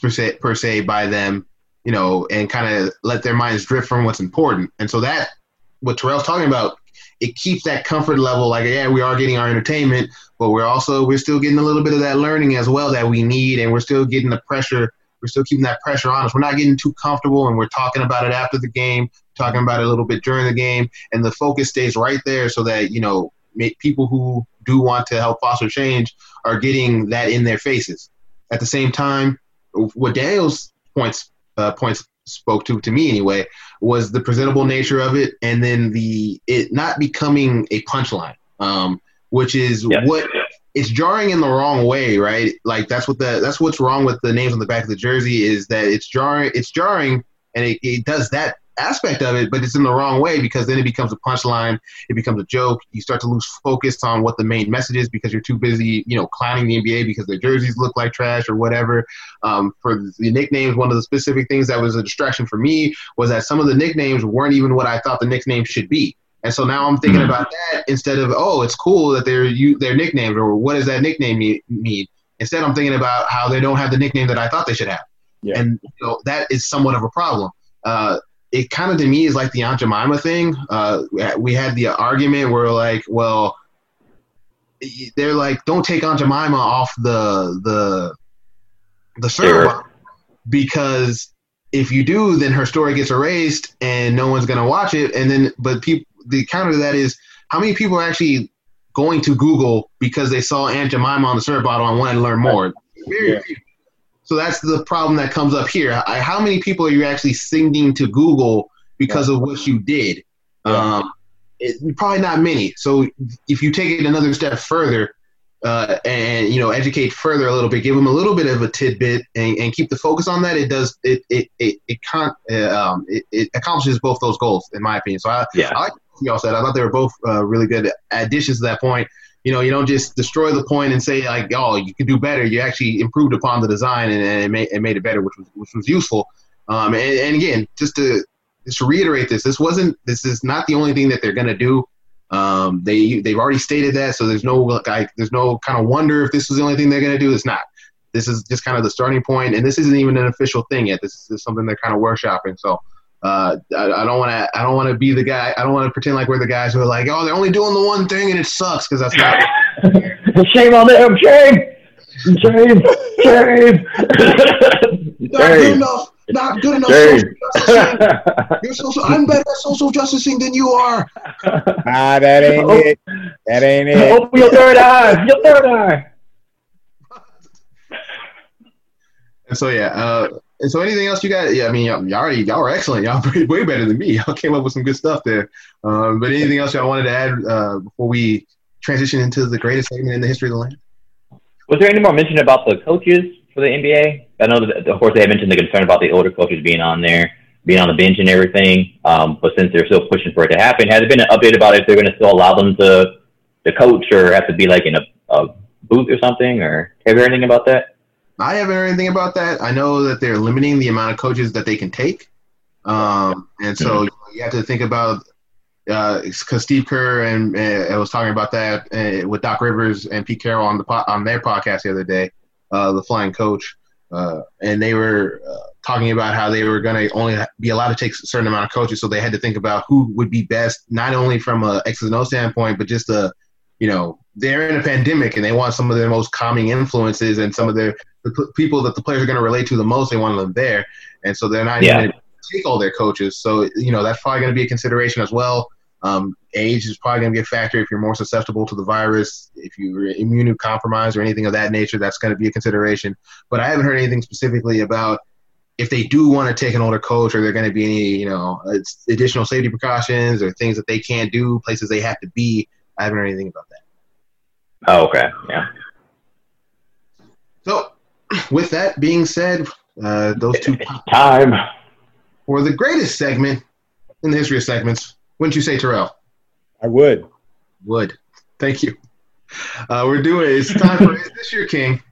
per se, per se by them, you know, and kind of let their minds drift from what's important. And so that what Terrell's talking about, it keeps that comfort level. Like, yeah, we are getting our entertainment, but we're also we're still getting a little bit of that learning as well that we need, and we're still getting the pressure. We're still keeping that pressure on us. We're not getting too comfortable, and we're talking about it after the game, talking about it a little bit during the game, and the focus stays right there so that you know people who do want to help foster change are getting that in their faces. At the same time, what Daniel's points uh, points spoke to to me anyway was the presentable nature of it, and then the it not becoming a punchline, um, which is yeah. what it's jarring in the wrong way, right? Like that's what the that's what's wrong with the names on the back of the jersey is that it's jarring. It's jarring, and it, it does that aspect of it, but it's in the wrong way because then it becomes a punchline. It becomes a joke. You start to lose focus on what the main message is because you're too busy, you know, clowning the NBA because their jerseys look like trash or whatever. Um, for the nicknames, one of the specific things that was a distraction for me was that some of the nicknames weren't even what I thought the nicknames should be. And so now I'm thinking mm-hmm. about that instead of oh, it's cool that they're you their nicknames or what does that nickname mean? Instead, I'm thinking about how they don't have the nickname that I thought they should have, yeah. and you know that is somewhat of a problem. Uh, it kind of to me is like the Aunt Jemima thing. Uh, we had the argument where like, well, they're like, don't take Aunt Jemima off the the the server sure. because if you do, then her story gets erased and no one's gonna watch it. And then, but people, the counter to that is how many people are actually going to Google because they saw Aunt Jemima on the syrup bottle and wanted to learn more. Very yeah. So that's the problem that comes up here. I, how many people are you actually sending to Google because yeah. of what you did? Yeah. Um, it, probably not many. So if you take it another step further, uh, and you know educate further a little bit, give them a little bit of a tidbit, and, and keep the focus on that. It does it it it it, con- uh, um, it, it accomplishes both those goals in my opinion. So I, yeah. I like y'all said. I thought they were both uh, really good additions to that point. You know, you don't just destroy the point and say like, "Oh, you can do better." You actually improved upon the design and, and it, made, it made it better, which was which was useful. Um, and, and again, just to just to reiterate this, this wasn't this is not the only thing that they're gonna do. Um, they they've already stated that, so there's no like there's no kind of wonder if this is the only thing they're gonna do. It's not. This is just kind of the starting point, and this isn't even an official thing yet. This is something they're kind of workshopping. So uh, I, I, don't want to. I don't want to be the guy. I don't want to pretend like we're the guys who are like, oh, they're only doing the one thing and it sucks because that's not. shame on them. Shame. Shame. Shame. not good enough. Not good enough. Social You're social. I'm better at social justicing than you are. Ah, that ain't it. That ain't it. Open your third eye. Your third eye. And so yeah. Uh, and so, anything else you got? Yeah, I mean, y'all, y'all already y'all were excellent. Y'all way better than me. Y'all came up with some good stuff there. Um, but anything else y'all wanted to add uh, before we transition into the greatest segment in the history of the land? Was there any more mention about the coaches for the NBA? I know that, of course, they had mentioned the concern about the older coaches being on there, being on the bench and everything. Um, but since they're still pushing for it to happen, has there been an update about if they're going to still allow them to to coach or have to be like in a, a booth or something? Or have you heard anything about that? I haven't heard anything about that. I know that they're limiting the amount of coaches that they can take, um, and so mm-hmm. you have to think about because uh, Steve Kerr and uh, I was talking about that uh, with Doc Rivers and Pete Carroll on the po- on their podcast the other day, uh, the Flying Coach, uh, and they were uh, talking about how they were going to only be allowed to take a certain amount of coaches, so they had to think about who would be best, not only from a X and O standpoint, but just a you know they're in a pandemic and they want some of their most calming influences and some of their the people that the players are going to relate to the most. They want them there, and so they're not yeah. going to take all their coaches. So you know that's probably going to be a consideration as well. Um, age is probably going to be a factor if you're more susceptible to the virus, if you're immunocompromised or anything of that nature. That's going to be a consideration. But I haven't heard anything specifically about if they do want to take an older coach, or there going to be any you know additional safety precautions or things that they can't do, places they have to be. I haven't heard anything about that. Oh, okay. Yeah. So with that being said, uh, those two time for the greatest segment in the history of segments. Wouldn't you say, Terrell? I would. Would. Thank you. Uh, we're doing it's time for Is This Your King?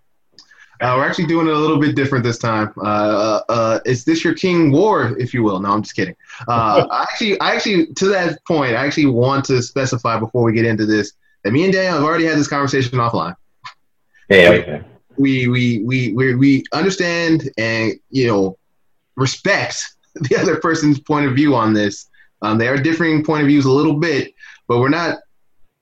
Uh, we're actually doing it a little bit different this time. Uh, uh, uh is this your king war, if you will? No, I'm just kidding. Uh, I actually, I actually, to that point, I actually want to specify before we get into this that me and Daniel have already had this conversation offline. Yeah. Okay we we we we, we understand and you know respect the other person's point of view on this. Um, they are differing point of views a little bit, but we're not.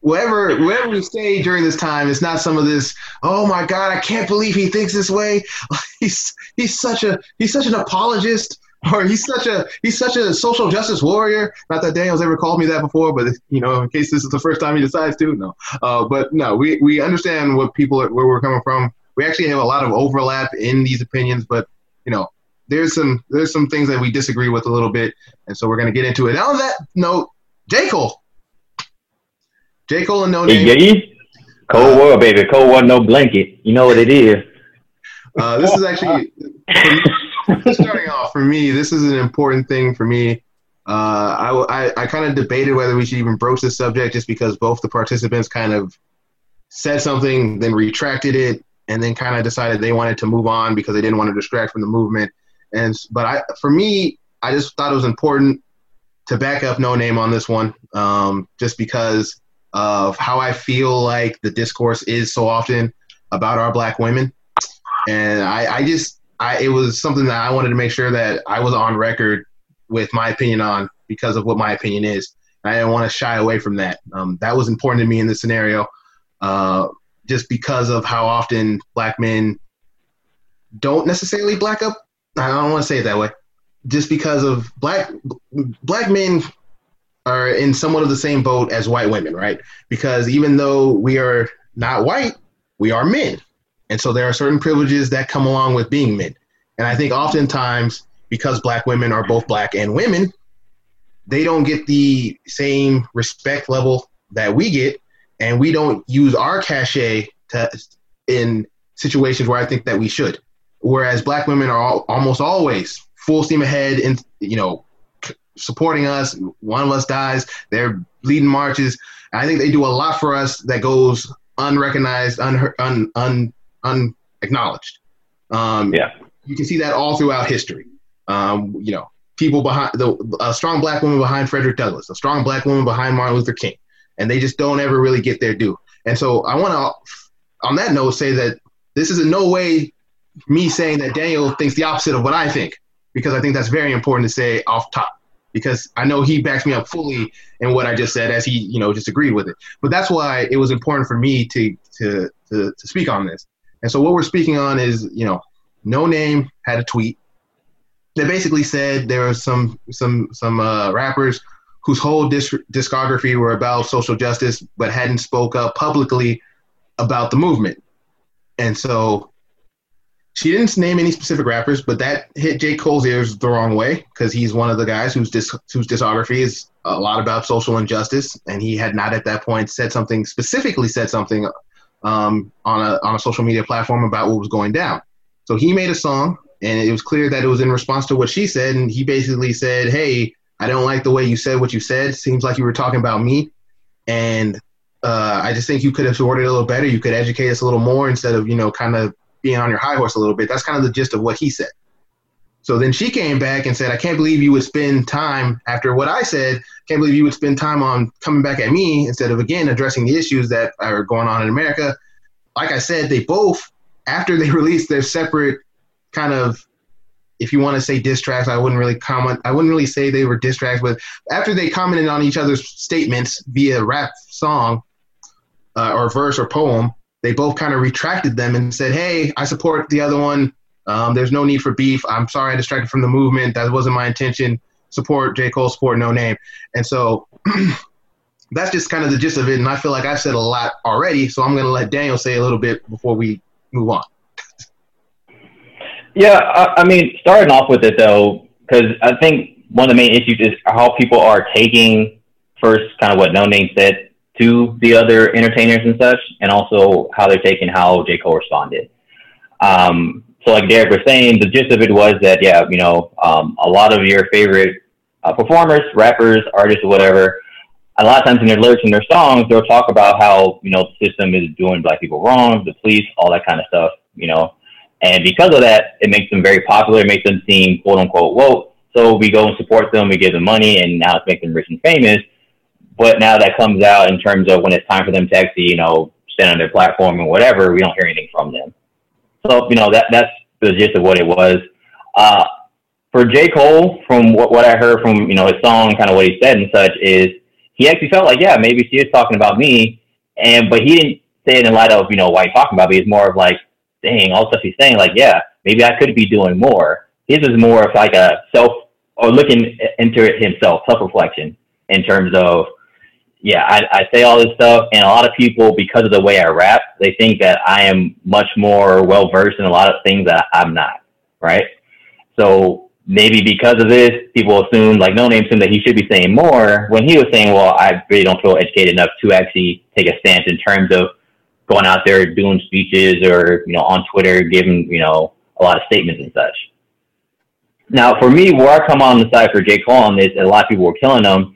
Whatever, whatever we say during this time, it's not some of this. Oh my God, I can't believe he thinks this way. He's he's such a he's such an apologist, or he's such a he's such a social justice warrior. Not that Daniel's ever called me that before, but you know, in case this is the first time he decides to, no. Uh, but no, we we understand what people are, where we're coming from we actually have a lot of overlap in these opinions, but you know, there's some there's some things that we disagree with a little bit, and so we're going to get into it. on that note, J Cole, J Cole and Noname. Yeah, cold uh, world, baby. Cold world, no blanket. You know what it is. Uh, this is actually starting off for me. This is an important thing for me. Uh, I, I, I kind of debated whether we should even broach this subject just because both the participants kind of said something, then retracted it, and then kind of decided they wanted to move on because they didn't want to distract from the movement. And but I, for me, I just thought it was important to back up Noname on this one, um, just because of how I feel like the discourse is so often about our black women, and I, I just, I, it was something that I wanted to make sure that I was on record with my opinion on because of what my opinion is. I didn't want to shy away from that. Um, that was important to me in this scenario. Uh, just because of how often black men don't necessarily black up. I don't want to say it that way. Just because of black black men are in somewhat of the same boat as white women, right? Because even though we are not white, we are men. And so there are certain privileges that come along with being men. And I think oftentimes, because black women are both black and women, they don't get the same respect level that we get. And we don't use our cachet to, in situations where I think that we should. Whereas black women are all, almost always full steam ahead and, you know, supporting us. One of us dies, they're leading marches. I think they do a lot for us that goes unrecognized, un, un, un, unacknowledged. Um, yeah, you can see that all throughout history. Um, you know, people behind the a strong black woman behind Frederick Douglass, a strong black woman behind Martin Luther King, and they just don't ever really get their due. And so I want to, on that note, say that this is in no way me saying that Daniel thinks the opposite of what I think, because I think that's very important to say off top because I know he backs me up fully in what I just said, as he you know just agreed with it. But that's why it was important for me to to to, to speak on this. And so what we're speaking on is you know, Noname had a tweet that basically said there were some some some uh, rappers whose whole disc- discography were about social justice, but hadn't spoke up publicly about the movement. And so she didn't name any specific rappers, but that hit J. Cole's ears the wrong way because he's one of the guys whose disc, whose discography is a lot about social injustice, and he had not at that point said something specifically said something um, on a on a social media platform about what was going down. So he made a song, and it was clear that it was in response to what she said, and he basically said, "Hey, I don't like the way you said what you said. Seems like you were talking about me, and uh, I just think you could have worded it a little better. You could educate us a little more instead of you know kind of being on your high horse a little bit. That's kind of the gist of what he said. So then she came back and said, I can't believe you would spend time after what I said. Can't believe you would spend time on coming back at me instead of again addressing the issues that are going on in America. Like I said, they both, after they released their separate kind of, if you want to say diss tracks, I wouldn't really comment. I wouldn't really say they were diss tracks, but after they commented on each other's statements via rap song uh, or verse or poem, they both kind of retracted them and said, "Hey, I support the other one. Um, there's no need for beef. I'm sorry I distracted from the movement. That wasn't my intention. Support J. Cole, support Noname. And so that's just kind of the gist of it. And I feel like I've said a lot already, so I'm going to let Daniel say a little bit before we move on. yeah, I, I mean, starting off with it though, because I think one of the main issues is how people are taking first kind of what Noname said to the other entertainers and such, and also how they're taking how J. Cole responded. Um, so, like Derek was saying, the gist of it was that, yeah, you know, um, a lot of your favorite uh, performers, rappers, artists, whatever, a lot of times in their lyrics and their songs, they'll talk about how, you know, the system is doing black people wrong, the police, all that kind of stuff, you know. And because of that, it makes them very popular, it makes them seem quote unquote woke. So we go and support them, we give them money, and now it's making them rich and famous. But now that comes out in terms of when it's time for them to actually, you know, stand on their platform and whatever, we don't hear anything from them. So, you know, that that's the gist of what it was. Uh, for J. Cole, from what, what I heard from, you know, his song, kind of what he said and such, is he actually felt like, yeah, maybe she is talking about me. And, but he didn't say it in light of, you know, why he's talking about me. It's more of like, dang, all stuff he's saying, like, yeah, maybe I could be doing more. His is more of like a self, or looking into it himself, self reflection in terms of, yeah, I, I say all this stuff, and a lot of people, because of the way I rap, they think that I am much more well versed in a lot of things that I'm not, right? So maybe because of this, people assume, like Noname assumed that he should be saying more when he was saying, well, I really don't feel educated enough to actually take a stance in terms of going out there doing speeches or, you know, on Twitter, giving, you know, a lot of statements and such. Now, for me, where I come on the side for J. Cole on this, and a lot of people were killing him,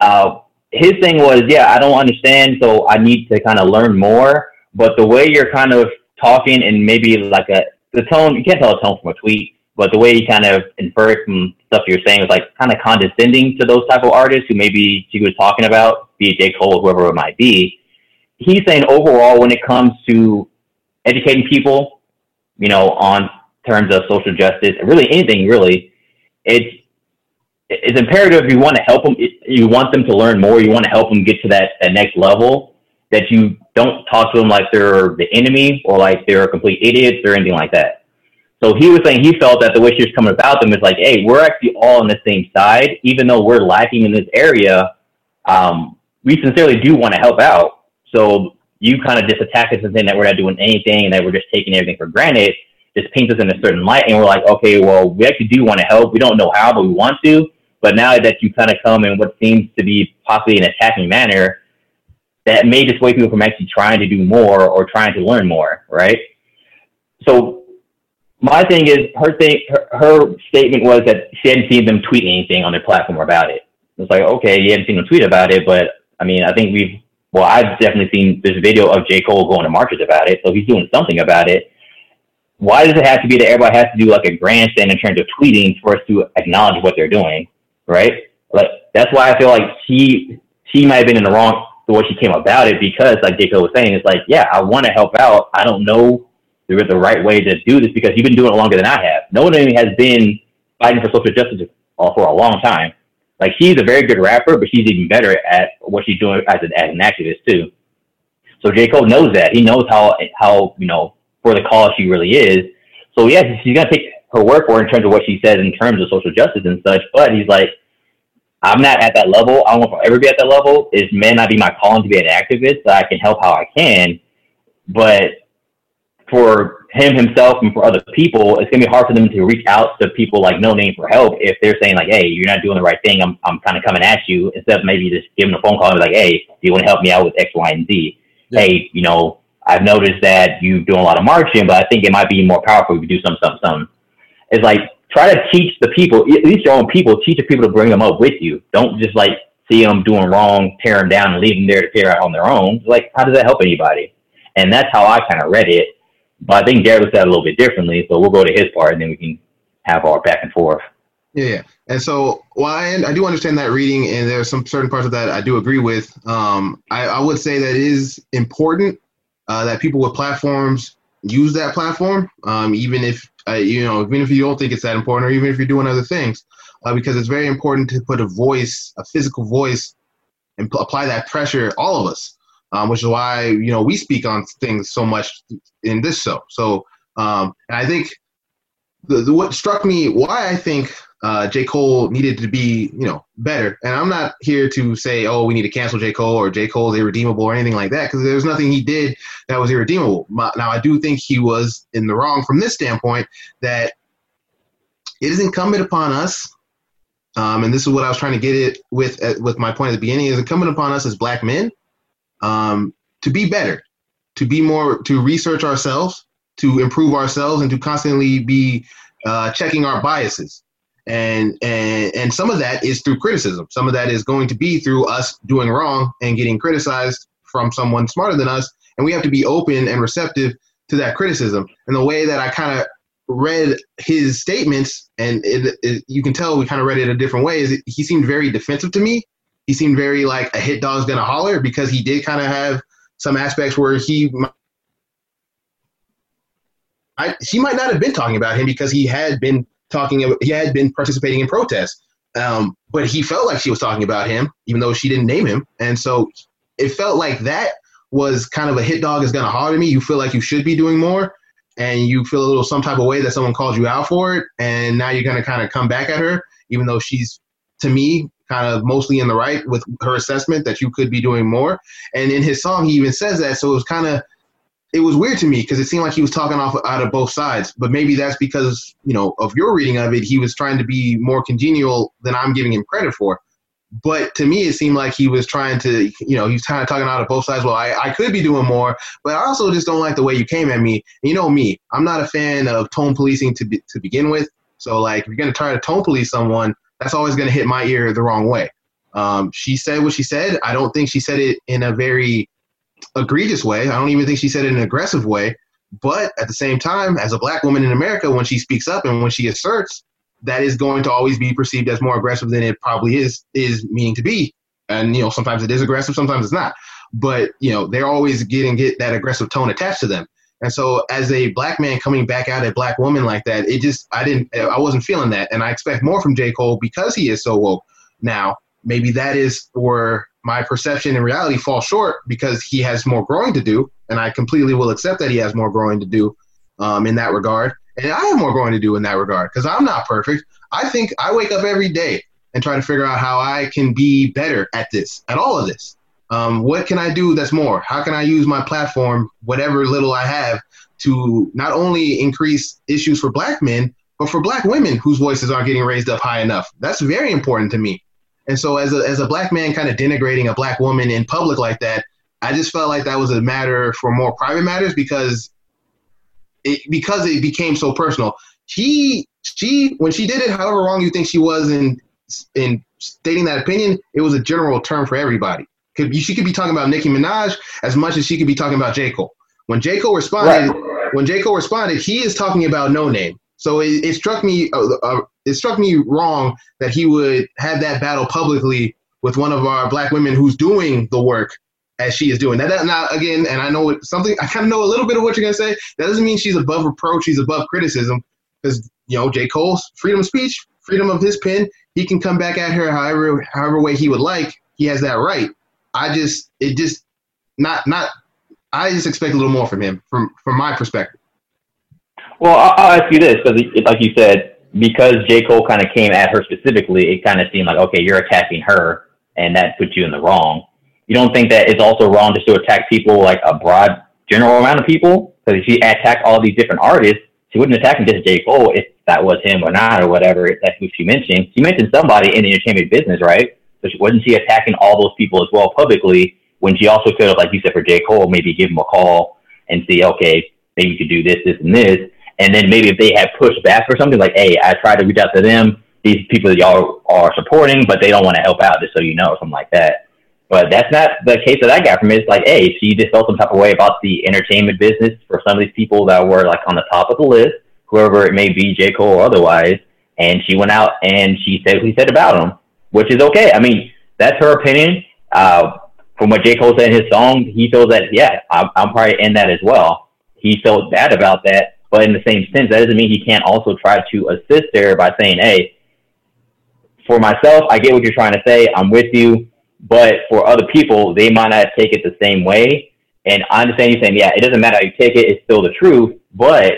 uh, his thing was, yeah, I don't understand, so I need to kind of learn more. But the way you're kind of talking and maybe like a the tone, you can't tell a tone from a tweet, but the way you kind of infer it from stuff you're saying was like kind of condescending to those type of artists who maybe she was talking about, be it J. Cole, whoever it might be. He's saying overall, when it comes to educating people, you know, on terms of social justice, really anything really, it's it's imperative if you want to help them you want them to learn more you want to help them get to that, that next level that you don't talk to them like they're the enemy or like they're a complete idiots or anything like that So he was saying he felt that the way she was coming about them is like, hey, we're actually all on the same side, even though we're lacking in this area. Um, we sincerely do want to help out. So you kind of just attack us and saying that we're not doing anything and that we're just taking everything for granted. Just paints us in a certain light, and we're like, okay, well, we actually do want to help. We don't know how, but we want to. But now that you kind of come in what seems to be possibly an attacking manner, that may dissuade people from actually trying to do more or trying to learn more, right? So my thing is her thing her, her statement was that she hadn't seen them tweet anything on their platform about it. It's like, okay, you haven't seen them tweet about it, but I mean, I think we've well, I've definitely seen this video of J. Cole going to marches about it, so he's doing something about it. Why does it have to be that everybody has to do like a grandstand in terms of tweeting for us to acknowledge what they're doing? Right? Like that's why I feel like she she might have been in the wrong the way she came about it because like J. Cole was saying, it's like, yeah, I want to help out. I don't know the, the right way to do this because you've been doing it longer than I have. Noname has been fighting for social justice for a long time. Like she's a very good rapper, but she's even better at what she's doing as an, as an activist too. So J. Cole knows that. He knows how how you know for the cause she really is. So yes, she's gonna take her work for in terms of what she says in terms of social justice and such. But he's like, I'm not at that level. I don't know if I'll ever be at that level. It may not be my calling to be an activist. So I can help how I can, but for him himself and for other people, it's gonna be hard for them to reach out to people like Noname for help if they're saying like, "Hey, you're not doing the right thing. I'm I'm kind of coming at you." Instead of maybe just giving a phone call and be like, "Hey, do you want to help me out with X, Y, and Z?" Yeah. Hey, you know, I've noticed that you doing a lot of marching, but I think it might be more powerful if you do some, some, some is like try to teach the people, at least your own people, teach the people to bring them up with you. Don't just like see them doing wrong, tear them down, and leave them there to figure out on their own. Like, how does that help anybody? And that's how I kind of read it. But I think Jared said a little bit differently, so we'll go to his part, and then we can have our back and forth. Yeah. And so, while I, I do understand that reading, and there are some certain parts of that I do agree with, um, I, I would say that it is important uh, that people with platforms use that platform, um, even if uh, you know, even if you don't think it's that important, or even if you're doing other things, uh, because it's very important to put a voice, a physical voice, and p- apply that pressure. All of us, um, which is why you know we speak on things so much in this show. So, um, and I think the, the, what struck me, why I think uh, J. Cole needed to be, you know, better. And I'm not here to say, oh, we need to cancel J. Cole or J. Cole is irredeemable or anything like that, because there's nothing he did that was irredeemable. Now, I do think he was in the wrong from this standpoint that it is incumbent upon us, um, and this is what I was trying to get it with uh, with my point at the beginning, is incumbent upon us as black men um, to be better, to be more, to research ourselves, to improve ourselves, and to constantly be uh, checking our biases and and and some of that is through criticism. Some of that is going to be through us doing wrong and getting criticized from someone smarter than us. And we have to be open and receptive to that criticism. And the way that i kind of read his statements and it, it, you can tell we kind of read it a different way is he seemed very defensive to me. He seemed very like a hit dog's gonna holler because he did kind of have some aspects where he I, she might not have been talking about him because he had been talking. About, he had been participating in protests, um, but he felt like she was talking about him, even though she didn't name him. And so it felt like that was kind of a hit dog is going to at me. You feel like you should be doing more, and you feel a little some type of way that someone called you out for it, and now you're going to kind of come back at her, even though she's to me kind of mostly in the right with her assessment that you could be doing more. And in his song, he even says that. So it was kind of it was weird to me because it seemed like he was talking off out of both sides. But maybe that's because you know of your reading of it, he was trying to be more congenial than I'm giving him credit for. But to me, it seemed like he was trying to, you know, he's kind of talking out of both sides. Well, I, I could be doing more, but I also just don't like the way you came at me. And you know me, I'm not a fan of tone policing to be, to begin with. So like, if you're gonna try to tone police someone, that's always gonna hit my ear the wrong way. Um, she said what she said. I don't think she said it in a very egregious way. I don't even think she said it in an aggressive way. But at the same time, as a black woman in America, when she speaks up and when she asserts, that is going to always be perceived as more aggressive than it probably is is meaning to be. And you know, sometimes it is aggressive, sometimes it's not. But you know, they're always getting get that aggressive tone attached to them. And so, as a black man coming back at a black woman like that, it just I didn't I wasn't feeling that, and I expect more from J Cole because he is so woke. Now, maybe that is where my perception and reality fall short because he has more growing to do, and I completely will accept that he has more growing to do um, in that regard. And I have more growing to do in that regard because I'm not perfect. I think I wake up every day and try to figure out how I can be better at this, at all of this. Um, what can I do that's more? How can I use my platform, whatever little I have, to not only increase issues for black men, but for black women whose voices aren't getting raised up high enough? That's very important to me. And so, as a, as a black man kind of denigrating a black woman in public like that, I just felt like that was a matter for more private matters because it because it became so personal. He she when she did it, however wrong you think she was in in stating that opinion, it was a general term for everybody. Could she could be talking about Nicki Minaj as much as she could be talking about J Cole. When J Cole responded, right. when J Cole responded, he is talking about Noname. So it, it struck me uh, uh, it struck me wrong that he would have that battle publicly with one of our black women who's doing the work as she is doing. That, that now again, and I know it, something I kind of know a little bit of what you're gonna say. That doesn't mean she's above reproach, she's above criticism, because you know J Cole's freedom of speech, freedom of his pen. He can come back at her however however way he would like. He has that right. I just it just not not. I just expect a little more from him from from my perspective. Well, I'll, ask you this because, like you said, because J Cole kind of came at her specifically, it kind of seemed like okay, you're attacking her, and that puts you in the wrong you don't think that it's also wrong just to attack people like a broad general amount of people? Because if she attacked all these different artists, she wouldn't attack just J. Cole if that was him or not or whatever. That's what she mentioned. She mentioned somebody in the entertainment business, right? So she, wasn't she attacking all those people as well publicly when she also could have, like you said, for J. Cole, maybe give him a call and see, okay, maybe you could do this, this, and this. And then maybe if they had pushed back or something like, hey, I tried to reach out to them, these people that y'all are supporting, but they don't want to help out, just so you know, something like that. But that's not the case that I got from it. It's like, hey, she just felt some type of way about the entertainment business for some of these people that were like on the top of the list, whoever it may be, J. Cole or otherwise. And she went out and she said what he said about him, which is okay. I mean, that's her opinion. Uh, from what J. Cole said in his song, he feels that, yeah, I'm, I'm probably in that as well. He felt bad about that. But in the same sense, that doesn't mean he can't also try to assist her by saying, hey, for myself, I get what you're trying to say. I'm with you but for other people, they might not take it the same way. And I understand you saying, yeah, it doesn't matter how you take it, it's still the truth. But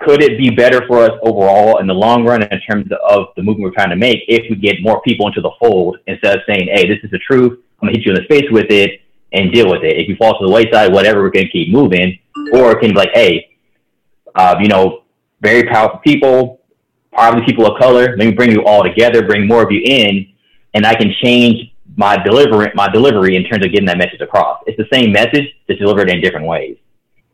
could it be better for us overall in the long run in terms of the movement we're trying to make if we get more people into the fold instead of saying, hey, this is the truth, I'm gonna hit you in the face with it and deal with it. If you fall to the wayside, whatever, we're gonna keep moving. Or it can be like, hey, uh, you know, very powerful people, probably people of color, let me bring you all together, bring more of you in, and I can change my delivery my delivery in terms of getting that message across. It's the same message, just delivered in different ways.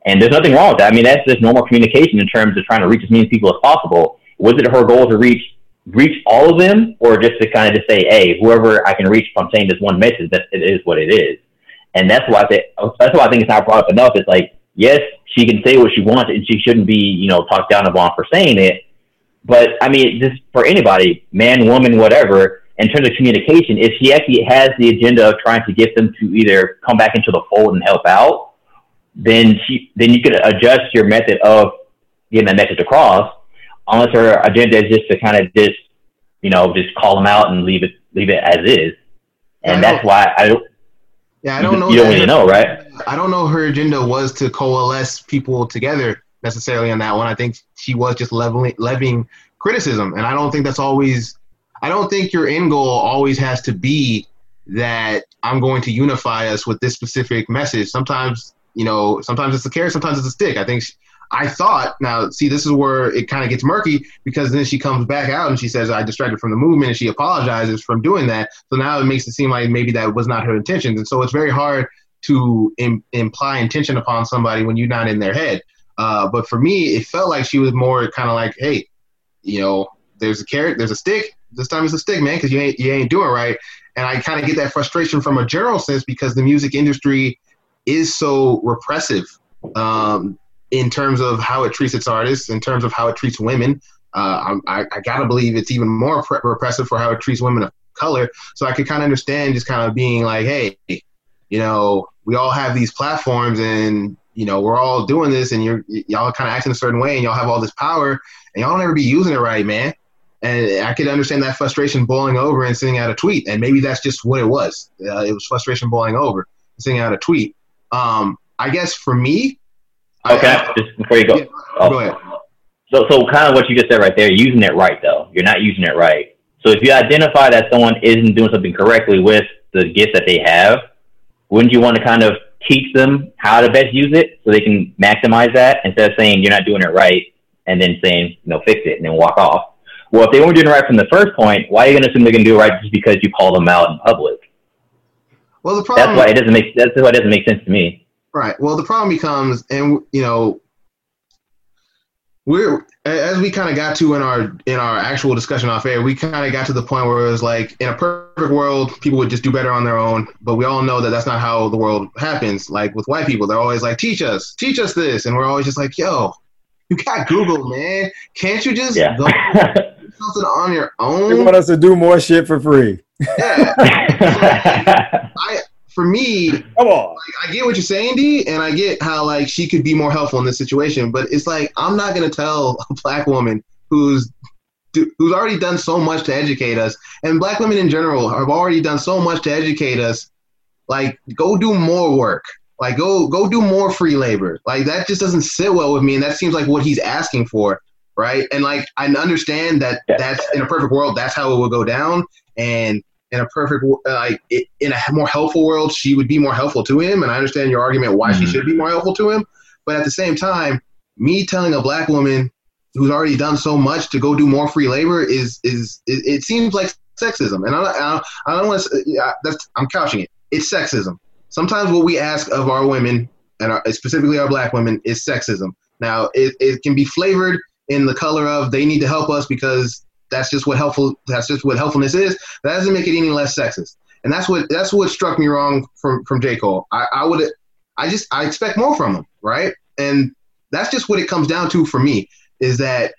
And there's nothing wrong with that. I mean, that's just normal communication in terms of trying to reach as many people as possible. Was it her goal to reach reach all of them, or just to kind of just say, hey, whoever I can reach from saying this one message, that it is what it is. And that's why I say, that's why I think it's not brought up enough. It's like, yes, she can say what she wants, and she shouldn't be, you know, talked down upon for saying it. But I mean, just for anybody, man, woman, whatever, in terms of communication, if she actually has the agenda of trying to get them to either come back into the fold and help out, then she then you can adjust your method of getting that message across. Unless her agenda is just to kind of just you know just call them out and leave it leave it as is, and that's why I don't. Yeah, I don't know. You don't really know, right? I don't know her agenda was to coalesce people together necessarily on that one. I think she was just leveling, levying criticism, and I don't think that's always I don't think your end goal always has to be that I'm going to unify us with this specific message. Sometimes, you know, sometimes it's a carrot, sometimes it's a stick. I think she, I thought now, see, this is where it kind of gets murky because then she comes back out and she says, I distracted from the movement and she apologizes from doing that. So now it makes it seem like maybe that was not her intentions. And so it's very hard to Im- imply intention upon somebody when you're not in their head. Uh, but for me, it felt like she was more kind of like, hey, you know, there's a carrot, there's a stick, this time it's a stick, man, because you ain't you ain't doing right. And I kind of get that frustration from a general sense because the music industry is so repressive um, in terms of how it treats its artists, in terms of how it treats women. Uh, I, I gotta believe it's even more pre- repressive for how it treats women of color. So I could kind of understand just kind of being like, hey, you know, we all have these platforms and you know we're all doing this and you're y'all kind of acting a certain way and y'all have all this power and y'all don't ever be using it right, man. And I could understand that frustration boiling over and sending out a tweet. And maybe that's just what it was. Uh, it was frustration boiling over, sending out a tweet. Um, I guess for me. Okay, I, just before you go. Yeah, oh. Go ahead. So, so kind of what you just said right there, using it right though. You're not using it right. So if you identify that someone isn't doing something correctly with the gift that they have, wouldn't you want to kind of teach them how to best use it so they can maximize that instead of saying you're not doing it right and then saying, you know, fix it and then walk off? Well, if they weren't doing it right from the first point, why are you going to assume they're going to do it right just because you call them out in public? Well, the problem that's why it doesn't make that's why it doesn't make sense to me. Right. Well, the problem becomes, and you know, we're as we kind of got to in our in our actual discussion off air, we kind of got to the point where it was like, in a perfect world, people would just do better on their own. But we all know that that's not how the world happens. Like with white people, they're always like, teach us, teach us this, and we're always just like, yo, you got Google, man. Can't you just yeah. go something on your own? They want us to do more shit for free. Yeah. I, for me, come on. Like, I get what you're saying, D, and I get how like she could be more helpful in this situation. But it's like I'm not gonna tell a black woman who's who's already done so much to educate us, and black women in general have already done so much to educate us. Like, go do more work. Like, go go do more free labor. Like that just doesn't sit well with me, and that seems like what he's asking for, right? And like I understand that that's in a perfect world, that's how it will go down, and in a perfect like in a more helpful world, she would be more helpful to him. And I understand your argument why mm-hmm. she should be more helpful to him. But at the same time, me telling a black woman who's already done so much to go do more free labor is is it, it seems like sexism. And I, I, I don't want to. That's I'm couching it. It's sexism. Sometimes what we ask of our women and our, specifically our black women is sexism. Now it, it can be flavored in the color of they need to help us because that's just what helpful. That's just what helpfulness is. That doesn't make it any less sexist. And that's what that's what struck me wrong from from J Cole. I, I would I just I expect more from him, right? And that's just what it comes down to for me is that.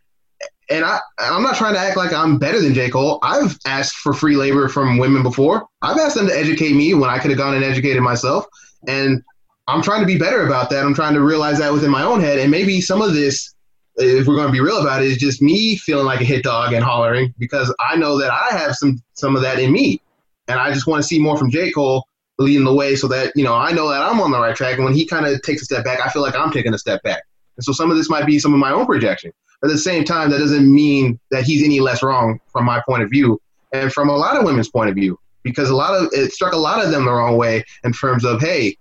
And I, I'm not trying to act like I'm better than J. Cole. I've asked for free labor from women before. I've asked them to educate me when I could have gone and educated myself. And I'm trying to be better about that. I'm trying to realize that within my own head. And maybe some of this if we're going to be real about it, is just me feeling like a hit dog and hollering because I know that I have some some of that in me, and I just want to see more from J Cole leading the way so that you know I know that I'm on the right track. And when he kind of takes a step back, I feel like I'm taking a step back. And so some of this might be some of my own projection. But at the same time, that doesn't mean that he's any less wrong from my point of view and from a lot of women's point of view because a lot of it struck a lot of them the wrong way in terms of hey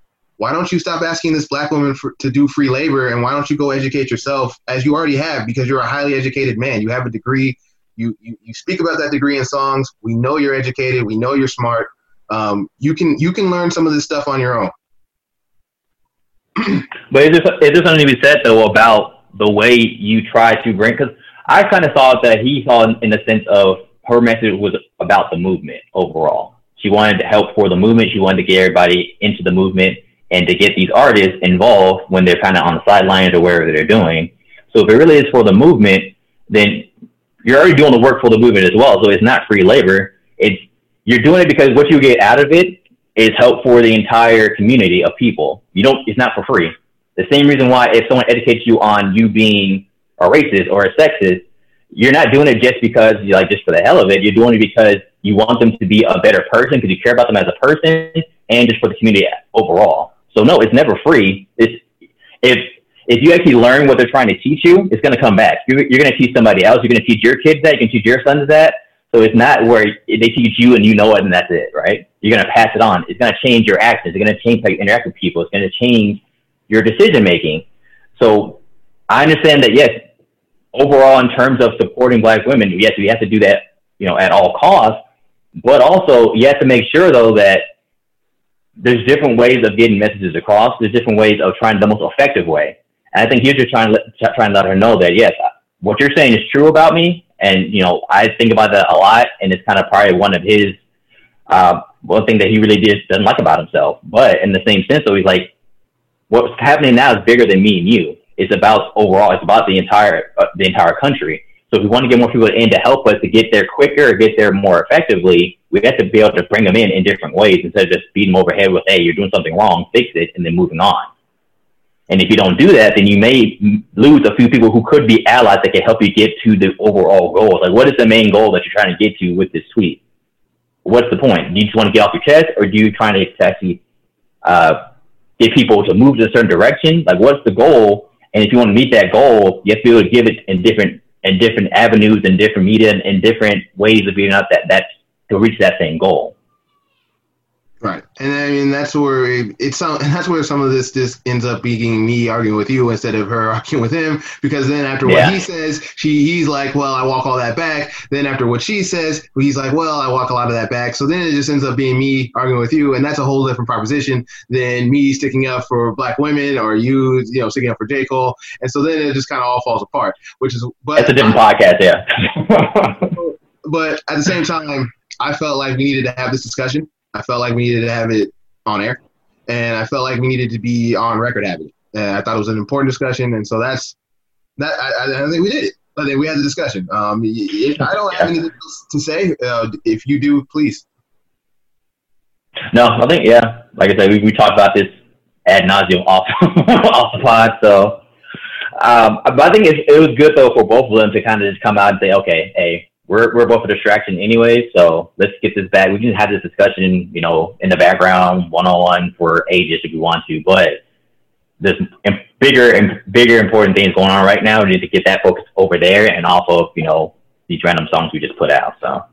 why don't you stop asking this black woman for, to do free labor and why don't you go educate yourself as you already have because you're a highly educated man. You have a degree. You, you, you speak about that degree in songs. We know you're educated. We know you're smart. Um, you can you can learn some of this stuff on your own. But is there, is there something to be said though about the way you try to bring because i kind of thought that he in, in the sense of her message was about the movement overall. She wanted to help for the movement. She wanted to get everybody into the movement and to get these artists involved when they're kind of on the sidelines or wherever they're doing. So if it really is for the movement, then you're already doing the work for the movement as well. So it's not free labor. It's you're doing it because what you get out of it is help for the entire community of people. You don't. It's not for free. The same reason why if someone educates you on you being a racist or a sexist, you're not doing it just because you like just for the hell of it. You're doing it because you want them to be a better person because you care about them as a person and just for the community overall. So no, it's never free. It's if if you actually learn what they're trying to teach you, it's going to come back. You're, you're going to teach somebody else. You're going to teach your kids that. You can teach your sons that. So it's not where they teach you and you know it and that's it, right? You're going to pass it on. It's going to change your actions. It's going to change how you interact with people. It's going to change your decision making. So I understand that yes, overall in terms of supporting black women, yes, we have to do that, you know, at all costs. But also you have to make sure though that there's different ways of getting messages across. There's different ways of trying the most effective way. And I think he's just trying to let, trying to let her know that yes, what you're saying is true about me, and you know I think about that a lot, and it's kind of probably one of his uh, one thing that he really just doesn't like about himself. But in the same sense, though, he's like, what's happening now is bigger than me and you. It's about overall. It's about the entire uh, the entire country. So if we want to get more people in to help us to get there quicker or get there more effectively, we have to be able to bring them in in different ways instead of just beating them overhead with, hey, you're doing something wrong, fix it, and then moving on. And if you don't do that, then you may lose a few people who could be allies that can help you get to the overall goal. Like, what is the main goal that you're trying to get to with this tweet? What's the point? Do you just want to get off your chest, or do you trying to actually uh, get people to move in a certain direction? Like, what's the goal? And if you want to meet that goal, you have to be able to give it in different in different avenues and different media and different ways of getting out that that to reach that same goal. Right, and I mean that's where it, it's some, and that's where some of this just ends up being me arguing with you instead of her arguing with him. Because then after yeah. what he says, she he's like, "Well, I walk all that back." Then after what she says, he's like, "Well, I walk a lot of that back." So then it just ends up being me arguing with you, and that's a whole different proposition than me sticking up for black women or you, you know, sticking up for J Cole. And so then it just kind of all falls apart. Which is, but it's a different podcast, yeah. but at the same time, I felt like we needed to have this discussion I felt like we needed to have it on air, and I felt like we needed to be on record having it. And I thought it was an important discussion, and so that's that. I, I think we did it. I think we had the discussion. Um, I don't have anything else to say. Uh, if you do, please. No, I think yeah. Like I said, we, we talked about this ad nauseum off off the pod. So, um, but I think it, it was good though for both of them to kind of just come out and say, okay, hey, we're we're both a distraction anyway, so let's get this back. We can have this discussion, you know, in the background, one on one for ages if we want to, but there's bigger and bigger important things going on right now. We need to get that focus over there, and off of you know, these random songs we just put out. So.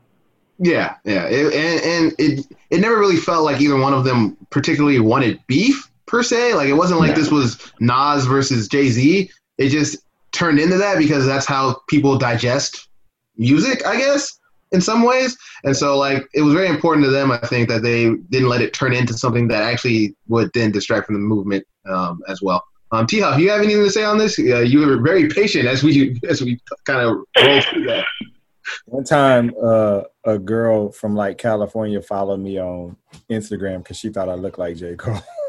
Yeah, yeah, it, and and it it never really felt like either one of them particularly wanted beef per se. Like it wasn't like this was Nas versus Jay Z. It just turned into that because that's how people digest music, I guess, in some ways. And so, like, it was very important to them, I think, that they didn't let it turn into something that actually would then distract from the movement um, as well. Um, T you have anything to say on this? Uh, you were very patient as we as we kind of rolled through that. One time, uh, a girl from like California followed me on Instagram because she thought I looked like J. Cole.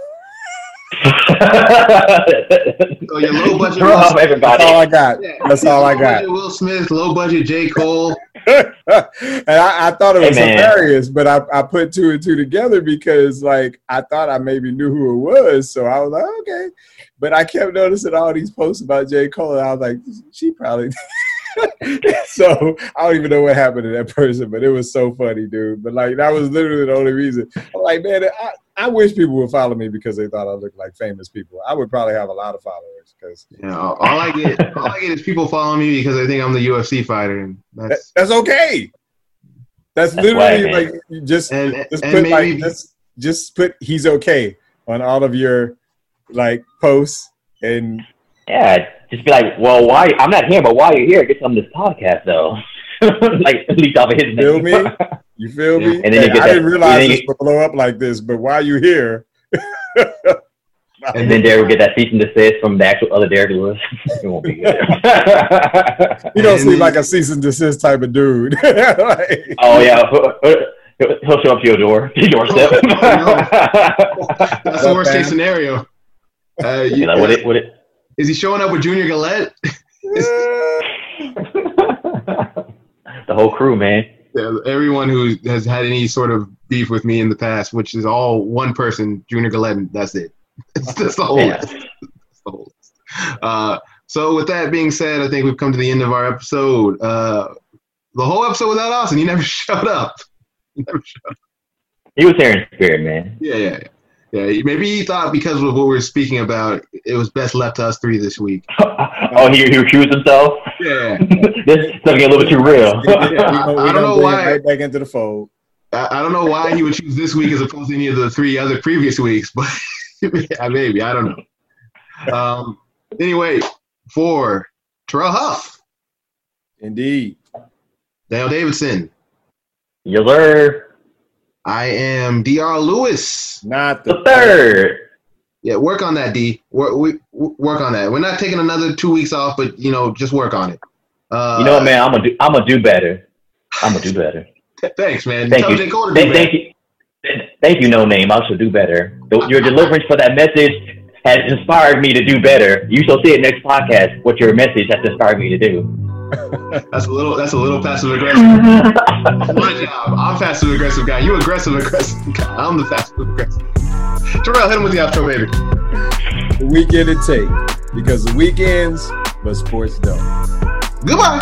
so your low budget. Will Smith, That's all I got. Yeah. That's all I got. Will Smith, low budget J Cole. and I, I, thought it was hey, hilarious, but I, I put two and two together because like I thought I maybe knew who it was, so I was like, okay. But I kept noticing all these posts about J Cole, and I was like, she probably. so I don't even know what happened to that person, but it was so funny, dude. But like that was literally the only reason. I'm like, man, I, I wish people would follow me because they thought I looked like famous people. I would probably have a lot of followers because you know, all I get, all I get is people following me because they think I'm the UFC fighter, and that's that's okay. That's, that's literally like just and, just and put maybe, like just, just put he's okay on all of your like posts and yeah, just be like, well, why? I'm not here, but why are you here? Get on this podcast though. like at least off of his feel me? You feel me? And then hey, I didn't realize this would blow up like this, but why you here? and then Derek will get that cease and desist from the actual other Derrick Lewis. it won't be good. you don't seem like a cease and desist type of dude. like, oh yeah, he'll show up to your door, your doorstep. That's the worst case scenario. Uh, you, like, what it, what it, is he showing up with Junior Galette? the whole crew, man. Yeah, everyone who has had any sort of beef with me in the past, which is all one person, Junior Galette, that's it. that's the whole yeah. list. The whole list. Uh, so with that being said, I think we've come to the end of our episode. Uh, the whole episode without Austin, he never showed up. He never showed up. He was here in spirit, man. Yeah, yeah, yeah. Yeah, maybe he thought because of what we are speaking about, it was best left to us three this week. oh, he, he recused himself? Yeah. this is getting a little bit too real. yeah, I, I, don't know why. Right back into the fold. I, I, don't know why he would choose this week as opposed to any of the three other previous weeks, but yeah, maybe. I don't know. Um, anyway, for Terrell Huff. Indeed. Dale Davidson. Yes, sir. I am Dr. Lewis. Not the, the third. Yeah, work on that, D. Work, we, work on that. We're not taking another two weeks off, but you know, just work on it. Uh, you know what, man? I'm gonna do. I'm gonna do better. I'm gonna do better. Thanks, man. Thank Tell you. Thank, thank you. Thank you, Noname. I should do better. Your deliverance for that message has inspired me to do better. You shall see it next podcast. What your message has inspired me to do that's a little. That's a little passive aggressive. My job. I'm passive aggressive guy. You aggressive aggressive guy. I'm the passive aggressive. Terrell, hit him with the outro, baby. The weekend it take because the weekends, but sports don't. Goodbye.